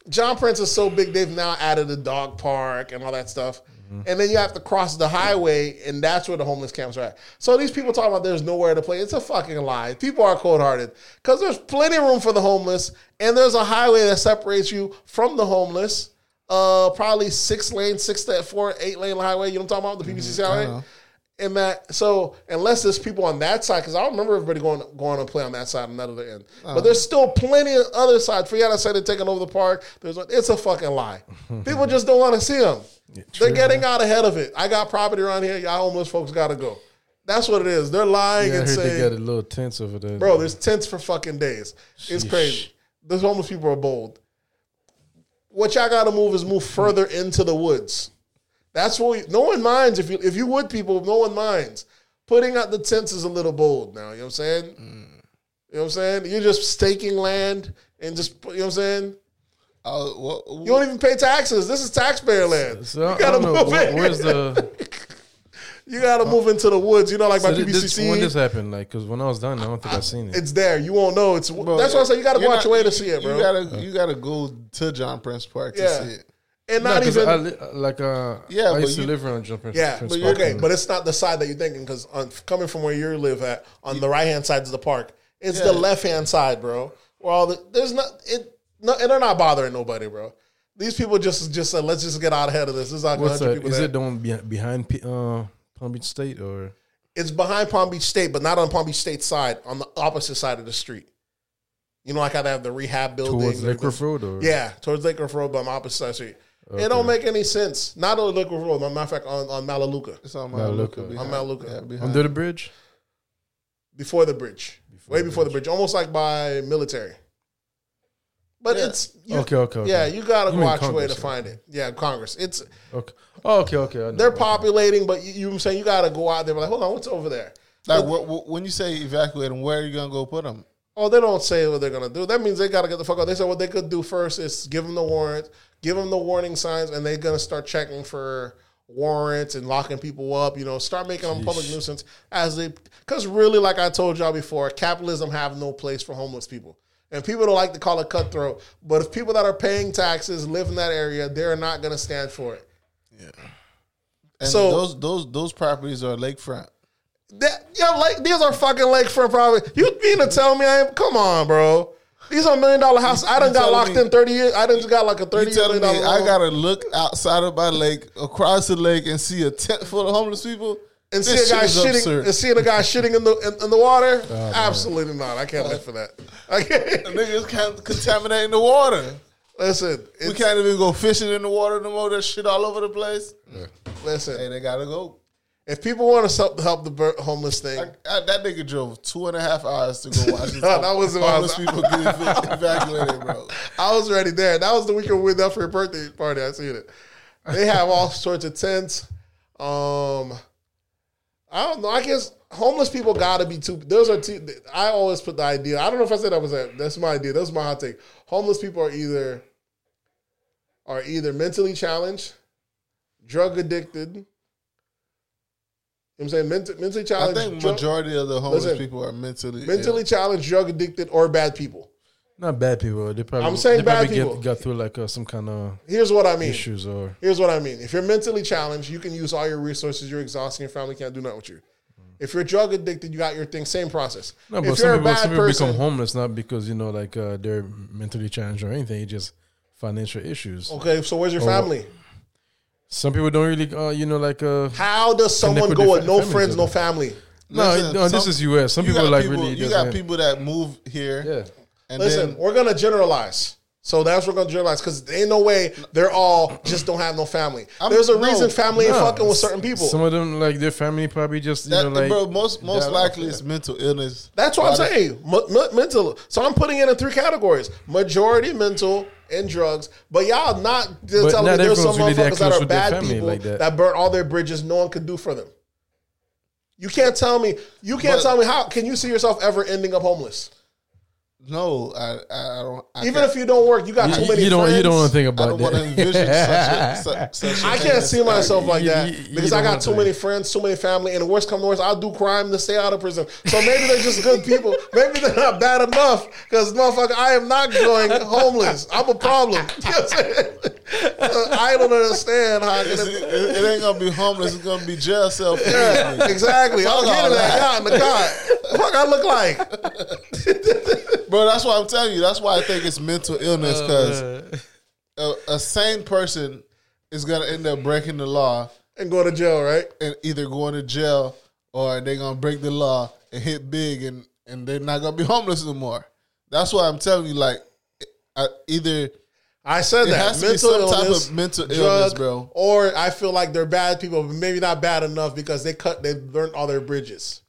Speaker 2: John Prince is so big, they've now added a dog park and all that stuff. Mm-hmm. And then you have to cross the highway, and that's where the homeless camps are at. So these people talking about there's nowhere to play. It's a fucking lie. People are cold hearted because there's plenty of room for the homeless, and there's a highway that separates you from the homeless. Uh, probably six lane, six to four, eight lane highway. You know what I'm talking about? The PBCC highway.
Speaker 3: know.
Speaker 2: And that so unless there's people on that side, because I don't remember everybody going going to play on that side and that other end. But uh-huh. there's still plenty of other sides. Forget I said they're taking over the park. There's it's a fucking lie. [laughs] people just don't want to see them. They're getting out ahead of it. I got property around here. Y'all homeless folks got to go. That's what it is. They're lying
Speaker 4: Yeah,
Speaker 2: and
Speaker 4: saying. they got a little tense over there.
Speaker 2: bro, there's tents for fucking days. It's crazy. Those homeless people are bold. What y'all got to move is move further into the woods. That's what we, no one minds if you if you wood people, no one minds. Putting out the tents is a little bold now. You know what I'm saying? Mm. You know what I'm saying? You're just staking land and just you know what I'm saying.
Speaker 3: Uh, what,
Speaker 2: You don't even pay taxes. This is taxpayer land.
Speaker 4: So
Speaker 2: you gotta
Speaker 4: don't know.
Speaker 2: move
Speaker 4: where-
Speaker 2: in.
Speaker 4: where's the [laughs]
Speaker 2: You gotta move into the woods. You know, like
Speaker 4: so
Speaker 2: by
Speaker 4: thi- this,
Speaker 2: PBCC.
Speaker 4: when this happened? Like, because when I was done, I don't think I seen it.
Speaker 2: it's there. You won't know. It's
Speaker 3: Bro,
Speaker 2: that's why I say you gotta go
Speaker 3: you're
Speaker 2: out
Speaker 3: not-
Speaker 2: your way to see it, bro.
Speaker 3: You gotta you gotta go to John Prince Park to see it.
Speaker 2: and
Speaker 4: No,
Speaker 2: even
Speaker 4: I li- like uh,
Speaker 3: Yeah,
Speaker 4: I
Speaker 3: but
Speaker 4: used to live around jumping.
Speaker 2: Yeah,
Speaker 4: Prince
Speaker 2: but
Speaker 4: Park
Speaker 2: okay, but it's not the side that you're thinking because coming from where you live at on the right hand side of the park, it's the left hand side, bro. Where all the there's not it no, and they're not bothering nobody, bro. These people just just said, let's just get out ahead of this. There's like
Speaker 4: what's
Speaker 2: 100
Speaker 4: that?
Speaker 2: people
Speaker 4: Is
Speaker 2: there.
Speaker 4: it the one behind uh, Palm Beach State or?
Speaker 2: it's behind Palm Beach State, but not on Palm Beach State side, on the opposite side of the street. You know, like how they have the rehab building.
Speaker 4: Towards Lake
Speaker 2: the-
Speaker 4: Road, or
Speaker 2: Yeah, towards Lake Cliff Road, but on the opposite side of the street. It don't make any sense. Not on Lake Cliff Road, matter of fact, on, on Melaleuca,
Speaker 3: It's on
Speaker 4: Mount
Speaker 3: Mount
Speaker 4: Luca.
Speaker 3: Luca.
Speaker 2: On Mount Luca.
Speaker 3: Yeah, behind.
Speaker 4: under the bridge.
Speaker 2: before the bridge. Way before the bridge, almost like by military. But
Speaker 3: Yeah.
Speaker 2: it's you,
Speaker 4: Okay, okay, okay.
Speaker 2: Yeah, you gotta
Speaker 4: You
Speaker 2: go
Speaker 4: mean
Speaker 2: out your way to find it. Yeah, Congress. It's
Speaker 4: Okay. Oh, okay, okay.
Speaker 2: They're populating, but you, you know I'm saying you gotta go out there. Like, hold on, what's over there?
Speaker 3: Like wh- wh- when you say evacuate them, where are you gonna go put them?
Speaker 2: Oh, they don't say what they're gonna do. That means they gotta get the fuck out. They said what they could do first is give them the warrant, give them the warning signs, and they're gonna start checking for warrants and locking people up. You know, start making them public nuisance as they. Because really, like I told y'all before, capitalism have no place for homeless people. And people don't like to call it cutthroat, but if people that are paying taxes live in that area, they're not gonna stand for it. Yeah.
Speaker 3: And
Speaker 2: So-
Speaker 3: those those those properties are lakefront.
Speaker 2: That yeah, like these are fucking lakefront property. You mean to tell me I am? Come on, bro. These are million dollar houses. I done got locked
Speaker 3: me-
Speaker 2: in thirty years. I done just got like a thirty
Speaker 3: telling
Speaker 2: million
Speaker 3: me
Speaker 2: dollar.
Speaker 3: I gotta look outside of my lake, across the lake, and see a tent full of homeless people?
Speaker 2: And see
Speaker 3: This
Speaker 2: a guy
Speaker 3: shit
Speaker 2: shitting
Speaker 3: absurd.
Speaker 2: and seeing a guy shitting in the in, in the water? Absolutely not. I can't live for that. I can't.
Speaker 3: Niggas can't contaminating the water.
Speaker 2: Listen,
Speaker 3: We can't even go fishing in the water no more. There's shit all over the place.
Speaker 2: listen.
Speaker 3: Hey, they gotta go.
Speaker 2: If people want to help, help the bur- homeless thing,
Speaker 3: I, I, that nigga drove two and a half hours to go [laughs] watch
Speaker 2: No, that was- the
Speaker 3: homeless people get ev- evacuated, bro. [laughs]
Speaker 2: I was already there. That was the weekend we went up for your birthday party. I seen it. They have all sorts of tents. Um, I don't know. I guess homeless people got to be too. Those are two. I always put the idea. I don't know if I said that was that. That's my idea. That's my hot take. Homeless people are either are either mentally challenged, drug addicted. You know what I'm saying Ment- mentally
Speaker 3: I
Speaker 2: challenged.
Speaker 3: think
Speaker 2: drug-
Speaker 3: majority of the homeless
Speaker 2: Listen,
Speaker 3: people are mentally
Speaker 2: mentally challenged, drug addicted, or bad people.
Speaker 4: Not bad people. They probably.
Speaker 2: I'm saying
Speaker 4: they
Speaker 2: bad
Speaker 4: probably
Speaker 2: people.
Speaker 4: Get, got through like uh, some kind of
Speaker 2: Here's what I mean.
Speaker 4: issues or.
Speaker 2: Here's what I mean. If you're mentally challenged, you can use all your resources. You're exhausting. Your family can't do nothing with you. If you're drug addicted, you got your thing. Same process.
Speaker 4: No,
Speaker 2: if
Speaker 4: but
Speaker 2: you're
Speaker 4: some
Speaker 2: a
Speaker 4: people,
Speaker 2: bad
Speaker 4: some people
Speaker 2: person,
Speaker 4: become homeless not because you know like uh, they're mentally challenged or anything. It's just financial issues.
Speaker 2: okay. So where's your
Speaker 4: Oh,
Speaker 2: family?
Speaker 4: Some people don't really, uh, you know, like uh,
Speaker 2: How does someone go with no friends, no family?
Speaker 4: no,
Speaker 3: Listen,
Speaker 4: no. This is U.S. Some people
Speaker 3: got
Speaker 4: like
Speaker 3: people,
Speaker 4: really.
Speaker 3: you
Speaker 4: doesn't-
Speaker 3: got people that move here.
Speaker 4: Yeah.
Speaker 3: And
Speaker 2: Listen,
Speaker 3: then
Speaker 2: we're gonna generalize. So that's what we're gonna generalize because ain't no way they're all just don't have no family.
Speaker 3: I'm-
Speaker 2: There's a
Speaker 3: no,
Speaker 2: reason family ain't fucking with certain people.
Speaker 4: Some of them, like their family, probably just you
Speaker 3: that,
Speaker 4: know, like
Speaker 3: bro, most most likely
Speaker 4: yeah.
Speaker 3: it's mental illness.
Speaker 2: That's what I'm saying. M- m- mental. So I'm putting it in three categories: majority mental and drugs. But y'all not telling me there's some
Speaker 4: really that
Speaker 2: motherfuckers that
Speaker 4: close
Speaker 2: are bad people
Speaker 4: like
Speaker 2: that.
Speaker 4: that.
Speaker 2: burn all their bridges. No one could do for them. You can't tell me. You can't
Speaker 3: But-
Speaker 2: tell me how. Can you see yourself ever ending up homeless?
Speaker 3: No, I, I don't. I
Speaker 2: Even if you don't work, you got
Speaker 4: You,
Speaker 2: too many
Speaker 4: you don't.
Speaker 2: friends.
Speaker 4: You don't want to think about
Speaker 3: I
Speaker 4: about
Speaker 3: don't want to envision such a, [laughs] such, such a
Speaker 2: I can't
Speaker 3: as-
Speaker 2: see myself like
Speaker 4: You-
Speaker 2: that
Speaker 4: you- you
Speaker 2: because I got too
Speaker 4: to.
Speaker 2: many friends, too many family, and the worst come to worst, I'll do crime to stay out of prison. So maybe they're just good people. Maybe they're not bad enough because motherfucker, I am not going homeless. I'm a problem. [laughs] You know I'm saying? I don't understand how. I
Speaker 3: It's-
Speaker 2: can,
Speaker 3: it, it ain't gonna be homeless. It's gonna be jail cell. for
Speaker 2: yeah, exactly. I'm
Speaker 3: Fuck all
Speaker 2: getting that
Speaker 3: that.
Speaker 2: guy in the. Fuck, I look like. [laughs]
Speaker 3: Bro, that's why I'm telling you. That's why I think it's mental illness
Speaker 2: Uh,
Speaker 3: because a, a sane person is gonna end up breaking the law
Speaker 2: And go to jail, right?
Speaker 3: and either going to jail or they're gonna break the law and hit big and and they're not gonna be homeless no more. That's why I'm telling you. Like, I, either
Speaker 2: I said
Speaker 3: It
Speaker 2: that
Speaker 3: has to be
Speaker 2: mental
Speaker 3: some type of mental
Speaker 2: drug,
Speaker 3: illness, bro.
Speaker 2: Or I feel like they're bad people, but maybe not bad enough because they cut, they burnt all their bridges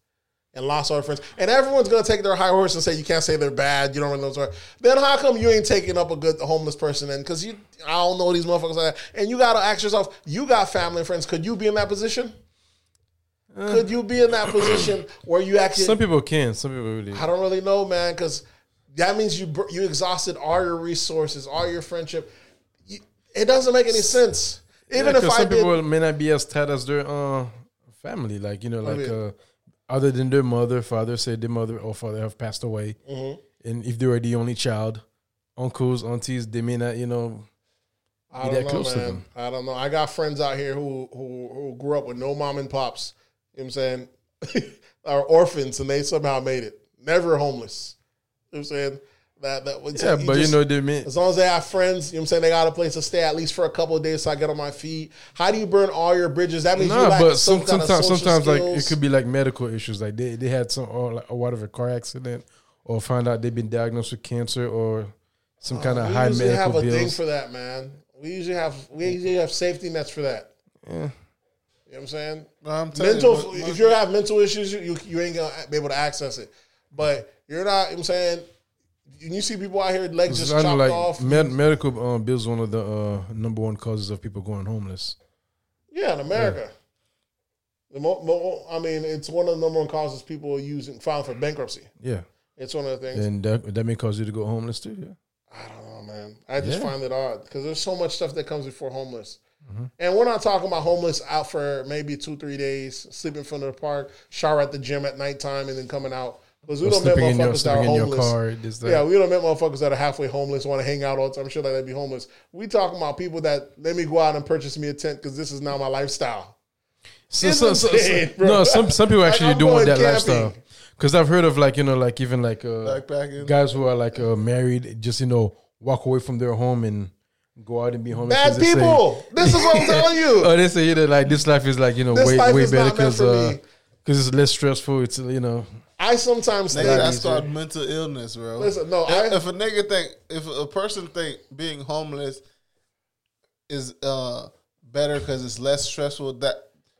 Speaker 2: and lost all their friends. And everyone's gonna take their high horse and say you can't say they're bad. You don't really know. What's then how come you ain't taking up a good homeless person? And because you, I don't know these motherfuckers like that. And you gotta ask yourself, you got family and friends. Could you be in that position? Could you be in that position where you actually?
Speaker 4: Some people can. Some people really.
Speaker 2: I don't really know, man, because that means you you exhausted all your resources, all your friendship. You, it doesn't make any sense. Even
Speaker 4: Yeah,
Speaker 2: if I
Speaker 4: some
Speaker 2: did,
Speaker 4: people may not be as tight as their uh, family, like you know, like
Speaker 2: mean-
Speaker 4: uh, other than their mother, father, say their mother or father have passed away,
Speaker 2: Mm-hmm.
Speaker 4: and if they were the only child, uncles, aunties, they may not, you know,
Speaker 2: I
Speaker 4: be
Speaker 2: don't
Speaker 4: that
Speaker 2: know,
Speaker 4: close to
Speaker 2: man.
Speaker 4: them.
Speaker 2: I don't know. I got friends out here who who who grew up with no mom and pops. You know what I'm saying? [laughs] are orphans and they somehow made it. Never homeless. You know what I'm saying? That that was
Speaker 4: yeah, but
Speaker 2: just-
Speaker 4: you know, what they mean.
Speaker 2: As long as they have friends, you know what I'm saying, they got a place to stay at least for a couple of days so I get on my feet. How do you burn all your bridges? That means you
Speaker 4: Nah,
Speaker 2: lack
Speaker 4: but
Speaker 2: some
Speaker 4: some,
Speaker 2: kind of
Speaker 4: sometimes,
Speaker 2: social
Speaker 4: sometimes like it could be like medical issues, like they, they had some or like a whatever car accident, or find out they've been diagnosed with cancer or some kind of
Speaker 2: we
Speaker 4: high
Speaker 2: usually have
Speaker 4: medical
Speaker 2: a thing for that, man. We usually have we usually have safety nets for that.
Speaker 4: Yeah.
Speaker 2: You know what I'm saying?
Speaker 3: No, I'm
Speaker 2: mental
Speaker 3: you, but-
Speaker 2: if you have mental issues, you, you you ain't gonna be able to access it. But you're not, you know what I'm saying, and you see people out here legs just chopped
Speaker 4: like
Speaker 2: off.
Speaker 4: med- medical um, bills one of the uh, number one causes of people going homeless.
Speaker 2: yeah, in America. The mo- mo- I mean, it's one of the number one causes people are using filing for bankruptcy.
Speaker 4: Yeah,
Speaker 2: It's one of the things.
Speaker 4: and that that may cause you to go homeless too. Yeah.
Speaker 2: I don't know, man. I just
Speaker 4: Yeah.
Speaker 2: find it odd because there's so much stuff that comes before homeless.
Speaker 4: Mm-hmm.
Speaker 2: And we're not talking about homeless out for maybe two, three days, sleeping in front of the park, shower at the gym at nighttime, and then coming out. Because we don't met motherfuckers that are
Speaker 4: sleeping in your
Speaker 2: homeless.
Speaker 4: car. That.
Speaker 2: Yeah, we don't met motherfuckers that are halfway homeless, want to hang out all the time. I'm sure, like they be homeless. We talking about people that let me go out and purchase me a tent because this is now my lifestyle.
Speaker 4: So, so, so, no, some some people [laughs] actually
Speaker 2: I'm
Speaker 4: do want that
Speaker 2: camping.
Speaker 4: lifestyle. Because I've heard of like you know like even like uh, guys who are like uh, married, just you know walk away from their home and go out and be homeless.
Speaker 2: Bad
Speaker 4: they say-
Speaker 2: people. this is what I'm [laughs] telling you.
Speaker 4: Oh, they say you know like this life is like you know
Speaker 2: This
Speaker 4: way way better because because it's less stressful. It's you know
Speaker 2: I sometimes
Speaker 3: Nigga,
Speaker 2: think.
Speaker 3: that's called mental illness, bro.
Speaker 2: Listen, no,
Speaker 3: if,
Speaker 2: I-
Speaker 3: if a nigga think, if a person think being homeless is uh better because it's less stressful, that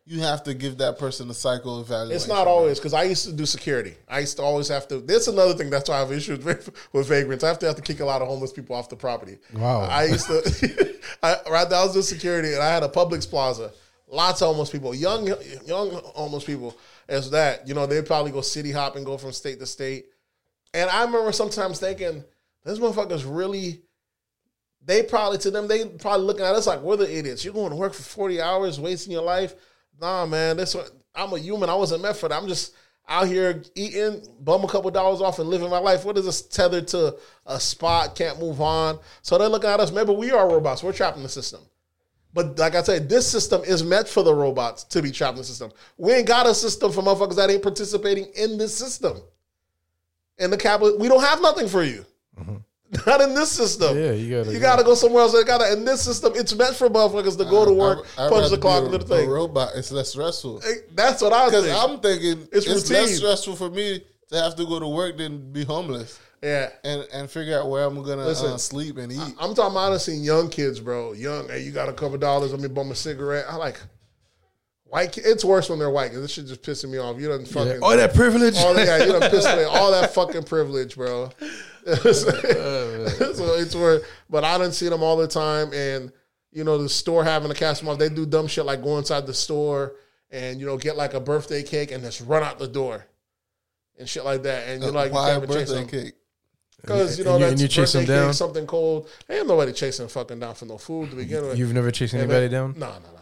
Speaker 3: you have to give that person a psycho evaluation.
Speaker 2: It's not always because I used to do security. I used to always have to. That's another thing. That's why I have issues with, with vagrants. I have to have to kick a lot of homeless people off the property.
Speaker 4: Wow.
Speaker 2: I used to. [laughs] I, right, I was doing security, and I had a Publix Plaza. Lots of homeless people, young young homeless people. As that, you know, they'd probably go city hop and go from state to state. And I remember sometimes thinking, those motherfuckers really. They probably to them they probably looking at us like we're the idiots. You're going to work for forty hours, wasting your life. Nah, man, this one, I'm a human. I wasn't meant for that. I'm just out here eating, bum a couple dollars off, and living my life. What is this tethered to a spot? Can't move on. So they're looking at us. Maybe we are robots. We're trapped in the system. But like I said, this system is meant for the robots to be trapped in the system. We ain't got a system for motherfuckers that ain't participating in this system. In the capital, we don't have nothing for you. Mm-hmm. Not in this system.
Speaker 4: Yeah, you gotta-
Speaker 2: you gotta go somewhere else. You gotta in this system. It's meant for motherfuckers to go to work,
Speaker 3: I- I'd
Speaker 2: punch the clock,
Speaker 3: be
Speaker 2: and
Speaker 3: a,
Speaker 2: do the thing.
Speaker 3: A robot, it's less stressful.
Speaker 2: That's what I
Speaker 3: Because
Speaker 2: think.
Speaker 3: I'm thinking
Speaker 2: It's
Speaker 3: it's, less stressful for me to have to go to work than be homeless
Speaker 2: yeah.
Speaker 3: and and figure out where I'm gonna
Speaker 2: Listen,
Speaker 3: uh, sleep and eat.
Speaker 2: I'm talking about honestly young kids, bro. Young, hey, you got a couple dollars, let me bum a cigarette. I like white kids. It's worse when they're white because this shit just pissing me off. You done fucking
Speaker 4: yeah. all that privilege.
Speaker 2: all that, yeah, you done pissed me [laughs] all that fucking privilege, bro. [laughs] so it's worth, but I don't see them all the time, and you know the store having a cash them off. They do dumb shit like go inside the store and you know get like a birthday cake and just run out the door and shit like that. And you're like, you
Speaker 3: Why a
Speaker 2: can't
Speaker 3: birthday cake?
Speaker 2: Because you
Speaker 4: And
Speaker 2: know
Speaker 4: you-
Speaker 2: that's
Speaker 4: and you chase them down?
Speaker 2: something cold. Ain't nobody chasing fucking down for no food to begin with.
Speaker 4: You've never chased anybody down?
Speaker 2: No, no, no.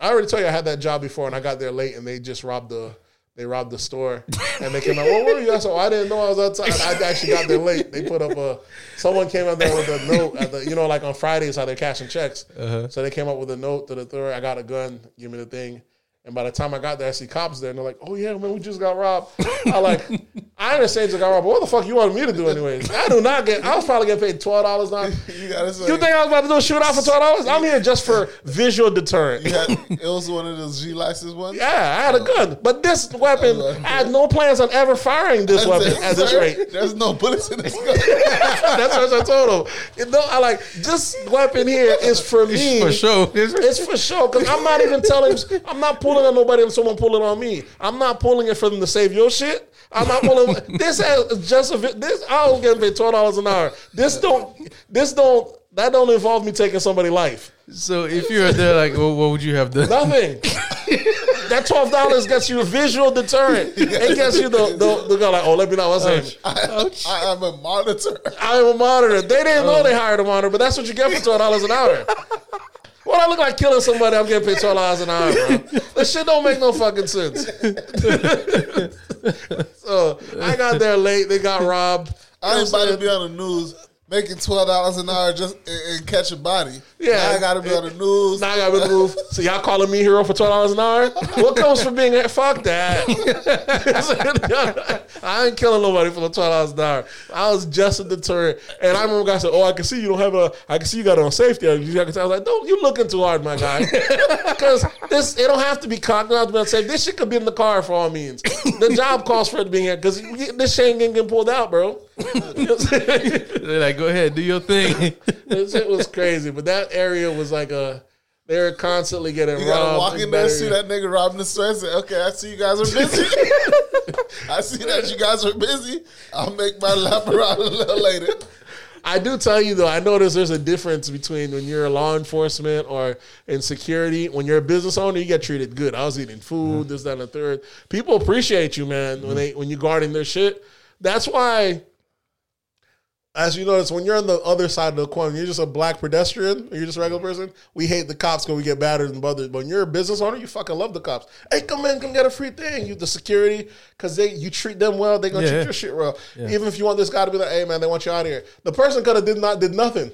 Speaker 2: I already told you I had that job before, and I got there late, and they just robbed the they robbed the store, and they came out. What were you? I said, oh, I didn't know I was outside. I actually got there late. They put up a someone came out there with a note. At the, you know, like on Fridays how they're cashing checks. Uh-huh. So they came up with a note to the store. I got a gun. Give me the thing. And by the time I got there, I see cops there, and they're like, "Oh yeah, man, we just got robbed." I like, I understand you got robbed, but what the fuck you wanted me to do anyways? I do not get. I was probably getting paid twelve dollars now. [laughs]
Speaker 3: You gotta say
Speaker 2: You think I was about to do a shootout for twelve dollars? I'm here just for visual deterrent.
Speaker 3: had, [laughs] it was one of those G license ones.
Speaker 2: Yeah, I had a oh. gun, but this weapon, I had no plans on ever firing this
Speaker 3: I
Speaker 2: weapon
Speaker 3: said,
Speaker 2: at this rate.
Speaker 3: There's no bullets in this [laughs] gun.
Speaker 2: That's what I told him. You know, I like this weapon here is for me.
Speaker 4: For sure.
Speaker 2: It's for sure because I'm not even telling. I'm not pulling on nobody. and someone pulling on me. I'm not pulling it for them to save your shit. I'm not pulling. [laughs] [laughs] this has just a, this. I was getting paid twelve dollars an hour. This don't. This don't. That don't involve me taking somebody's life.
Speaker 4: So if you were there, like, well, what would you have done?
Speaker 2: Nothing. [laughs] that twelve dollars gets you a visual deterrent. It gets you the the, the guy like, oh, let me know what's happening.
Speaker 3: I, I am a monitor.
Speaker 2: I am a monitor. They didn't know they oh. hired a monitor, but that's what you get for twelve dollars an hour. What I look like killing somebody? I'm getting paid twelve dollars an hour, bro. This shit don't make no fucking sense. [laughs] so I got there late. They got robbed.
Speaker 3: I ain't about to be on the news making twelve dollars an hour just and, and catch a body.
Speaker 2: Yeah.
Speaker 3: now I got to be on the news.
Speaker 2: Now I gotta move. So y'all calling me hero for twelve dollars an hour? What comes from being here? fuck that? [laughs] I ain't killing nobody for the twelve dollars an hour. I was just a deterrent. And I remember guys said, "Oh, I can see you don't have a. I can see you got it on safety." I was like, "Don't you looking too hard, my guy?" [laughs] Because this it don't have to be cocked. Don't have to be on safe. This shit could be in the car for all means. The job calls for it to be here because this shit ain't getting pulled out, bro. You know what I'm saying?
Speaker 4: They're like, go ahead, do your thing. [laughs]
Speaker 2: This shit was crazy, but that area was like a. They were constantly getting
Speaker 3: You
Speaker 2: robbed.
Speaker 3: gotta walk in there, see that nigga robbing the store, and say, "Okay, I see you guys are busy. [laughs] I see that you guys are busy. I'll make my lap around a little later."
Speaker 2: I do tell you though, I notice there's a difference between when you're a law enforcement or in security. When you're a business owner, you get treated good. I was eating food, mm-hmm. this, that, and the third. People appreciate you, man, when mm-hmm. they when you guarding their shit. That's why, as you notice, when you're on the other side of the coin, you're just a black pedestrian, or you're just a regular mm-hmm. person. We hate the cops because we get battered and bothered. But when you're a business owner, you fucking love the cops. Hey, come in, come get a free thing. You the security because they you treat them well, they gonna
Speaker 4: Yeah.
Speaker 2: treat your shit well. Even if you want this guy to be like, hey man, they want you out of here. The person could have did not did nothing,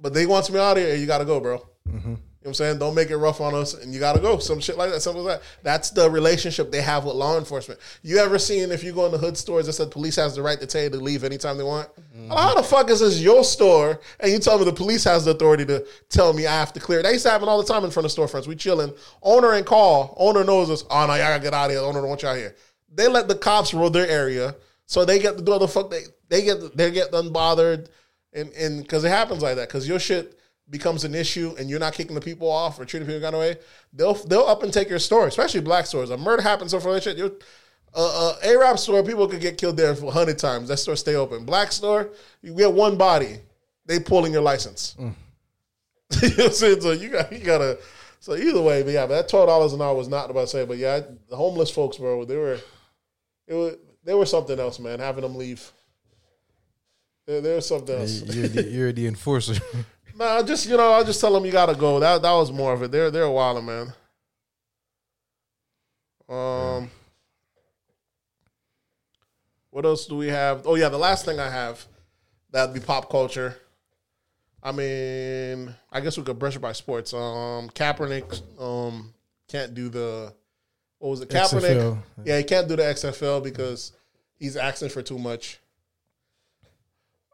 Speaker 2: but they wants me out of here. You got to go, bro. You know what I'm saying? Don't make it rough on us, and you got to go. Some shit like that. Something like that. That's the relationship they have with law enforcement. You ever seen if you go in the hood stores that said police has the right to tell you to leave anytime they want? Mm-hmm. How the fuck is this your store, and you tell me the police has the authority to tell me I have to clear? They used to happen all the time in front of storefronts. We chilling. Owner and call. Owner knows us. Oh no, y'all gotta get out of here. Owner don't want y'all here. They let the cops rule their area, so they get to do the fuck they they get they get unbothered, and and because it happens like that because your shit becomes an issue and you're not kicking the people off or treating people kind of way, they'll they'll up and take your store, especially black stores. A murder happens so for that shit. You're, uh, uh, Arab store, people could get killed there for hundred times. That store stay open. Black store, you get one body, they pulling your license. [laughs] you know what I'm saying? So you got you gotta. So either way, but yeah, but that twelve dollars an hour was not about to say, but yeah, the homeless folks, bro, they were, it was they were something else, man. Having them leave, there, there was something else.
Speaker 4: you're, the, you're the enforcer. [laughs]
Speaker 2: Nah, just you know, I just tell them you gotta go. That that was more of it. They're they're a wilder man. Um, what else do we have? Oh yeah, the last thing I have that'd be pop culture. I mean, I guess we could brush it by sports. Um, Kaepernick um can't do the what was it? Kaepernick.
Speaker 4: XFL.
Speaker 2: Yeah, he can't do the XFL because he's asking for too much.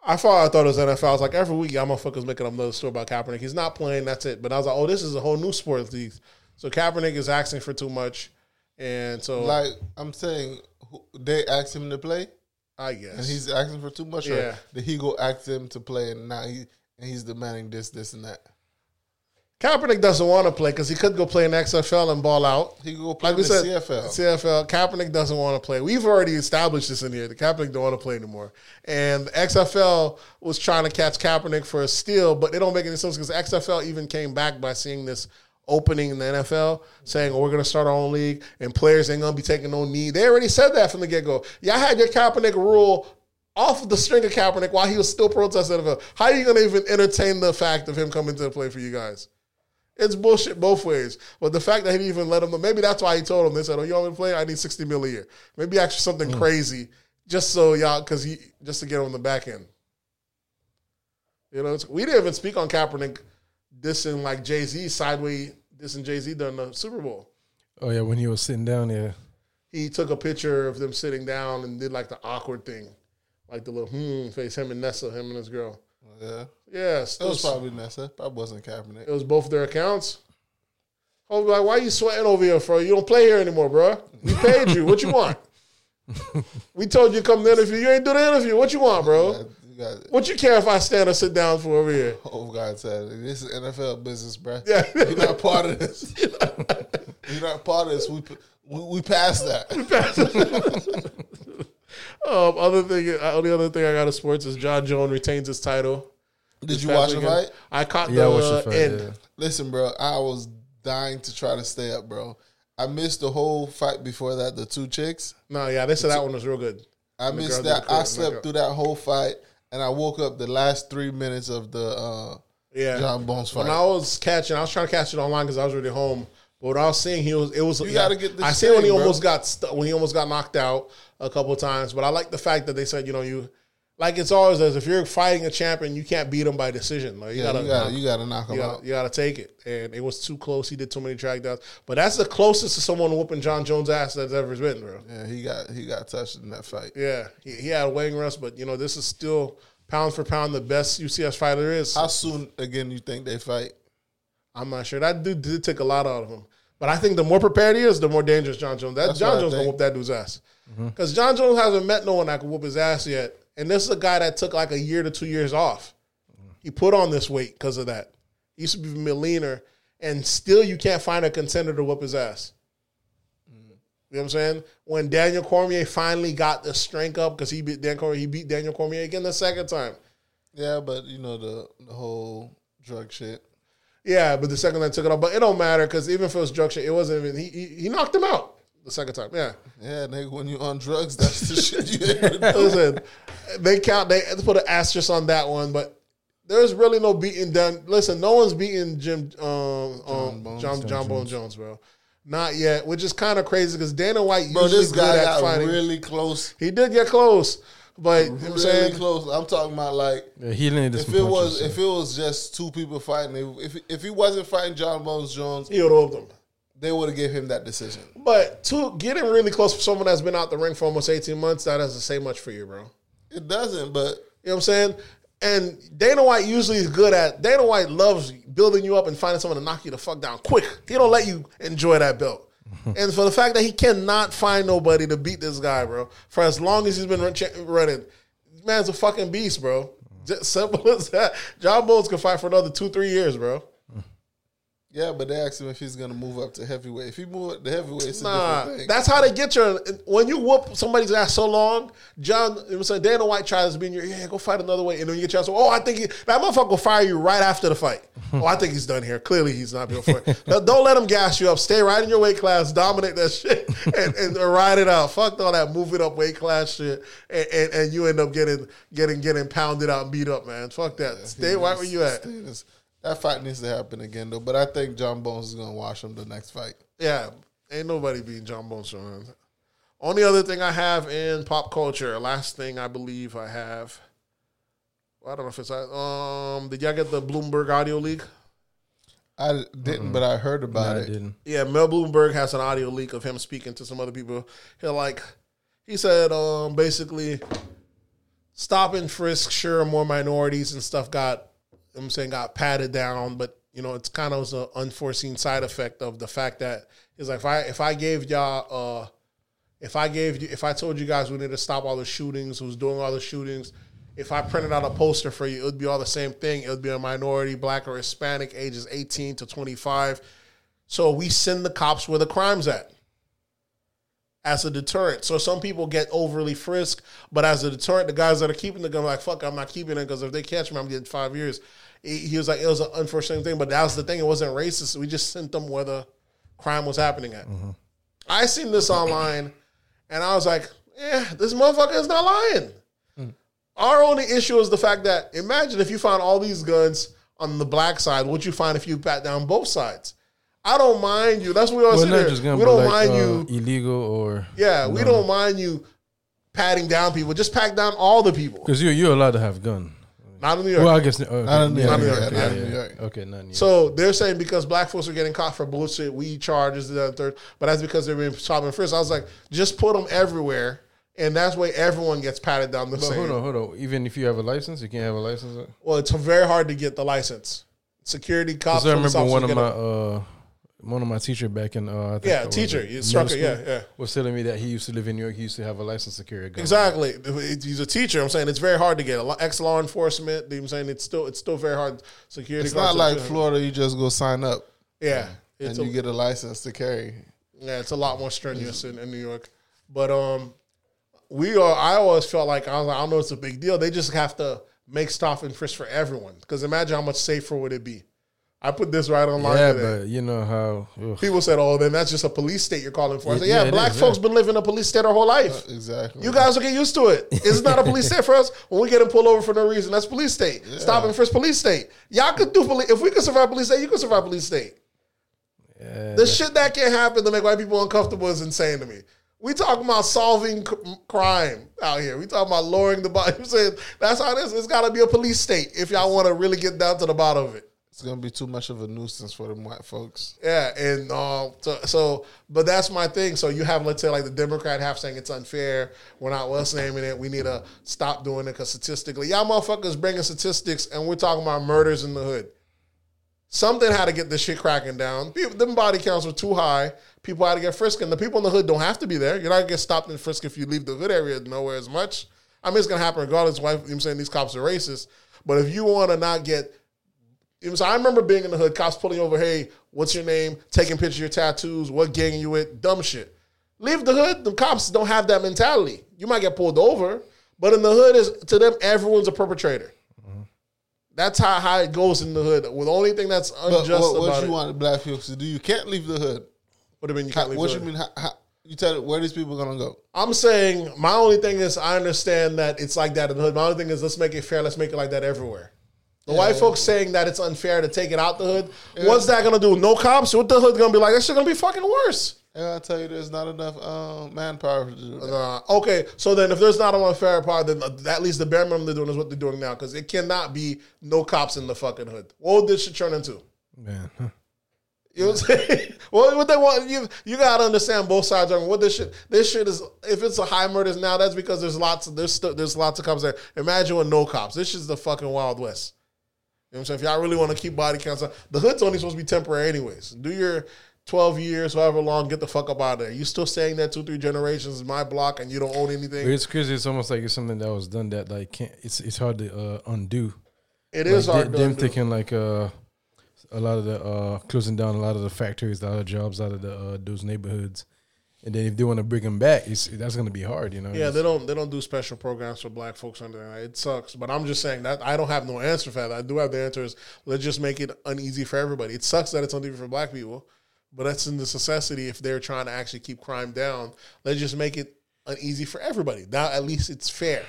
Speaker 2: I thought I thought it was NFL. I was like, every week, y'all motherfuckers making up another story about Kaepernick. He's not playing. That's it. But I was like, oh, this is a whole new sport league. So Kaepernick is asking for too much, and so
Speaker 3: Like I'm saying, they asked him to play,
Speaker 2: I guess
Speaker 3: and he's asking for too much.
Speaker 2: Yeah.
Speaker 3: Or did he go ask them to play, and now he and he's demanding this, this, and that?
Speaker 2: Kaepernick doesn't want to play because he could go play in XFL and ball out.
Speaker 3: He could go play
Speaker 2: Like
Speaker 3: in the
Speaker 2: said,
Speaker 3: CFL.
Speaker 2: CFL. Kaepernick doesn't want to play. We've already established this in here. The Kaepernick don't want to play anymore. And the XFL was trying to catch Kaepernick for a steal, but it don't make any sense because XFL even came back by seeing this opening in the NFL, saying, oh, we're going to start our own league and players ain't going to be taking no knee. They already said that from the get go. Y'all had your Kaepernick rule off the string of Kaepernick while he was still protesting NFL. How are you going to even entertain the fact of him coming to play for you guys? It's bullshit both ways. But the fact that he didn't even let him know, maybe that's why he told him. They said, "Oh, you want me to play? I need sixty mil a year. Maybe actually something crazy, just so y'all, because he just to get him on the back end. You know, it's, we didn't even speak on Kaepernick dissing like Jay Z sideways dissing Jay Z during the Super Bowl.
Speaker 4: Oh yeah, when he was sitting down there.
Speaker 2: He took a picture of them sitting down and did like the awkward thing, like the little hmm face. Him and Nessa, him and his girl.
Speaker 3: Yeah,
Speaker 2: Yes,
Speaker 3: it was probably Nessa. Probably wasn't Kaepernick.
Speaker 2: It was both their accounts. I was like, why you sweating over here, bro? You don't play here anymore, bro. We paid you. What you want? [laughs] we told you to come to the interview. You ain't do the interview. What you want, bro?
Speaker 3: You got
Speaker 2: What you care if I stand or sit down for over here?
Speaker 3: Oh God, said, "This is NFL business, bro.
Speaker 2: Yeah. [laughs]
Speaker 3: You're not part of this. You're not part of this. We we, we passed that. [laughs]
Speaker 2: Um, other thing, uh, only other thing I got of sports is Jon Jones retains his title.
Speaker 3: Did you
Speaker 2: Past
Speaker 3: watch the fight?
Speaker 2: I caught
Speaker 4: Yeah, I
Speaker 2: the
Speaker 4: watched the fight,
Speaker 2: end.
Speaker 4: yeah.
Speaker 3: Listen, bro, I was dying to try to stay up, bro. I missed the whole fight before that. The two chicks.
Speaker 2: No, yeah, they said that one was real good.
Speaker 3: I
Speaker 2: The
Speaker 3: missed that. I slept
Speaker 2: knockout.
Speaker 3: through that whole fight, and I woke up the last three minutes of the uh,
Speaker 2: Yeah,
Speaker 3: Jon Bones fight.
Speaker 2: When I was catching, I was trying to catch it online because I was already home. But what I was seeing, he was it was.
Speaker 3: You gotta get this
Speaker 2: I see when he
Speaker 3: bro.
Speaker 2: almost got stu- when he almost got knocked out a couple of times. But I like the fact that they said, you know, you like it's always as if you're fighting a champion, you can't beat him by decision. Like you
Speaker 3: yeah,
Speaker 2: gotta,
Speaker 3: you gotta
Speaker 2: knock-
Speaker 3: you gotta knock him
Speaker 2: you
Speaker 3: out.
Speaker 2: gotta, you gotta take it. And it was too close. He did too many takedowns. But that's the closest to someone whooping Jon Jones' ass that's ever been, bro.
Speaker 3: Yeah, he got he got touched in that fight.
Speaker 2: Yeah, he, he had a weighing rust, but you know this is still pound for pound the best UFC fighter is.
Speaker 3: How soon again you think they fight?
Speaker 2: I'm not sure. That dude did take a lot out of him. But I think the more prepared he is, the more dangerous Jon Jones. That
Speaker 3: That's Jon
Speaker 2: Jones gonna whoop that dude's ass. Mm-hmm. Because Jon Jones hasn't met no one that can whoop his ass yet. And this is a guy that took like a year to two years off. He put on this weight because of that. He used to be a leaner, and still you can't find a contender to whoop his ass. You know what I'm saying? When Daniel Cormier finally got the strength up because he beat Dan Cormier, he beat Daniel Cormier again the second time.
Speaker 3: Yeah, but you know the the whole drug shit.
Speaker 2: Yeah, but the second time took it off. But it don't matter because even if it was drug shit, it wasn't even. He, he he knocked him out the second time. Yeah,
Speaker 3: Yeah, nigga, when you on drugs, that's the shit you able to do.
Speaker 2: listen, they count. They put an asterisk on that one, but there's really no beating done. Listen, no one's beating Jim um, um,
Speaker 3: Bones.
Speaker 2: Jon Jon Bones Jones, bro. Not yet, which is kind of crazy because Dana White
Speaker 3: Bro,
Speaker 2: usually
Speaker 3: this guy got
Speaker 2: fighting.
Speaker 3: really close.
Speaker 2: he did get close, but you know what I'm
Speaker 3: Really
Speaker 2: saying
Speaker 3: close. I'm talking about like
Speaker 4: Yeah, he landed
Speaker 3: if it was
Speaker 4: punches.
Speaker 3: if it was just two people fighting, if if he wasn't fighting Jon Bones Jones,
Speaker 2: he would have whooped him.
Speaker 3: They would have gave him that decision.
Speaker 2: But to getting really close for someone that's been out the ring for almost 18 months, that doesn't say much for you, bro.
Speaker 3: It doesn't, but
Speaker 2: You know what I'm saying? And Dana White usually is good at Dana White loves building you up and finding someone to knock you the fuck down quick. He don't let you enjoy that belt. [laughs] and for the fact that he cannot find nobody to beat this guy, bro, for as long as he's been running, man's a fucking beast, bro. Just simple [laughs] as that. Jon Bones can fight for another two, three years, bro.
Speaker 3: Yeah, but they asked him if he's gonna move up to heavyweight. If he move up to heavyweight, it's a
Speaker 2: Nah,
Speaker 3: different thing.
Speaker 2: that's how they get you. When you whoop somebody's ass so long, John, it was saying Dana White tries to be in your, yeah, go fight another way. And then you get chance, oh, I think he, that motherfucker will fire you right after the fight. [laughs] oh, I think he's done here. Clearly, he's not built for it. Don't- let him gas you up. Stay right in your weight class, dominate that shit, [laughs] and, and ride it out. Fuck all that moving up weight class shit, and, and, and you end up getting getting getting pounded out and beat up, man. Fuck that. Stay right where you at.
Speaker 3: Stay this- That fight needs to happen again, though. But I think Jon Bones is gonna wash him the next fight.
Speaker 2: Yeah, ain't nobody beating Jon Bones Jones. Only other thing I have in pop culture, last thing I believe I have. I don't know if it's um. Did y'all get the Bloomberg audio leak?
Speaker 3: I didn't, but I heard about
Speaker 4: I
Speaker 3: it.
Speaker 4: didn't.
Speaker 2: Yeah, Mike Bloomberg has an audio leak of him speaking to some other people. He like he said um basically stop and frisk, sure more minorities and stuff got I'm saying got patted down, but you know, it's kind of an unforeseen side effect of the fact that he's like if I if I gave y'all uh if I gave you if I told you guys we need to stop all the shootings, who's doing all the shootings, if I printed out a poster for you, it would be all the same thing. It would be a minority, black or Hispanic, ages 18 to 25. So we send the cops where the crime's at as a deterrent. So some people get overly frisked, but as a deterrent, the guys that are keeping the gun are like, fuck, I'm not keeping it because if they catch me, I'm getting five years. He he was like, it was an unfortunate thing, but that was the thing. It wasn't racist. We just sent them where the crime was happening at. Mm-hmm. I seen this online, and I was like, yeah, this motherfucker is not lying. Mm. Our only issue is the fact that imagine if you found all these guns on the black side, what you find if you pat down both sides? I don't mind you. That's what we always
Speaker 4: Well,
Speaker 2: say. We don't
Speaker 4: like,
Speaker 2: mind
Speaker 4: uh,
Speaker 2: you.
Speaker 4: illegal or
Speaker 2: Yeah, we don't mind you patting down people. Just pat down all the people.
Speaker 4: because you're you're allowed to have gun.
Speaker 2: Not in New York.
Speaker 4: Well, I guess okay,
Speaker 3: Not in New
Speaker 4: yeah,
Speaker 3: York.
Speaker 2: Not in New
Speaker 4: yeah,
Speaker 2: York,
Speaker 4: yeah,
Speaker 3: not in
Speaker 4: yeah.
Speaker 3: New York.
Speaker 4: Okay, not in New York.
Speaker 2: So they're saying because black folks are getting caught for bullshit, weed charges, the third, but that's because they're being stopped and frisked. I was like, just put them everywhere, and that's why everyone gets patted down the
Speaker 4: But
Speaker 2: same.
Speaker 4: hold on, hold on. Even if you have a license, you can't have a license.
Speaker 2: Well, it's very hard to get the license. Security cops.
Speaker 4: Because I
Speaker 2: police
Speaker 4: remember one of my uh, one of my teacher back in uh, I think
Speaker 2: Yeah,
Speaker 4: what was
Speaker 2: teacher,
Speaker 4: it,
Speaker 2: instructor, yeah, yeah.
Speaker 4: was telling me that he used to live in New York. He used to have a license to carry a
Speaker 2: a-
Speaker 4: gun.
Speaker 2: exactly. He's a teacher. I'm saying it's very hard to get. A ex law enforcement. you know what I'm saying it's still it's still very hard. Security.
Speaker 3: It's not like Florida. You just go sign up
Speaker 2: Yeah,
Speaker 3: and
Speaker 2: it's
Speaker 3: you
Speaker 2: a,
Speaker 3: get a license to carry.
Speaker 2: yeah, it's a lot more strenuous in, in New York. But um, we are. I always felt like I was like, I don't know. It's a big deal. They just have to make stop and frisk for everyone. Because imagine how much safer would it be. I put this right online.
Speaker 4: Yeah,
Speaker 2: today.
Speaker 4: but you know how. ugh.
Speaker 2: People said, "Oh, then that's just a police state you're calling for." I said,
Speaker 4: Yeah,
Speaker 2: "Yeah, black
Speaker 4: is,
Speaker 2: folks
Speaker 4: yeah.
Speaker 2: been living in a police state our whole life.
Speaker 3: Uh, exactly.
Speaker 2: You guys will get used to it. It's not a police state for us. When we get pulled over for no reason, that's police state. Stop and frisk police state. Y'all could do police. If we could survive police state, you could survive police state.
Speaker 4: Yeah,
Speaker 2: The shit that can happen to make white people uncomfortable is insane to me. We talking about solving c- crime out here. We talking about lowering the bottom. [laughs] You said that's how it is. It's got to be a police state if y'all want to really get down to the bottom of it.
Speaker 3: It's gonna be too much of a nuisance for them white folks.
Speaker 2: Yeah, and uh, so, so, but that's my thing. So you have, let's say, like the Democrat half saying it's unfair. We're not us naming it. We need to stop doing it because statistically, y'all motherfuckers bringing statistics, and we're talking about murders in the hood. Something had to get this shit cracking down. People, them body counts were too high. People had to get frisked, and the people in the hood don't have to be there. You're not gonna get stopped and frisked if you leave the hood area nowhere as much. I mean, it's gonna happen regardless. Why I'm saying these cops are racist, but if you want to not get you know, so I remember being in the hood, cops pulling over, hey, what's your name? Taking pictures of your tattoos, what gang you with, dumb shit. Leave the hood, the cops don't have that mentality. You might get pulled over, but in the hood is to them, everyone's a perpetrator. Mm-hmm. That's how, how it goes in the hood. Well, the only thing that's
Speaker 3: But
Speaker 2: unjust
Speaker 3: what, what
Speaker 2: about
Speaker 3: you
Speaker 2: it.
Speaker 3: want black folks to do? You can't leave the hood.
Speaker 2: What do you mean you can't leave
Speaker 3: what
Speaker 2: the
Speaker 3: you
Speaker 2: hood?
Speaker 3: mean? How, how, you tell it where these people gonna go?
Speaker 2: I'm saying my only thing is I understand that it's like that in the hood. My only thing is let's make it fair. Let's make it like that everywhere. The white folks saying that it's unfair to take it out the hood. What's that gonna do? No cops? What the hood gonna be like? That shit gonna be fucking worse.
Speaker 3: And I tell you, there's not enough um, manpower to do that.
Speaker 2: Uh, okay, so then if there's not an unfair part, then at least the bare minimum they're doing is what they're doing now because it cannot be no cops in the fucking hood. What would this shit turn into?
Speaker 4: man. huh.
Speaker 2: You know what I'm saying? [laughs] well, what they want you you gotta understand both sides. Are what this shit this shit is. If it's a high murders now, that's because there's lots of there's still, there's lots of cops there. Imagine with no cops. This is the fucking wild west. You know what I'm saying? If y'all really want to keep body counts, the hood's only supposed to be temporary anyways. Do your 12 years, however long, get the fuck up out of there. You still saying that two, three generations in my block and you don't own anything.
Speaker 4: It's crazy. It's almost like it's something that was done that like can't. It's it's hard to uh, undo.
Speaker 2: It is
Speaker 4: like,
Speaker 2: hard
Speaker 4: they-
Speaker 2: to
Speaker 4: them
Speaker 2: undo.
Speaker 4: taking like uh, a lot of the uh, closing down a lot of the factories, a lot of jobs out of the uh, those neighborhoods, and then if they want to bring them back, it's that's gonna be hard, you know.
Speaker 2: Yeah, they don't they don't do special programs for black folks under there. It sucks, but I'm just saying that I don't have no answer for that. I do have the answer is let's just make it uneasy for everybody. It sucks that it's uneasy for black people, but that's in the necessity if they're trying to actually keep crime down. Let's just make it uneasy for everybody. Now at least it's fair.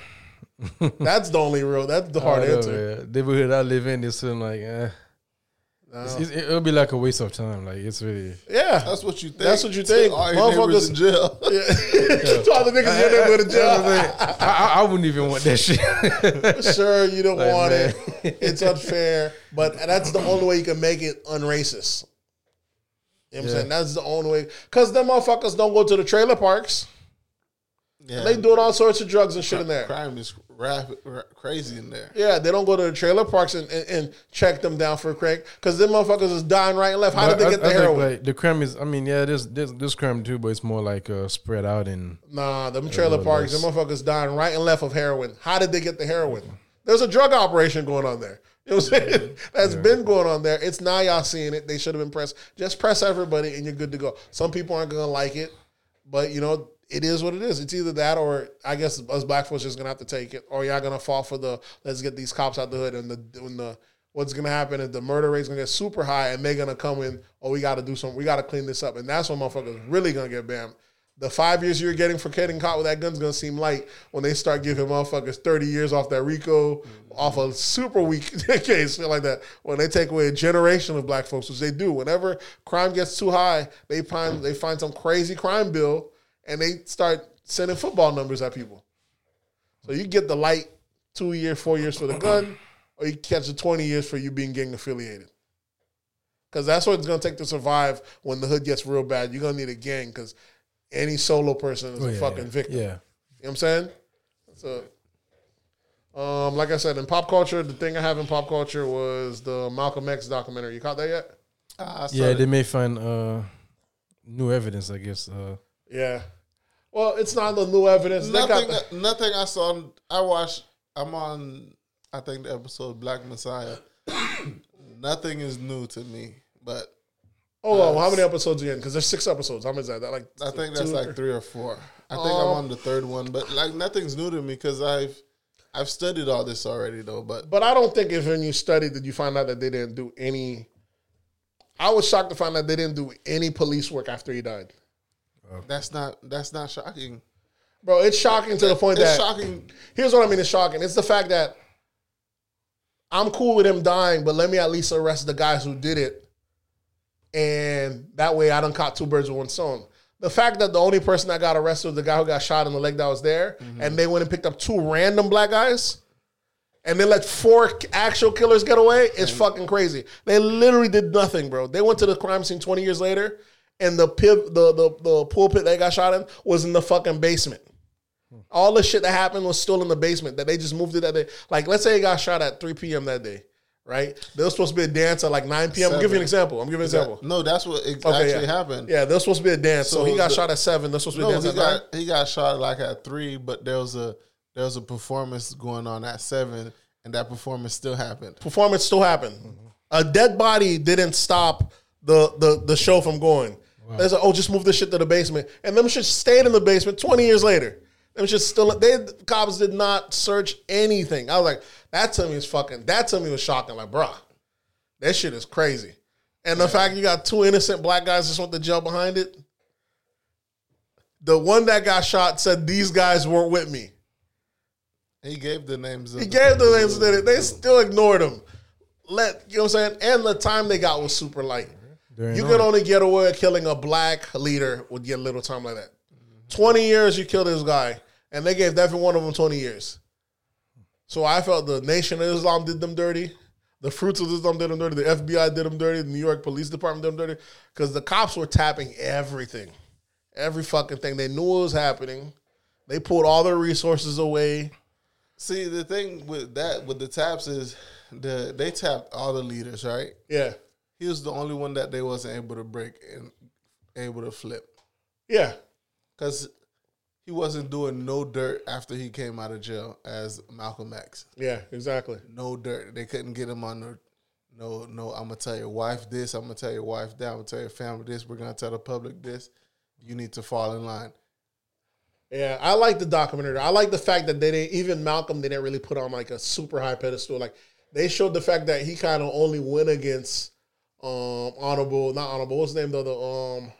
Speaker 2: [laughs] that's the only real. That's the hard
Speaker 4: I know,
Speaker 2: answer.
Speaker 4: Neighborhood I live in is like, eh. It's- oh. it's- it'll be like a waste of time. Like it's really.
Speaker 2: Yeah,
Speaker 3: That's what you think.
Speaker 2: That's what you think.
Speaker 3: All your neighbors
Speaker 2: Motherfuckers-
Speaker 3: in jail. [laughs]
Speaker 2: yeah. all the niggas in there go to jail.
Speaker 4: I, I, I wouldn't even want that shit. [laughs]
Speaker 2: sure you don't
Speaker 4: Like,
Speaker 2: want
Speaker 4: man.
Speaker 2: it. It's unfair, but that's the only way you can make it unracist. You know what I'm saying? That's the only way. Because them motherfuckers don't go to the trailer parks.
Speaker 3: Yeah.
Speaker 2: They doing all sorts of drugs and shit in there.
Speaker 3: Crime is rapid, ra- crazy in there.
Speaker 2: Yeah, they don't go to the trailer parks and, and, and check them down for crack. Because them motherfuckers is dying right and left. How did they
Speaker 4: I-
Speaker 2: get the
Speaker 4: I think,
Speaker 2: heroin?
Speaker 4: like, the crime is. I mean, yeah, this there's, there's crime too, but it's more like uh, spread out and.
Speaker 2: Nah, them trailer parks, them motherfuckers dying right and left of heroin. How did they get the heroin? There's a drug operation going on there. You know what I'm saying? [laughs] That's been going on there. It's now y'all seeing it. They should have been pressed. Just press everybody and you're good to go. Some people aren't gonna like it, but you know, it is what it is. It's either that or I guess us black folks just gonna have to take it, or y'all gonna fall for the let's get these cops out the hood and the when the what's gonna happen is the murder rate's gonna get super high and they're gonna come in, oh, we gotta do something, we gotta clean this up. And that's when motherfuckers really gonna get bam. The five years you're getting for getting caught with that gun's gonna seem light when they start giving motherfuckers 30 years off that RICO, off a super weak [laughs] case, like that. When they take away a generation of black folks, which they do. Whenever crime gets too high, they find they find some crazy crime bill and they start sending football numbers at people. So you get the light two years, four years for the gun, or you catch the 20 years for you being gang affiliated. Because that's what it's going to take to survive when the hood gets real bad. You're going to need a gang because any solo person is
Speaker 4: Oh,
Speaker 2: a
Speaker 4: yeah,
Speaker 2: fucking
Speaker 4: yeah.
Speaker 2: victim.
Speaker 4: Yeah.
Speaker 2: You know what I'm saying? So, um, like I said, in pop culture, the thing I have in pop culture was the Malcolm X documentary. You caught that yet?
Speaker 3: I
Speaker 4: Yeah, they may find uh, new evidence, I guess. Uh,
Speaker 2: Yeah. Well, it's not the new evidence.
Speaker 3: Nothing.
Speaker 2: the-
Speaker 3: nothing I saw. I watched. I'm on. I think the episode Black Messiah. [coughs] nothing is new to me, but
Speaker 2: oh, well, how many episodes are you in? Because there's six episodes. How many is that? that like
Speaker 3: I think that's
Speaker 2: or-
Speaker 3: like three or four. I think
Speaker 2: Um,
Speaker 3: I'm on the third one, but like nothing's new to me because I've I've studied all this already though. But
Speaker 2: But I don't think if when you studied did you find out that they didn't do any. I was shocked to find out they didn't do any police work after he died, Oh.
Speaker 3: that's not that's not shocking.
Speaker 2: bro. It's shocking to the point
Speaker 3: It's
Speaker 2: that
Speaker 3: shocking.
Speaker 2: here's what I mean. It's shocking. It's the fact that I'm cool with him dying, but let me at least arrest the guys who did it, and that way I don't caught two birds with one stone. The fact that the only person that got arrested was the guy who got shot in the leg that was there, mm-hmm. and they went and picked up two random black guys, and they let four actual killers get away is fucking crazy. They literally did nothing, bro. They went to the crime scene 20 years later, and the pip, the the the pulpit they got shot in was in the fucking basement. All the shit that happened was still in the basement. That they just moved it that day. Like, let's say he got shot at 3 p.m. that day, right? There was supposed to be a dance at like 9 p.m. I'm giving you an example. I'm giving an example.
Speaker 3: No, that's what it
Speaker 2: Okay,
Speaker 3: actually
Speaker 2: yeah.
Speaker 3: happened.
Speaker 2: Yeah, there was supposed to be a dance. So,
Speaker 3: So
Speaker 2: he got
Speaker 3: the-
Speaker 2: shot at seven. There's supposed to be a
Speaker 3: No,
Speaker 2: dance
Speaker 3: he
Speaker 2: at nine.
Speaker 3: got he got shot like at three, but there was a there was a performance going on at seven, and that performance still happened.
Speaker 2: Performance still happened. A dead body didn't stop the the, the show from going. There's a, oh, just move this shit to the basement, and them shit stayed in the basement 20 years later. Them shit still. They the cops did not search anything. I was like, that to me is fucking. That to me was shocking. Like, bruh, that shit is crazy. And the fact you got two innocent black guys just went to jail behind it. The one that got shot said these guys weren't with me.
Speaker 3: He gave the names. Of
Speaker 2: He gave the names that it. They still ignored him. Let you know what I'm saying? And the time they got was super light.
Speaker 4: During
Speaker 2: You
Speaker 4: all-
Speaker 2: could only get away with killing a black leader with your little time like that. 20 years you kill this guy, and they gave every one of them 20 years. So I felt the Nation of Islam did them dirty. The Fruits of Islam did them dirty. The FBI did them dirty. The New York Police Department did them dirty. Because the cops were tapping everything. Every fucking thing. They knew what was happening. They pulled all their resources away.
Speaker 3: See, the thing with that with the taps is the they tapped all the leaders, right?
Speaker 2: Yeah.
Speaker 3: He was the only one that they wasn't able to break and able to flip
Speaker 2: Yeah.
Speaker 3: because he wasn't doing no dirt after he came out of jail as Malcolm X.
Speaker 2: Yeah, exactly.
Speaker 3: No dirt. They couldn't get him on the no no. I'm gonna tell your wife this. I'm gonna tell your wife that. I'm gonna tell your family this. We're gonna tell the public this. You need to fall in line.
Speaker 2: Yeah, I like the documentary. I like the fact that they didn't even Malcolm they didn't really put on like a super high pedestal. Like they showed the fact that he kind of only went against um honorable, not honorable. What's his name though? The um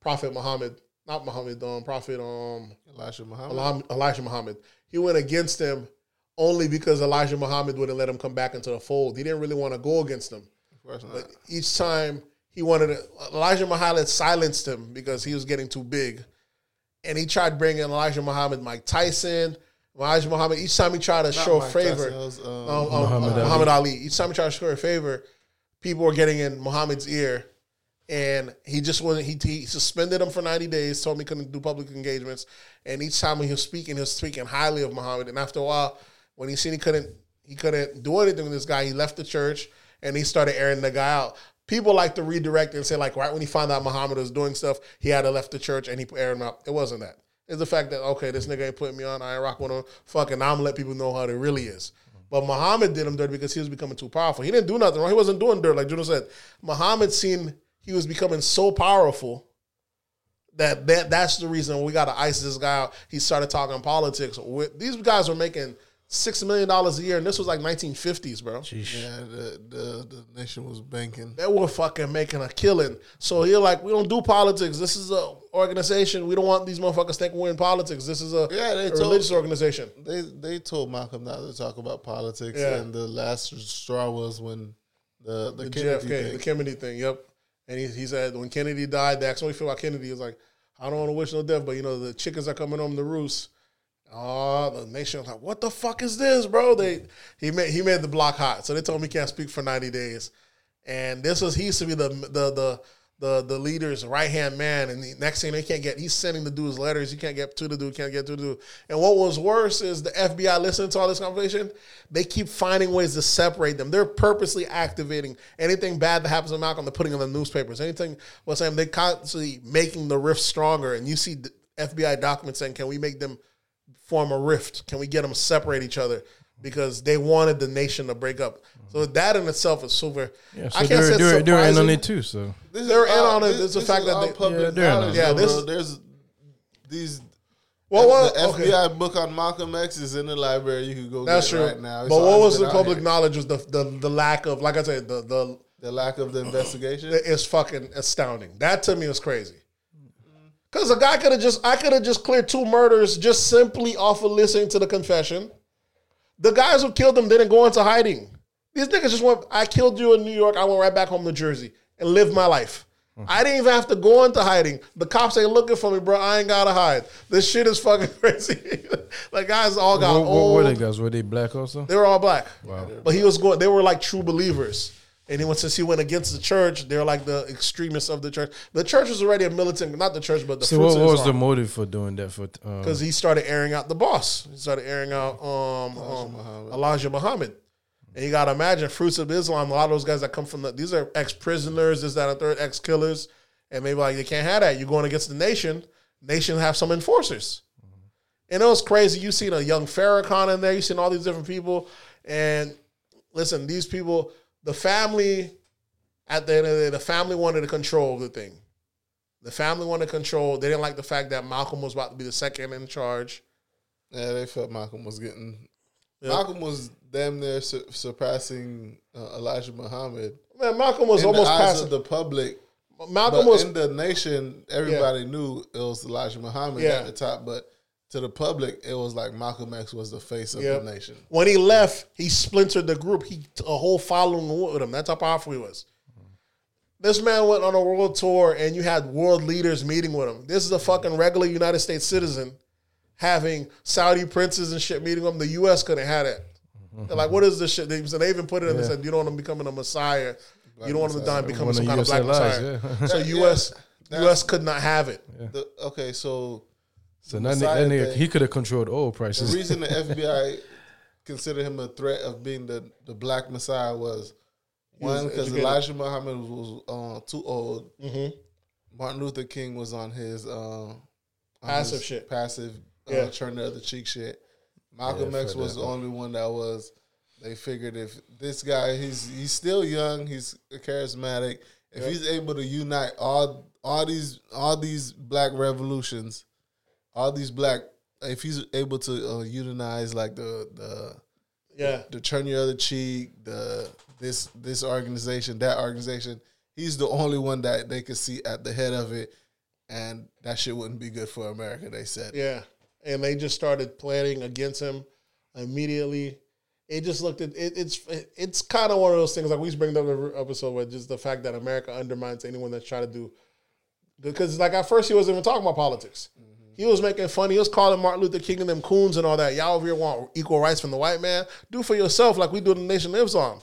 Speaker 2: Prophet Muhammad, not Muhammad. Um Prophet um
Speaker 3: Elijah Muhammad.
Speaker 2: Elam- Elijah Muhammad. He went against him only because Elijah Muhammad wouldn't let him come back into the fold. He didn't really want to go against him.
Speaker 3: Of course not.
Speaker 2: But each time he wanted to, Elijah Muhammad silenced him because he was getting too big. And he tried bringing Elijah Muhammad, Mike Tyson, Elijah Muhammad. Each time he tried to
Speaker 3: Not
Speaker 2: show
Speaker 3: Mike
Speaker 2: favor,
Speaker 3: Tyson, was, um,
Speaker 2: um, um,
Speaker 4: Muhammad Ali.
Speaker 2: Muhammad Ali. Each time he tried to show a favor, people were getting in Muhammad's ear. And he just wasn't, he, he suspended him for 90 days, told him he couldn't do public engagements. And each time when he was speaking, he was speaking highly of Muhammad. And after a while, when he seen he couldn't, he couldn't do anything with this guy, he left the church and he started airing the guy out. People like to redirect and say, like, right when he found out Muhammad was doing stuff, he had to left the church and he aired him out. It wasn't that. It's the fact that, okay, this nigga ain't putting me on, I ain't rock with him. Fucking, I'm gonna let people know how it really is. But Muhammad did him dirty because he was becoming too powerful. He didn't do nothing wrong. He wasn't doing dirt, like Juno said. Muhammad seen he was becoming so powerful that, that that's the reason we got to ice this guy out. He started talking politics. These guys were making six million dollars a year, and this was like 1950s, bro.
Speaker 3: Yeah, the, the the nation was banking.
Speaker 2: They were fucking making a killing. So he like, we don't do politics. This is a organization. We don't want these motherfuckers thinking we're in politics. This is a,
Speaker 3: Yeah, they
Speaker 2: a
Speaker 3: told-
Speaker 2: religious organization.
Speaker 3: They they told Malcolm not to talk about politics,
Speaker 2: Yeah.
Speaker 3: and the last straw was when the the,
Speaker 2: The
Speaker 3: Kennedy
Speaker 2: JFK,
Speaker 3: thing.
Speaker 2: the Kennedy thing. Yep. And he, he said when Kennedy died, that's asked him what he feel about Kennedy. He was like, I don't want to wish no death, but you know the chickens are coming home to roost. Oh, the nation was like, what the fuck is this, bro? They he made he made the block hot, so they told him he can't speak for ninety days. And this was he used to be the the the the, the leader's right hand man, and the next thing they can't get, he's sending the dude's letters. You can't get to the dude, can't get to the dude. And what was worse is the FBI listening to all this conversation. They keep finding ways to separate them. They're purposely activating anything bad that happens to Malcolm. They're putting in the newspapers. Anything what's saying they constantly making the rift stronger. And you see FBI documents saying, "Can we make them form a rift? Can we get them to separate each other?" Because they wanted the nation to break up. So that in itself is super.
Speaker 4: Yeah, so
Speaker 2: I can't
Speaker 4: they're,
Speaker 2: say
Speaker 4: they're, they're in on it too. So
Speaker 3: This
Speaker 2: They're in
Speaker 3: all-
Speaker 2: on it.
Speaker 3: this-
Speaker 2: It's the fact that
Speaker 3: all
Speaker 2: they-
Speaker 3: public
Speaker 4: Yeah, they're in on
Speaker 3: knowledge,
Speaker 4: it.
Speaker 2: Yeah, this-
Speaker 3: bro. there's these.
Speaker 2: Well, what,
Speaker 3: the
Speaker 2: okay.
Speaker 3: FBI book on Malcolm X is in the library. You can go
Speaker 2: That's
Speaker 3: get
Speaker 2: true.
Speaker 3: right now. It's
Speaker 2: but what was the public
Speaker 3: here.
Speaker 2: knowledge was the, the the lack of, like I said, the the
Speaker 3: The lack of the investigation.
Speaker 2: is fucking astounding. That to me is crazy. Because a guy could have just, I could have just cleared two murders just simply off of listening to the confession. The guys who killed them didn't go into hiding. These niggas just went, I killed you in New York. I went right back home to Jersey and lived my life. Hmm. I didn't even have to go into hiding. The cops ain't looking for me, bro. I ain't gotta hide. This shit is fucking [laughs] crazy. like guys all got
Speaker 4: what, what
Speaker 2: old.
Speaker 4: were they guys? Were they black also?
Speaker 2: They were all black.
Speaker 4: Wow.
Speaker 2: But he was going. They were like true believers. And he went since he went against the church. They're like the extremists of the church. The church was already a militant, not the church, but the
Speaker 4: So what, what
Speaker 2: his
Speaker 4: was the motive for doing that? For um,
Speaker 2: Because he started airing out the boss. He started airing out um, um, Elijah Muhammad. And you got to imagine fruits of Islam. A lot of those guys that come from the these are ex prisoners, this that and third ex killers, and maybe like they can't have that. You're going against the nation. Nation have some enforcers. And it was crazy. You seen a young Farrakhan in there. You seen all these different people. And listen, these people, the family, at the end of the day, the family wanted to control the thing. The family wanted control. They didn't like the fact that Malcolm was about to be the second in charge.
Speaker 3: Yeah, they felt Malcolm was getting.
Speaker 2: Yeah.
Speaker 3: Malcolm was damn near su- surpassing uh, Elijah Muhammad.
Speaker 2: Man, Malcolm was
Speaker 3: in
Speaker 2: almost
Speaker 3: the of the public.
Speaker 2: Malcolm
Speaker 3: But
Speaker 2: was
Speaker 3: in the nation, everybody knew it was Elijah Muhammad
Speaker 2: Yeah.
Speaker 3: at the top. But to the public, it was like Malcolm X was the face of
Speaker 2: Yep.
Speaker 3: the nation.
Speaker 2: when he left, he splintered the group. He a whole following with him. That's how powerful he was. This man went on a world tour, and you had world leaders meeting with him. This is a fucking regular United States citizen having Saudi princes and shit meeting him. The U.S. couldn't have that. They're like, what is this shit? They, so they even put it in. They said, you don't want him becoming a messiah. you don't want him to die and become some
Speaker 4: of
Speaker 2: kind of black
Speaker 4: US allies,
Speaker 2: messiah.
Speaker 4: yeah.
Speaker 2: So U.S. [laughs]
Speaker 3: yeah,
Speaker 2: U.S. could not have it.
Speaker 3: The, okay, so
Speaker 4: so that,
Speaker 3: Messiah
Speaker 4: nigga, that nigga, he could have controlled oil prices.
Speaker 3: the reason the [laughs] FBI considered him a threat of being the, the black messiah was one because. Elijah Muhammad was uh, too old.
Speaker 2: Mm-hmm.
Speaker 3: Martin Luther King was on his uh, on
Speaker 2: Passive
Speaker 3: his
Speaker 2: shit.
Speaker 3: passive uh,
Speaker 2: Yeah.
Speaker 3: turn the other cheek shit. Malcolm
Speaker 4: Yeah,
Speaker 3: X was the
Speaker 4: one.
Speaker 3: only one that was. They figured if this guy, he's he's still young, he's charismatic. If he's able to unite all all these all these black revolutions, all these black, if he's able to uh, unionize like the the
Speaker 2: Yeah.
Speaker 3: the turn your other cheek, the this this organization, that organization. He's the only one that they could see at the head of it, and that shit wouldn't be good for America. They said.
Speaker 2: Yeah, and they just started planning against him immediately. It just looked at it, it's it's kind of one of those things like we used to bring up the episode where just the fact that America undermines anyone that's trying to do because like at first he wasn't even talking about politics. He was making fun. He was calling Martin Luther King and them coons and all that. Y'all over here want equal rights from the white man. Do for yourself like we do. The nation lives on.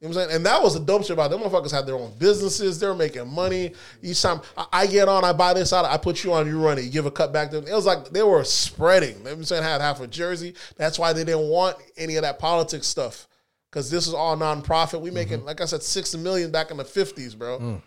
Speaker 2: You know what I'm saying? And that was the dope shit about it. them motherfuckers had their own businesses. They were making money. Each time I, I get on, I buy this out, I put you on, you run it. You give a cut back to them. It was like they were spreading. You know what I'm saying? Had half a jersey. That's why they didn't want any of that politics stuff. Cause this is all nonprofit. We making, like I said, six million back in the fifties, bro. Mm.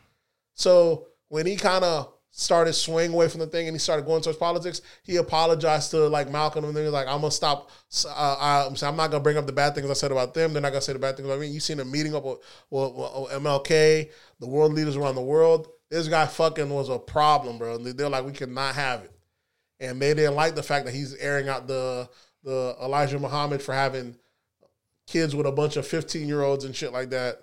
Speaker 2: So when he kind of started swaying away from the thing and he started going towards politics, he apologized to like Malcolm and then he was like, I'm gonna stop. Uh, I'm, I'm not gonna bring up the bad things I said about them. They're not gonna say the bad things about me. You seen a meeting up with, with, with MLK, the world leaders around the world. This guy fucking was a problem, bro. They're like, we cannot have it. And they didn't like the fact that he's airing out the the Elijah Muhammad for having kids with a bunch of 15 year olds and shit like that.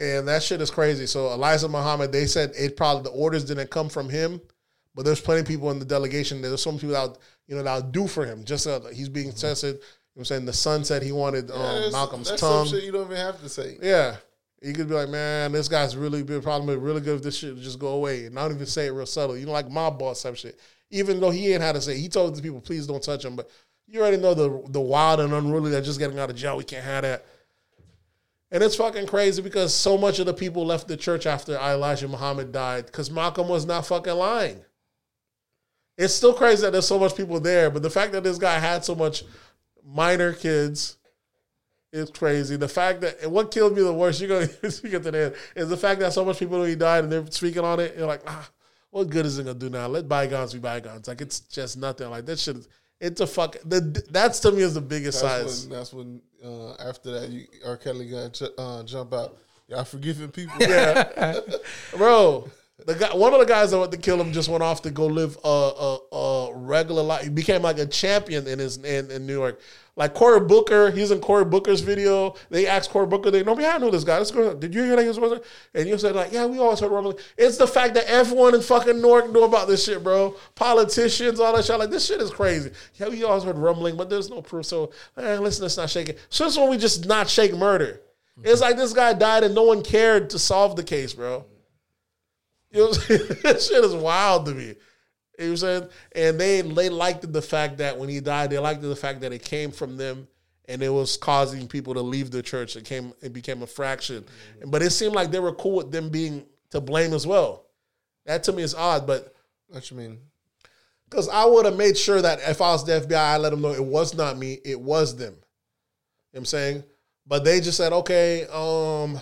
Speaker 2: And that shit is crazy. So Elijah Muhammad, they said it probably the orders didn't come from him, but there's plenty of people in the delegation. There's some people that you know that'll do for him. Just uh, he's being tested. You know what I'm saying the son said he wanted um,
Speaker 3: That's-
Speaker 2: Malcolm's
Speaker 3: that's
Speaker 2: tongue.
Speaker 3: some shit you don't even have to say.
Speaker 2: Yeah. You could be like, man, this guy's really been probably really good if this shit would just go away. And I don't even say it real subtle. You know, like my boss type shit. Even though he ain't had to say, he told the people, please don't touch him. But you already know the the wild and unruly that just getting out of jail. We can't have that. And it's fucking crazy because so much of the people left the church after Elijah Muhammad died because Malcolm was not fucking lying. It's still crazy that there's so much people there, but the fact that this guy had so much minor kids is crazy. The fact that what killed me the worst, you're gonna speak at the end, is the fact that so much people he died and they're speaking on it. You're like, ah, what good is it gonna do now? Let bygones be bygones. Like it's just nothing. Like that shit. is- It's a fuck. The, that's to me is the biggest
Speaker 3: That's
Speaker 2: size.
Speaker 3: when, that's when uh, after that, you, R. Kelly gonna uh, jump out. Y'all forgiving people? [laughs]
Speaker 2: Yeah, bro. The guy, one of the guys that went to kill him, just went off to go live a, a, a regular life. He became like a champion in his in, in New York. Like Cory Booker, he's in Cory Booker's video. They asked Cory Booker, they know me. I know this guy. This girl, did you hear that he was? was- And you said like, yeah, we always heard rumbling. It's the fact that everyone in fucking Newark knew about this shit, bro. Politicians, all that shit. Like this shit is crazy. Yeah, we always heard rumbling, but there's no proof. So eh, listen, let's not shake it. Since when we just not shake murder? It's like this guy died and no one cared to solve the case, bro. I'm saying? [laughs] that shit is wild to me. You know what I'm saying? And they they liked the fact that when he died, they liked the fact that it came from them and it was causing people to leave the church. It came it became a fraction. But it seemed like they were cool with them being to blame as well. That to me is odd, but
Speaker 3: What you mean?
Speaker 2: because I would have made sure that if I was the FBI, I let them know it was not me, it was them. You know what I'm saying? But they just said, okay, um,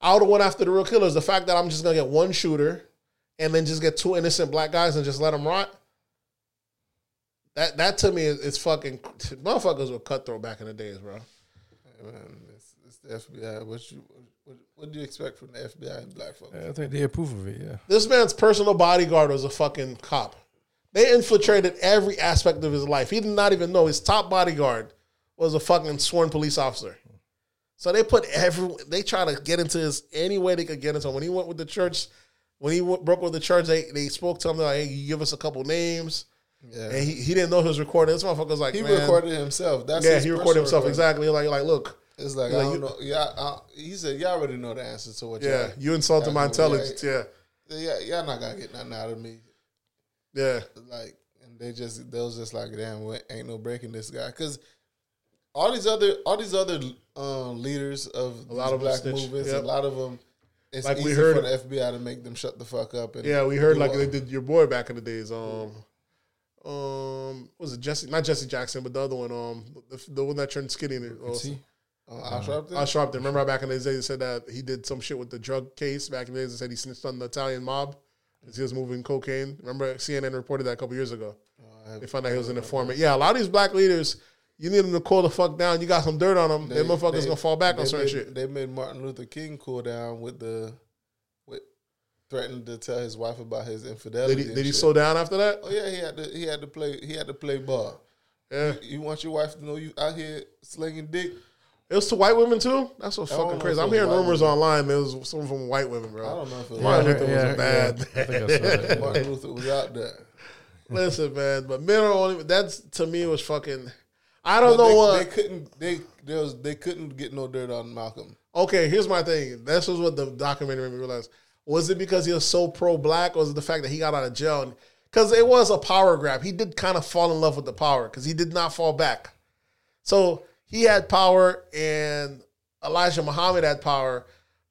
Speaker 2: I would have went after the real killers. The fact that I'm just gonna get one shooter and then just get two innocent black guys and just let them rot. That that to me is, is fucking motherfuckers were cutthroat back in the days, bro.
Speaker 3: Hey, man, it's, it's the FBI. What you what, what do you expect from the FBI and black folks?
Speaker 4: I think they approve of it. Yeah.
Speaker 2: This man's personal bodyguard was a fucking cop. They infiltrated every aspect of his life. He did not even know his top bodyguard was a fucking sworn police officer. So they put every they try to get into his any way they could get into him. When he went with the church, when he went, broke with the church, they, they spoke to him they're like, "Hey, you give us a couple names,"
Speaker 3: Yeah,
Speaker 2: and he, he didn't know he was recording. This motherfucker was like,
Speaker 3: he
Speaker 2: "Man."
Speaker 3: recorded himself. That's
Speaker 2: Yeah, he recorded himself
Speaker 3: recording.
Speaker 2: exactly. Like, like, look,
Speaker 3: It's like,
Speaker 2: Like,
Speaker 3: I don't
Speaker 2: you-
Speaker 3: know. Yeah, I, he said y'all already know the answer to what.
Speaker 2: yeah, you insulted my intelligence. Yeah,
Speaker 3: Yeah, y'all not gonna get nothing out of me.
Speaker 2: yeah.
Speaker 3: Like, and they just they was just like, damn, we ain't no breaking this guy because all these other all these other um, leaders of
Speaker 2: A lot of
Speaker 3: black movements,
Speaker 2: Yep.
Speaker 3: a lot of them. It's
Speaker 2: Like we heard-
Speaker 3: for the FBI to make them shut the fuck up. And
Speaker 2: Yeah, we heard like
Speaker 3: all-
Speaker 2: they did your boy back in the days. Um, um, was it Jesse? Not Jesse Jackson, but the other one. Um, the, the one that turned skinny. Oh,
Speaker 4: See?
Speaker 3: uh, Al Sharpton.
Speaker 2: Al Sharpton. Remember back in the days they said that he did some shit with the drug case back in the days. They said he snitched on the Italian mob because he was moving cocaine. Remember CNN reported that a couple years ago.
Speaker 3: I-
Speaker 2: They found out he was an informant. Yeah, a lot of these black leaders, you need them to cool the fuck down. You got some dirt on them. Them motherfuckers
Speaker 3: they-
Speaker 2: gonna fall back on certain
Speaker 3: made,
Speaker 2: shit.
Speaker 3: They made Martin Luther King cool down with the with threatening to tell his wife about his infidelity.
Speaker 2: Did he, did he slow down after that?
Speaker 3: Oh yeah, he had to. He had to play. He had to play ball.
Speaker 2: Yeah,
Speaker 3: You want your wife to know you out here slinging dick?
Speaker 2: it was to white women too. That's what's fucking crazy. I'm hearing rumors
Speaker 3: women.
Speaker 2: online. There was some from white women, bro.
Speaker 3: I don't know if it was
Speaker 2: Martin
Speaker 4: Yeah,
Speaker 2: Luther was
Speaker 4: yeah,
Speaker 2: a bad.
Speaker 4: yeah. I think I.
Speaker 3: Martin Luther was out there. [laughs]
Speaker 2: Listen, man, but men are only. That's to me was fucking. I don't
Speaker 3: But
Speaker 2: know
Speaker 3: they,
Speaker 2: what.
Speaker 3: they couldn't. They there was. They couldn't get no dirt on Malcolm.
Speaker 2: okay, here's my thing. This was what the documentary made me realize. Was it because he was so pro black, or was it the fact that he got out of jail? Because it was a power grab. He did kind of fall in love with the power because he did not fall back. So he had power, and Elijah Muhammad had power.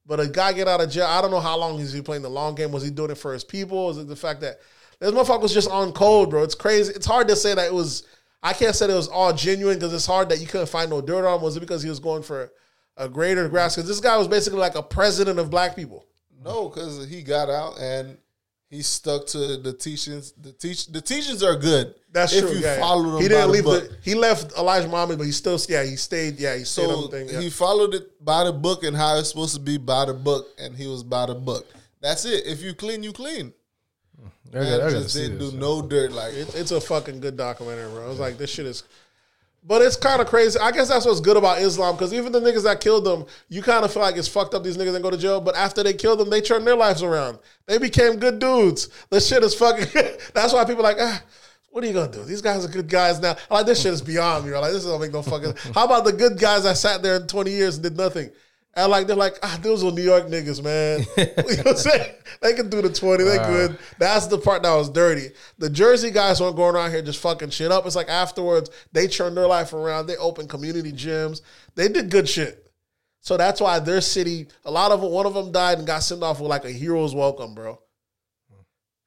Speaker 2: But a guy get out of jail. I don't know how long is he playing the long game. Was he doing it for his people? Is it the fact that this motherfucker was just on code, bro? It's crazy. It's hard to say that it was. I can't say it was all genuine because it's hard that you couldn't find no dirt on. Was it because he was going for a greater grasp? Because this guy was basically like a president of black people.
Speaker 3: No, because he got out and he stuck to the teachings. The teach the teachings are good.
Speaker 2: That's true.
Speaker 3: if
Speaker 2: true.
Speaker 3: you
Speaker 2: yeah,
Speaker 3: follow them.
Speaker 2: he didn't
Speaker 3: the
Speaker 2: leave
Speaker 3: book.
Speaker 2: the. He left Elijah Muhammad, but he still. Yeah, he stayed. Yeah, he stayed
Speaker 3: So
Speaker 2: the thing. Yeah.
Speaker 3: he followed it by the book and how it's supposed to be by the book, and he was by the book. That's it. If you clean, you clean.
Speaker 4: I I gotta
Speaker 3: just
Speaker 4: see
Speaker 3: didn't
Speaker 4: this.
Speaker 3: do no dirt. Like
Speaker 2: It, it's a fucking good documentary, bro. I It's like this shit is, but it's kind of crazy. I guess that's what's good about Islam because even the niggas that killed them, you kind of feel like it's fucked up. These niggas didn't go to jail, but after they killed them, they turned their lives around. They became good dudes. This shit is fucking. [laughs] that's why people are like ah. What are you gonna do? These guys are good guys now. Like this shit is beyond me. Right? Like this don't make no fucking. How about the good guys that sat there in 20 years and did nothing? And like they're like, ah, those are New York niggas, man. [laughs] [laughs] you know what I'm saying? They can do the 20, they good. That's the part that was dirty. The Jersey guys weren't going around here just fucking shit up. It's like afterwards, they turned their life around. They opened community gyms. They did good shit. So that's why their city, a lot of them, one of them died and got sent off with like a hero's welcome, bro.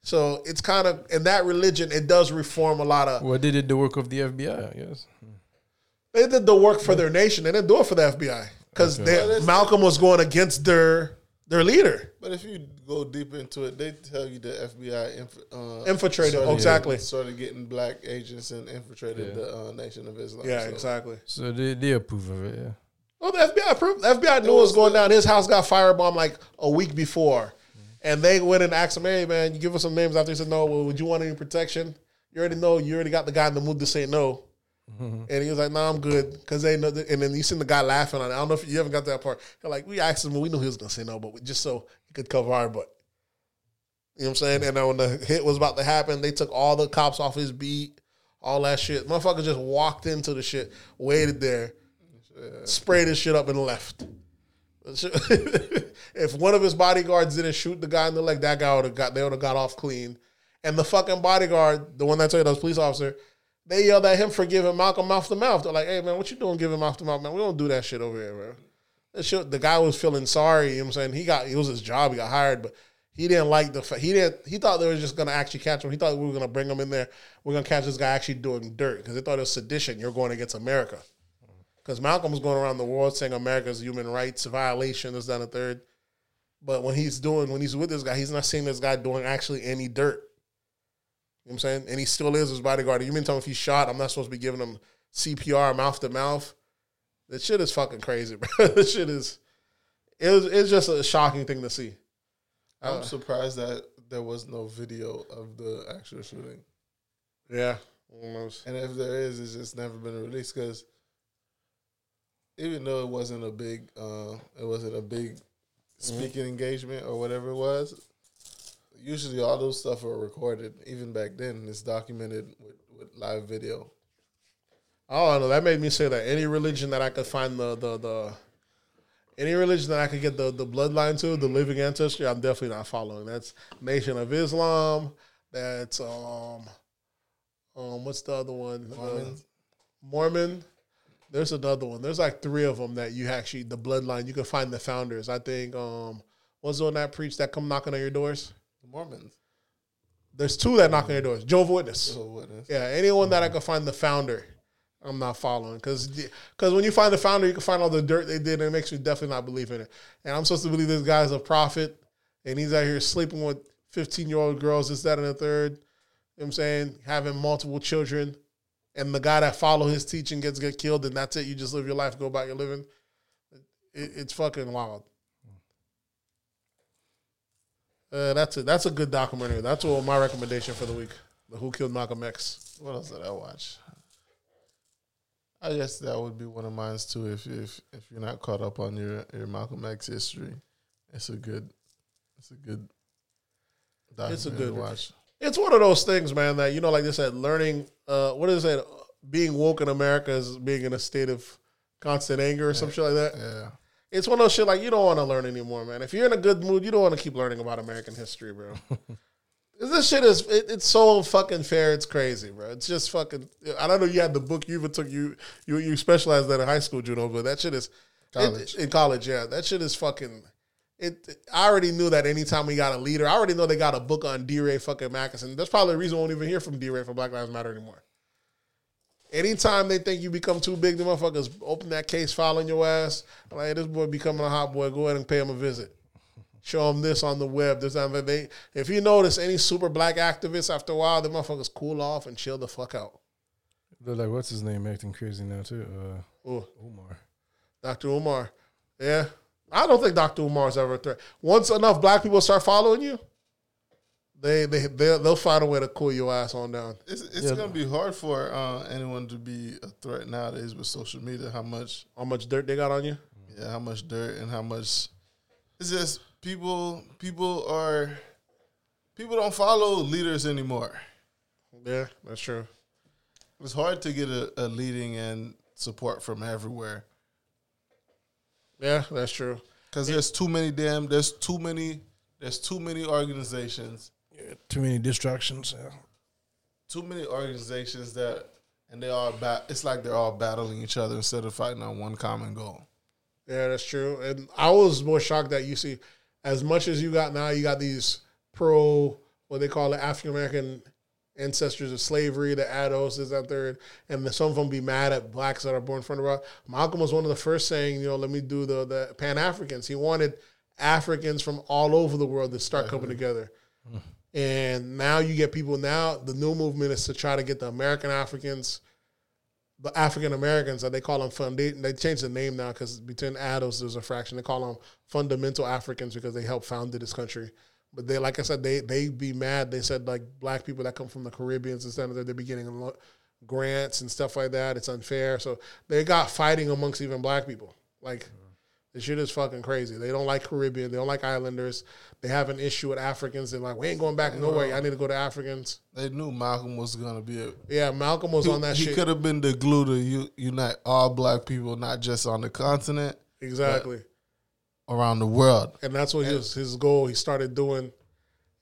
Speaker 2: So it's kind of in that religion, it does reform a lot of.
Speaker 4: Well, they did the work of the FBI, I guess.
Speaker 2: They did the work for their nation. They didn't do it for the FBI because Malcolm was going against their their leader.
Speaker 3: But if you go deep into it, they tell you the FBI inf- uh,
Speaker 2: Infiltrated,
Speaker 3: started
Speaker 2: exactly.
Speaker 3: started getting black agents and infiltrated the uh, Nation of Islam.
Speaker 2: Yeah,
Speaker 3: So-
Speaker 2: exactly.
Speaker 4: So they, they approve of it, yeah.
Speaker 2: Well, the FBI approved. The FBI knew what was going down. His house got firebombed like a week before, and they went and asked him, "Hey, man, you give us some names." After he said no, well, would you want any protection? You already know. You already got the guy in the mood to say no. Mm-hmm. And he was like, "No, nah, I'm good," because they know. And then you seen the guy laughing on it. I don't know if you haven't got that part. They're like, we asked him, we knew he was gonna say no, but we, just so he could cover our butt. You know what I'm saying? And then when the hit was about to happen, they took all the cops off his beat, all that shit. Motherfucker just walked into the shit, waited there, sprayed his shit up and left. [laughs] if one of his bodyguards didn't shoot the guy in the leg, that guy would have got they would have got off clean. And the fucking bodyguard, the one that told you that was police officer, they yelled at him for giving Malcolm mouth to mouth. They're like, "Hey man, what you doing giving mouth to mouth, man? We don't do that shit over here, bro." Shit, the guy was feeling sorry. You know what I'm saying? He got it was his job. He got hired, but he didn't like the he didn't he thought they were just gonna actually catch him. He thought we were gonna bring him in there. We're gonna catch this guy actually doing dirt because they thought it was sedition. You're going against America. Because Malcolm was going around the world saying America's human rights violation, this, that, and the third. But when he's doing, when he's with this guy, he's not seeing this guy doing actually any dirt. You know what I'm saying? And he still is his bodyguard. You mean tell me if he's shot, I'm not supposed to be giving him CPR mouth to mouth? That shit is fucking crazy, [laughs] bro. that shit is, it was, it's just a shocking thing to see.
Speaker 3: I'm surprised that there was no video of the actual shooting.
Speaker 2: Yeah. Almost.
Speaker 3: And if there is, it's just never been released because even though it wasn't a big, uh, it wasn't a big speaking engagement or whatever it was. Usually, all those stuff are recorded. Even back then, it's documented with, with live video.
Speaker 2: I don't know. That made me say that any religion that I could find the the the any religion that I could get the the bloodline to, the living ancestry, I'm definitely not following. That's Nation of Islam. That's um um what's the other one? Uh, Mormon. There's another one. There's like three of them that you actually the bloodline. You can find the founders. I think um what's the one that preached that come knocking on your doors?
Speaker 3: The Mormons.
Speaker 2: There's two that knock on your doors. Jehovah's Witness.
Speaker 3: So witness.
Speaker 2: Yeah, anyone that I could find the founder, I'm not following because because when you find the founder, you can find all the dirt they did, and it makes you definitely not believe in it. And I'm supposed to believe this guy's a prophet, and he's out here sleeping with 15 year old girls, this, that, and the third. You know what I'm saying having multiple children, and the guy that follow his teaching gets get killed, and that's it. You just live your life, go about your living. It, it's fucking wild. Uh, that's it. That's a good documentary. That's what my recommendation for the week. The Who Killed Malcolm X.
Speaker 3: What else did I watch? I guess that would be one of mine too. If if if you're not caught up on your your Malcolm X history, it's a good, it's a good.
Speaker 2: It's a good
Speaker 3: watch.
Speaker 2: It's one of those things, man, that you know, like they said, learning. Uh, what is it? Being woke in America is being in a state of constant anger or some shit like that.
Speaker 3: Yeah,
Speaker 2: It's one of those shit like you don't want to learn anymore, man. If you're in a good mood, you don't want to keep learning about American history, bro. [laughs] this shit is it, it's so fucking fair. It's crazy, bro. It's just fucking. I don't know. You had the book. You even took you you you specialized that in high school, Juno, but that shit is
Speaker 3: College.
Speaker 2: it- in college. Yeah, that shit is fucking. It. I already knew that anytime we got a leader, I already know they got a book on DeRay fucking Mckesson. That's probably the reason we won't even hear from DeRay for Black Lives Matter anymore. Anytime they think you become too big, the motherfuckers open that case file on your ass. Like, hey, this boy becoming a hot boy. Go ahead and pay him a visit. Show him this on the web. This that. They, if you notice any super black activists, after a while, the motherfuckers cool off and chill the fuck out.
Speaker 4: They're like, what's his name acting crazy now too? Uh,
Speaker 2: Ooh.
Speaker 4: Omar.
Speaker 2: Dr. Umar. Yeah. I don't think Dr. Umar's ever a threat. Once enough black people start following you, They they they'll, they'll find a way to cool your ass on down.
Speaker 3: It's, it's gonna be hard for uh, anyone to be a threat nowadays with social media. How much,
Speaker 2: How much dirt they got on you?
Speaker 3: yeah, how much dirt and how much. It's just people. People are. People don't follow leaders anymore.
Speaker 2: Yeah, that's true.
Speaker 3: It's hard to get a, a leading and support from everywhere
Speaker 2: Yeah, that's true.
Speaker 3: because there's too many damn. There's too many. There's too many organizations.
Speaker 4: Too many distractions. Yeah.
Speaker 3: Too many organizations that, and they all bat. It's like they're all battling each other instead of fighting on one common goal.
Speaker 2: Yeah, that's true. And I was more shocked that you see, as much as you got now, you got these pro, what they call it, African American ancestors of slavery, the ADOS, is that third, and then some of them be mad at blacks that are born from the rock. Malcolm was one of the first saying, you know, let me do the the Pan Africans. He wanted Africans from all over the world to start coming together. Mm-hmm. And now you get people. Now the new movement is to try to get the American Africans the African Americans that they call them funda- they changed the name now because between ADOS there's a fraction they call them fundamental Africans because they helped founded this country. But they, like I said, they they be mad. They said like black people that come from the Caribbeans and stuff, they're beginning grants and stuff like that. It's unfair. So they got fighting amongst even black people. Like the shit is fucking crazy. They don't like Caribbean. They don't like Islanders. They have an issue with Africans. They're like, we ain't going back nowhere. I need to go to Africans.
Speaker 3: They knew Malcolm was gonna be a.
Speaker 2: Yeah, Malcolm was
Speaker 3: He,
Speaker 2: on that
Speaker 3: he could have been the glue to u- unite all black people, not just on the continent,
Speaker 2: Exactly.
Speaker 3: around the world.
Speaker 2: and that's what his his goal he started doing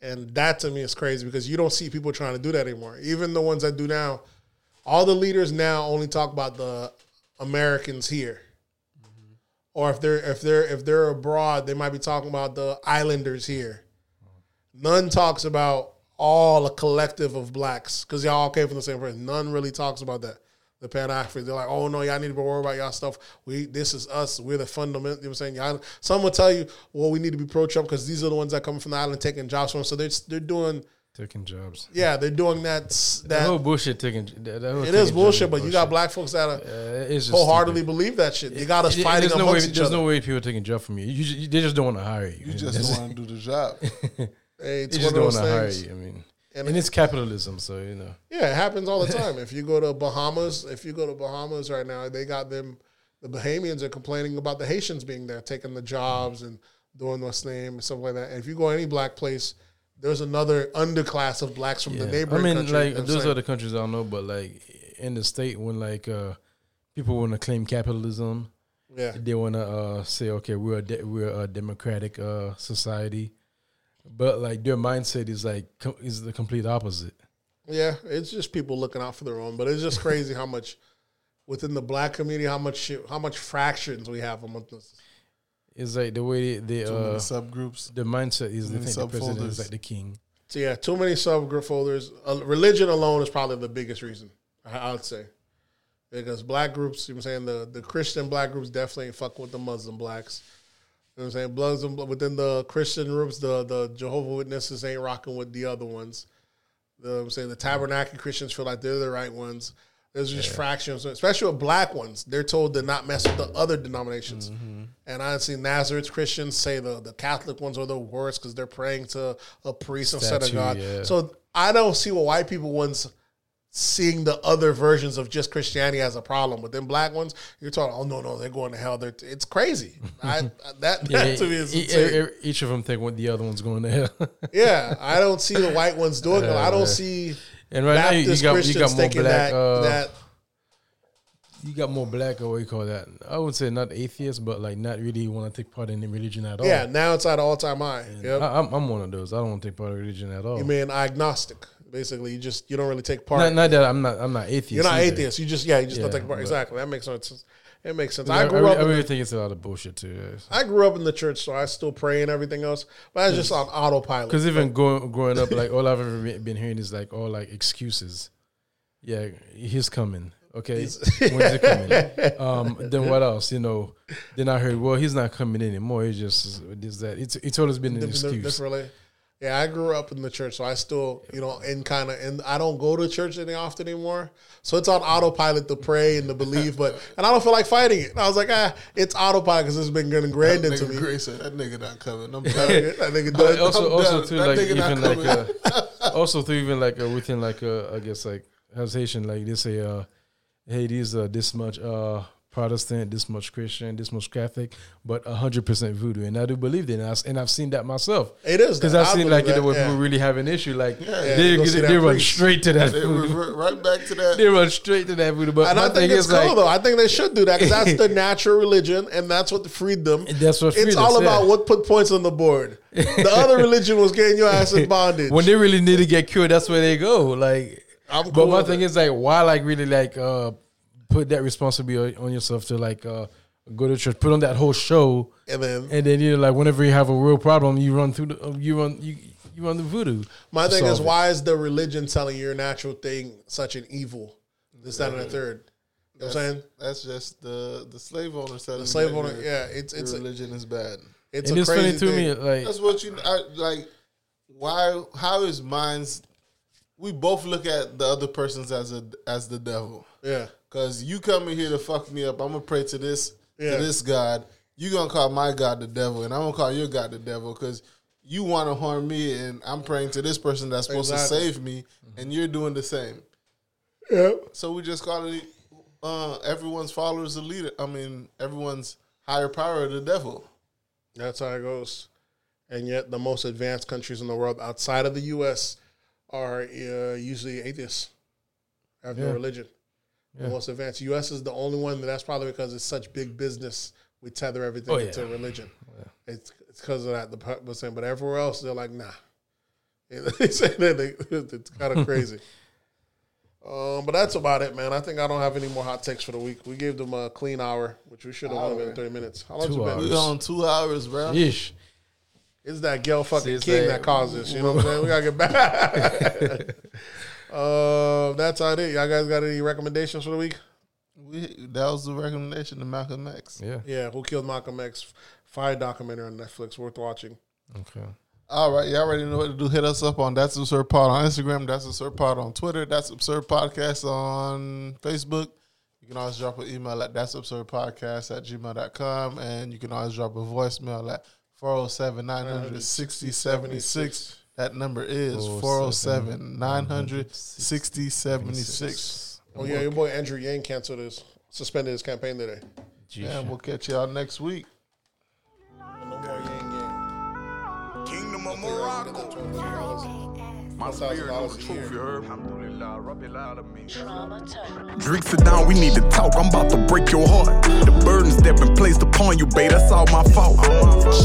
Speaker 2: and that to me is crazy because you don't see people trying to do that anymore even the ones that do now all the leaders now only talk about the americans here or if they're if they're if they're abroad they might be talking about the islanders here none talks about all a collective of blacks because y'all all came from the same place. none really talks about that the Pan Africans. They're like, oh no, y'all need to be worried about y'all stuff. We this is us. We're the fundamental. You know what I'm saying? Y'all, some will tell you, well, we need to be pro Trump because these are the ones that come from the island taking jobs from. us. So they're they're doing,
Speaker 4: Taking jobs.
Speaker 2: yeah, they're doing that.
Speaker 4: That
Speaker 2: That
Speaker 4: whole bullshit taking. That, that whole
Speaker 2: it
Speaker 4: taking
Speaker 2: is bullshit.
Speaker 4: jobs
Speaker 2: But you got black folks that are
Speaker 4: Uh,
Speaker 2: wholeheartedly
Speaker 4: stupid.
Speaker 2: believe that shit. You got us
Speaker 4: It-
Speaker 2: fighting
Speaker 4: there's no way,
Speaker 2: each
Speaker 4: There's
Speaker 2: other.
Speaker 4: no way people are taking job from you. You, just, they just don't want to hire you.
Speaker 3: You just
Speaker 4: That's-
Speaker 3: want to do the job. [laughs]
Speaker 2: Hey,
Speaker 4: they
Speaker 2: it's
Speaker 4: just
Speaker 2: one
Speaker 4: don't
Speaker 2: of
Speaker 4: want
Speaker 2: those
Speaker 4: to hire
Speaker 2: things.
Speaker 4: you. I mean,
Speaker 2: And
Speaker 4: and, it's capitalism, so you know.
Speaker 2: Yeah, it happens all the [laughs] time. if you go to Bahamas, if you go to Bahamas right now, they got them. The Bahamians are complaining about the Haitians being there, taking the jobs and doing what's name and stuff like that. And if you go any black place, there's another underclass of blacks from the
Speaker 4: Yeah.
Speaker 2: neighboring
Speaker 4: I mean,
Speaker 2: country.
Speaker 4: like those
Speaker 2: saying-
Speaker 4: other countries I don't know, but like in the state when like uh people want to claim capitalism,
Speaker 2: yeah,
Speaker 4: they want to uh say, okay, we're a de- we're a democratic uh society, but like their mindset is like co- is the complete opposite.
Speaker 2: yeah, it's just people looking out for their own. But it's just crazy how much within the black community, how much how much fractions we have among us.
Speaker 4: It's like the way they
Speaker 3: Too many
Speaker 4: uh
Speaker 3: subgroups.
Speaker 4: the mindset is the
Speaker 3: thing.
Speaker 4: think the president is like the king.
Speaker 2: So yeah, too many subgroup folders. Uh, religion alone is probably the biggest reason. I, I would say because black groups, you know what I'm saying the the Christian black groups definitely ain't fuck with the Muslim blacks. You know what I'm saying? Bloods and- within the Christian groups, the the Jehovah Witnesses ain't rocking with the other ones. You know what I'm saying the Tabernacle Christians feel like they're the right ones. There's just fractions, especially with black ones. They're told to not mess with the other denominations. Mm-hmm. And I see Nazareth Christians say the, the Catholic ones are the worst because they're praying to a priest instead of God.
Speaker 4: yeah.
Speaker 2: So I don't see what white people ones seeing the other versions of just Christianity as a problem. But then black ones, you're talking, oh no, no, they're going to hell. They're it's crazy. [laughs] I that, that to me is
Speaker 4: e- e-
Speaker 2: insane.
Speaker 4: e- each of them think what the other one's going to hell.
Speaker 2: yeah, I don't see the white ones doing it. I don't [laughs] see
Speaker 4: and right now you, you
Speaker 2: Baptist
Speaker 4: got you got more
Speaker 2: thinking
Speaker 4: black.
Speaker 2: that
Speaker 4: uh,
Speaker 2: that
Speaker 4: you got more black, or what you call that? I would say not atheists, but like not really want to take part in the religion at all.
Speaker 2: yeah. Now it's at all time high. Yep.
Speaker 4: I, I'm, I'm one of those. I don't want to take part in religion at all.
Speaker 2: You mean agnostic? Basically, you just you don't really take part.
Speaker 4: not, not that I'm not. I'm not atheist.
Speaker 2: You're not
Speaker 4: either.
Speaker 2: atheist. You just yeah, you just don't take part. Exactly. That makes sense. It makes sense.
Speaker 4: I,
Speaker 2: grew up.
Speaker 4: Really
Speaker 2: the,
Speaker 4: think it's a lot of bullshit too.
Speaker 2: I grew up in the church, so I still pray and everything else. But I just on autopilot.
Speaker 4: Because even going growing up, [laughs] like all I've ever been hearing is like all like excuses. Yeah, he's coming. Okay, when's he [laughs] coming? Um, then what else? You know, then I heard, well, he's not coming anymore. It's just this that. It's it's always been an excuse.
Speaker 2: differently. Yeah, I grew up in the church, so I still, you know, in kind of, and I don't go to church any often anymore. So it's on autopilot to pray and to believe, but [laughs] and I don't feel like fighting it. I was like, ah, it's autopilot because it's been getting ingrained into me.
Speaker 3: Gray said, that nigga not coming. I'm [laughs]
Speaker 2: that nigga
Speaker 4: But
Speaker 2: done.
Speaker 4: also,
Speaker 3: I'm
Speaker 4: also
Speaker 3: done.
Speaker 4: too,
Speaker 3: That
Speaker 4: like
Speaker 3: nigga
Speaker 4: even like, uh, also too, even like uh, within like uh, I guess like hesitation, like they say, uh, hey, these are this much uh Protestant, this much Christian, this much Catholic, but hundred percent voodoo, and I do believe that, and, I, and I've seen that myself.
Speaker 2: It is
Speaker 4: because. I've
Speaker 2: I
Speaker 4: seen like you know when
Speaker 2: yeah.
Speaker 4: people really have an issue, like
Speaker 2: Yeah,
Speaker 4: they
Speaker 2: you go see
Speaker 4: they, run
Speaker 2: priest.
Speaker 4: straight to that
Speaker 3: They
Speaker 4: voodoo.
Speaker 3: right back to that.
Speaker 4: They run straight to that voodoo. But
Speaker 2: And I think it's cool
Speaker 4: like,
Speaker 2: though. I think they should do that because that's the [laughs] natural religion, and that's what freed them.
Speaker 4: That's what
Speaker 2: it's
Speaker 4: freed
Speaker 2: all
Speaker 4: us,
Speaker 2: about what put points on the board. The other religion was getting your ass in [laughs] bondage.
Speaker 4: when they really need to get cured, that's where they go. Like,
Speaker 2: I'm
Speaker 4: but
Speaker 2: cool
Speaker 4: my thing
Speaker 2: it.
Speaker 4: is like, why like really like uh put that responsibility on yourself to like uh go to church, put on that whole show,
Speaker 2: and then
Speaker 4: and then you know like whenever you have a real problem, you run through the uh, you run you you run the voodoo.
Speaker 2: my thing is,
Speaker 4: it.
Speaker 2: why is the religion telling your natural thing such an evil? This, that, and the third. You know what I'm saying?
Speaker 3: That's just the the slave owner telling
Speaker 2: The slave owner,
Speaker 3: your-
Speaker 2: yeah, it's
Speaker 3: your
Speaker 2: it's a,
Speaker 3: religion is bad.
Speaker 2: it's
Speaker 4: And
Speaker 2: a
Speaker 4: it's
Speaker 2: crazy
Speaker 4: funny to
Speaker 2: thing.
Speaker 4: me, like
Speaker 3: That's what you I, like. Why? How is minds? We both look at the other person's as a as the devil.
Speaker 2: Yeah,
Speaker 3: Cause you coming here to fuck me up. I'm gonna pray to this
Speaker 2: Yeah.
Speaker 3: to this God. You gonna call my God the devil, and I'm gonna call your God the devil because you want to harm me, and I'm praying to this person that's supposed
Speaker 2: Exactly.
Speaker 3: to save me, and you're doing the same.
Speaker 2: yeah.
Speaker 3: So we just call it uh, everyone's followers a leader. I mean, everyone's higher power the devil.
Speaker 2: That's how it goes. And yet, the most advanced countries in the world outside of the U.S. are uh, usually atheists, have no religion. The
Speaker 4: Yeah.
Speaker 2: most advanced U.S. is the only one, but that's probably because it's such big business. We tether everything
Speaker 4: Oh, yeah.
Speaker 2: into religion. It's it's because of that. The part was saying, but everywhere else, they're like, nah. [laughs] They say that they- [laughs] it's kind of [laughs] crazy. Um, but that's about it, man. I think I don't have any more hot takes for the week. We gave them a clean hour, which we should have only been thirty minutes. How long
Speaker 4: Two
Speaker 2: you been?
Speaker 4: hours.
Speaker 3: We on two hours, bro.
Speaker 4: Yeesh.
Speaker 2: It's that girl fucking
Speaker 4: See,
Speaker 2: king
Speaker 4: like-
Speaker 2: that caused this. You know what I'm saying? We gotta get back. Uh, that's all it. Y'all guys got any recommendations for the week?
Speaker 3: We, that was the recommendation to Malcolm X.
Speaker 4: Yeah.
Speaker 2: Yeah, Who Killed Malcolm X? Fire documentary on Netflix, worth watching.
Speaker 4: Okay.
Speaker 3: All right, y'all already know what to do. Hit us up on That's Absurd Pod on Instagram. That's Absurd Pod on Twitter. That's Absurd Podcast on Facebook. You can always drop an email at That's Absurd Podcast at gmail.com. And you can always drop a voicemail at 407 900 6076. That number is 407 900 6076.
Speaker 2: Oh yeah, your boy Andrew Yang canceled his suspended his campaign today.
Speaker 3: And we'll catch y'all next week.
Speaker 2: No more Yang Yang.
Speaker 6: Kingdom of Morocco. My spirit knows the truth, you heard? Alhamdulillah, Rabbil Alameen. Drinks sit down, we need to talk. I'm about to break your heart. The burdens that been placed upon you, babe, that's all my fault.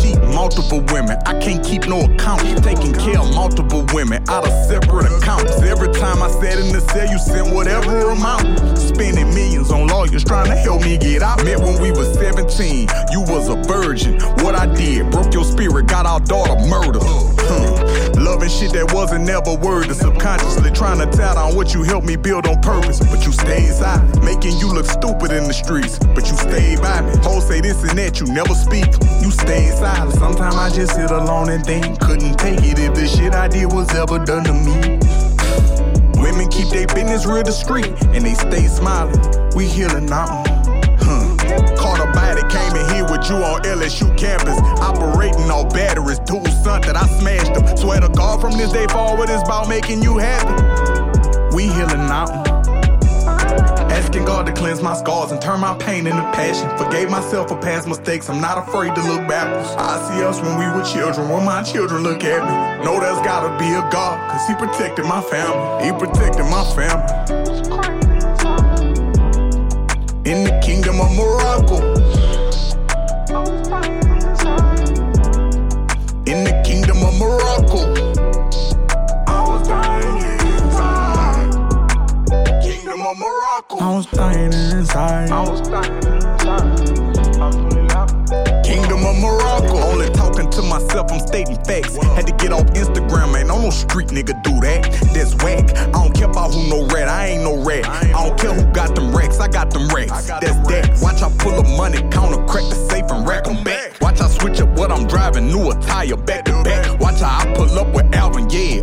Speaker 6: Cheat multiple women, I can't keep no account. Taking care of multiple women out of separate accounts. Every time I sat in the cell, you sent whatever amount. Spending millions on lawyers trying to help me get out. Met when we was 17, you was a virgin. What I did, broke your spirit, got our daughter murdered. Hmm. Huh. Loving shit that wasn't never worded. Subconsciously trying to tear on what you helped me build on purpose. But you stayed silent, making you look stupid in the streets. But you stayed by me. Hoes say this and that, you never speak. You stayed silent. Sometimes I just sit alone and think. Couldn't take it if the shit I did was ever done to me. Women keep their business real discreet and they stay smiling. We healing now. Huh. Caught a body, came in here with you on LSU campus. Operating on batteries, dual son that I smashed them. Swear to God from this day forward, it's about making you happy. We healing now. Asking God to cleanse my scars and turn my pain into passion. Forgave myself for past mistakes, I'm not afraid to look backwards. I see us when we were children, when my children look at me. Know there's gotta be a God, cause He protected my family. He protected my family. In the kingdom of Morocco. In the kingdom of Morocco. Of Morocco. I was dying inside. I was dying inside. Kingdom of Morocco. Only talking to myself, I'm stating facts. Had to get off Instagram, man. No no street nigga do that. That's whack. I don't care about who no rat. I ain't no rat. I don't care who got them racks. I got them racks. That's that. Watch I pull up money, counter, crack the safe and rack 'em back. Watch I switch up what I'm driving, new attire back to back. Watch till I pull up with Alvin, yeah.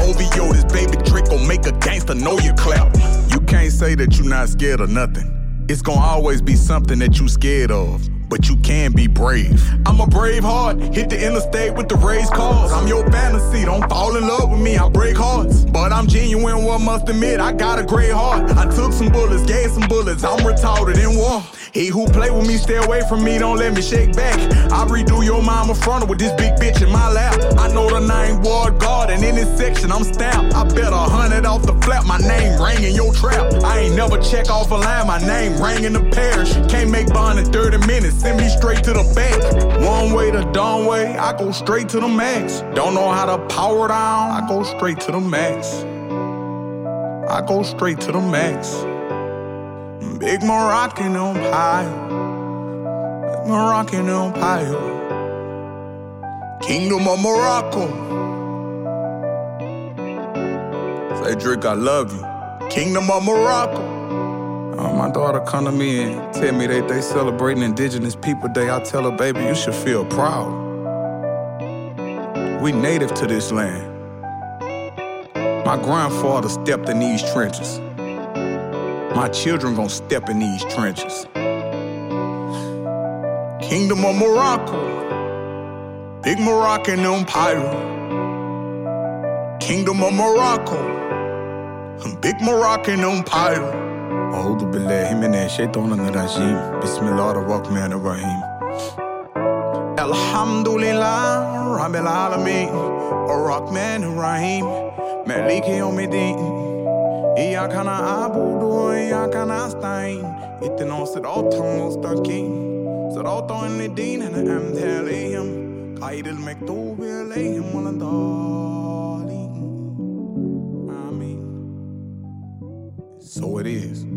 Speaker 6: OVO, this baby trick gon' make a gangster know you clap. You can't say that you're not scared of nothing. It's gonna always be something that you scared of but you can be brave. I'm a brave heart, hit the interstate with the raised cars. I'm your fantasy, don't fall in love with me, I break hearts. But I'm genuine, one must admit, I got a great heart. I took some bullets, gave some bullets, I'm retarded in war. He who play with me, stay away from me, don't let me shake back. I redo your mama frontal with this big bitch in my lap. I know the name Ward Guard, and in this section I'm stamped. I bet a hundred off the flap, my name rang in your trap. I ain't never check off a line, my name rang in the parish. Can't make bond in 30 minutes, send me straight to the bank. One way to dawn way, I go straight to the max. Don't know how to power down, I go straight to the max. I go straight to the max. Big Moroccan Empire. Big Moroccan Empire. Kingdom of Morocco. Say, Drake, I love you. Kingdom of Morocco. Uh, my daughter come to me and tell me that they celebrating Indigenous People Day. I tell her, baby, you should feel proud. We native to this land. My grandfather stepped in these trenches. My children gonna step in these trenches. Kingdom of Morocco, big Moroccan empire. Kingdom of Morocco, big Moroccan empire. أعوذ بالله من الشيطان الرجيم بسم الله الرحمن الرحيم الحمد لله رب العالمين الرحمن الرحيم مالك يوم الدين إياك نعبد وإياك نستعين اهدنا الصراط المستقيم صراط الذين أنعمت عليهم غير المغضوب عليهم ولا الضالين آمين So it is.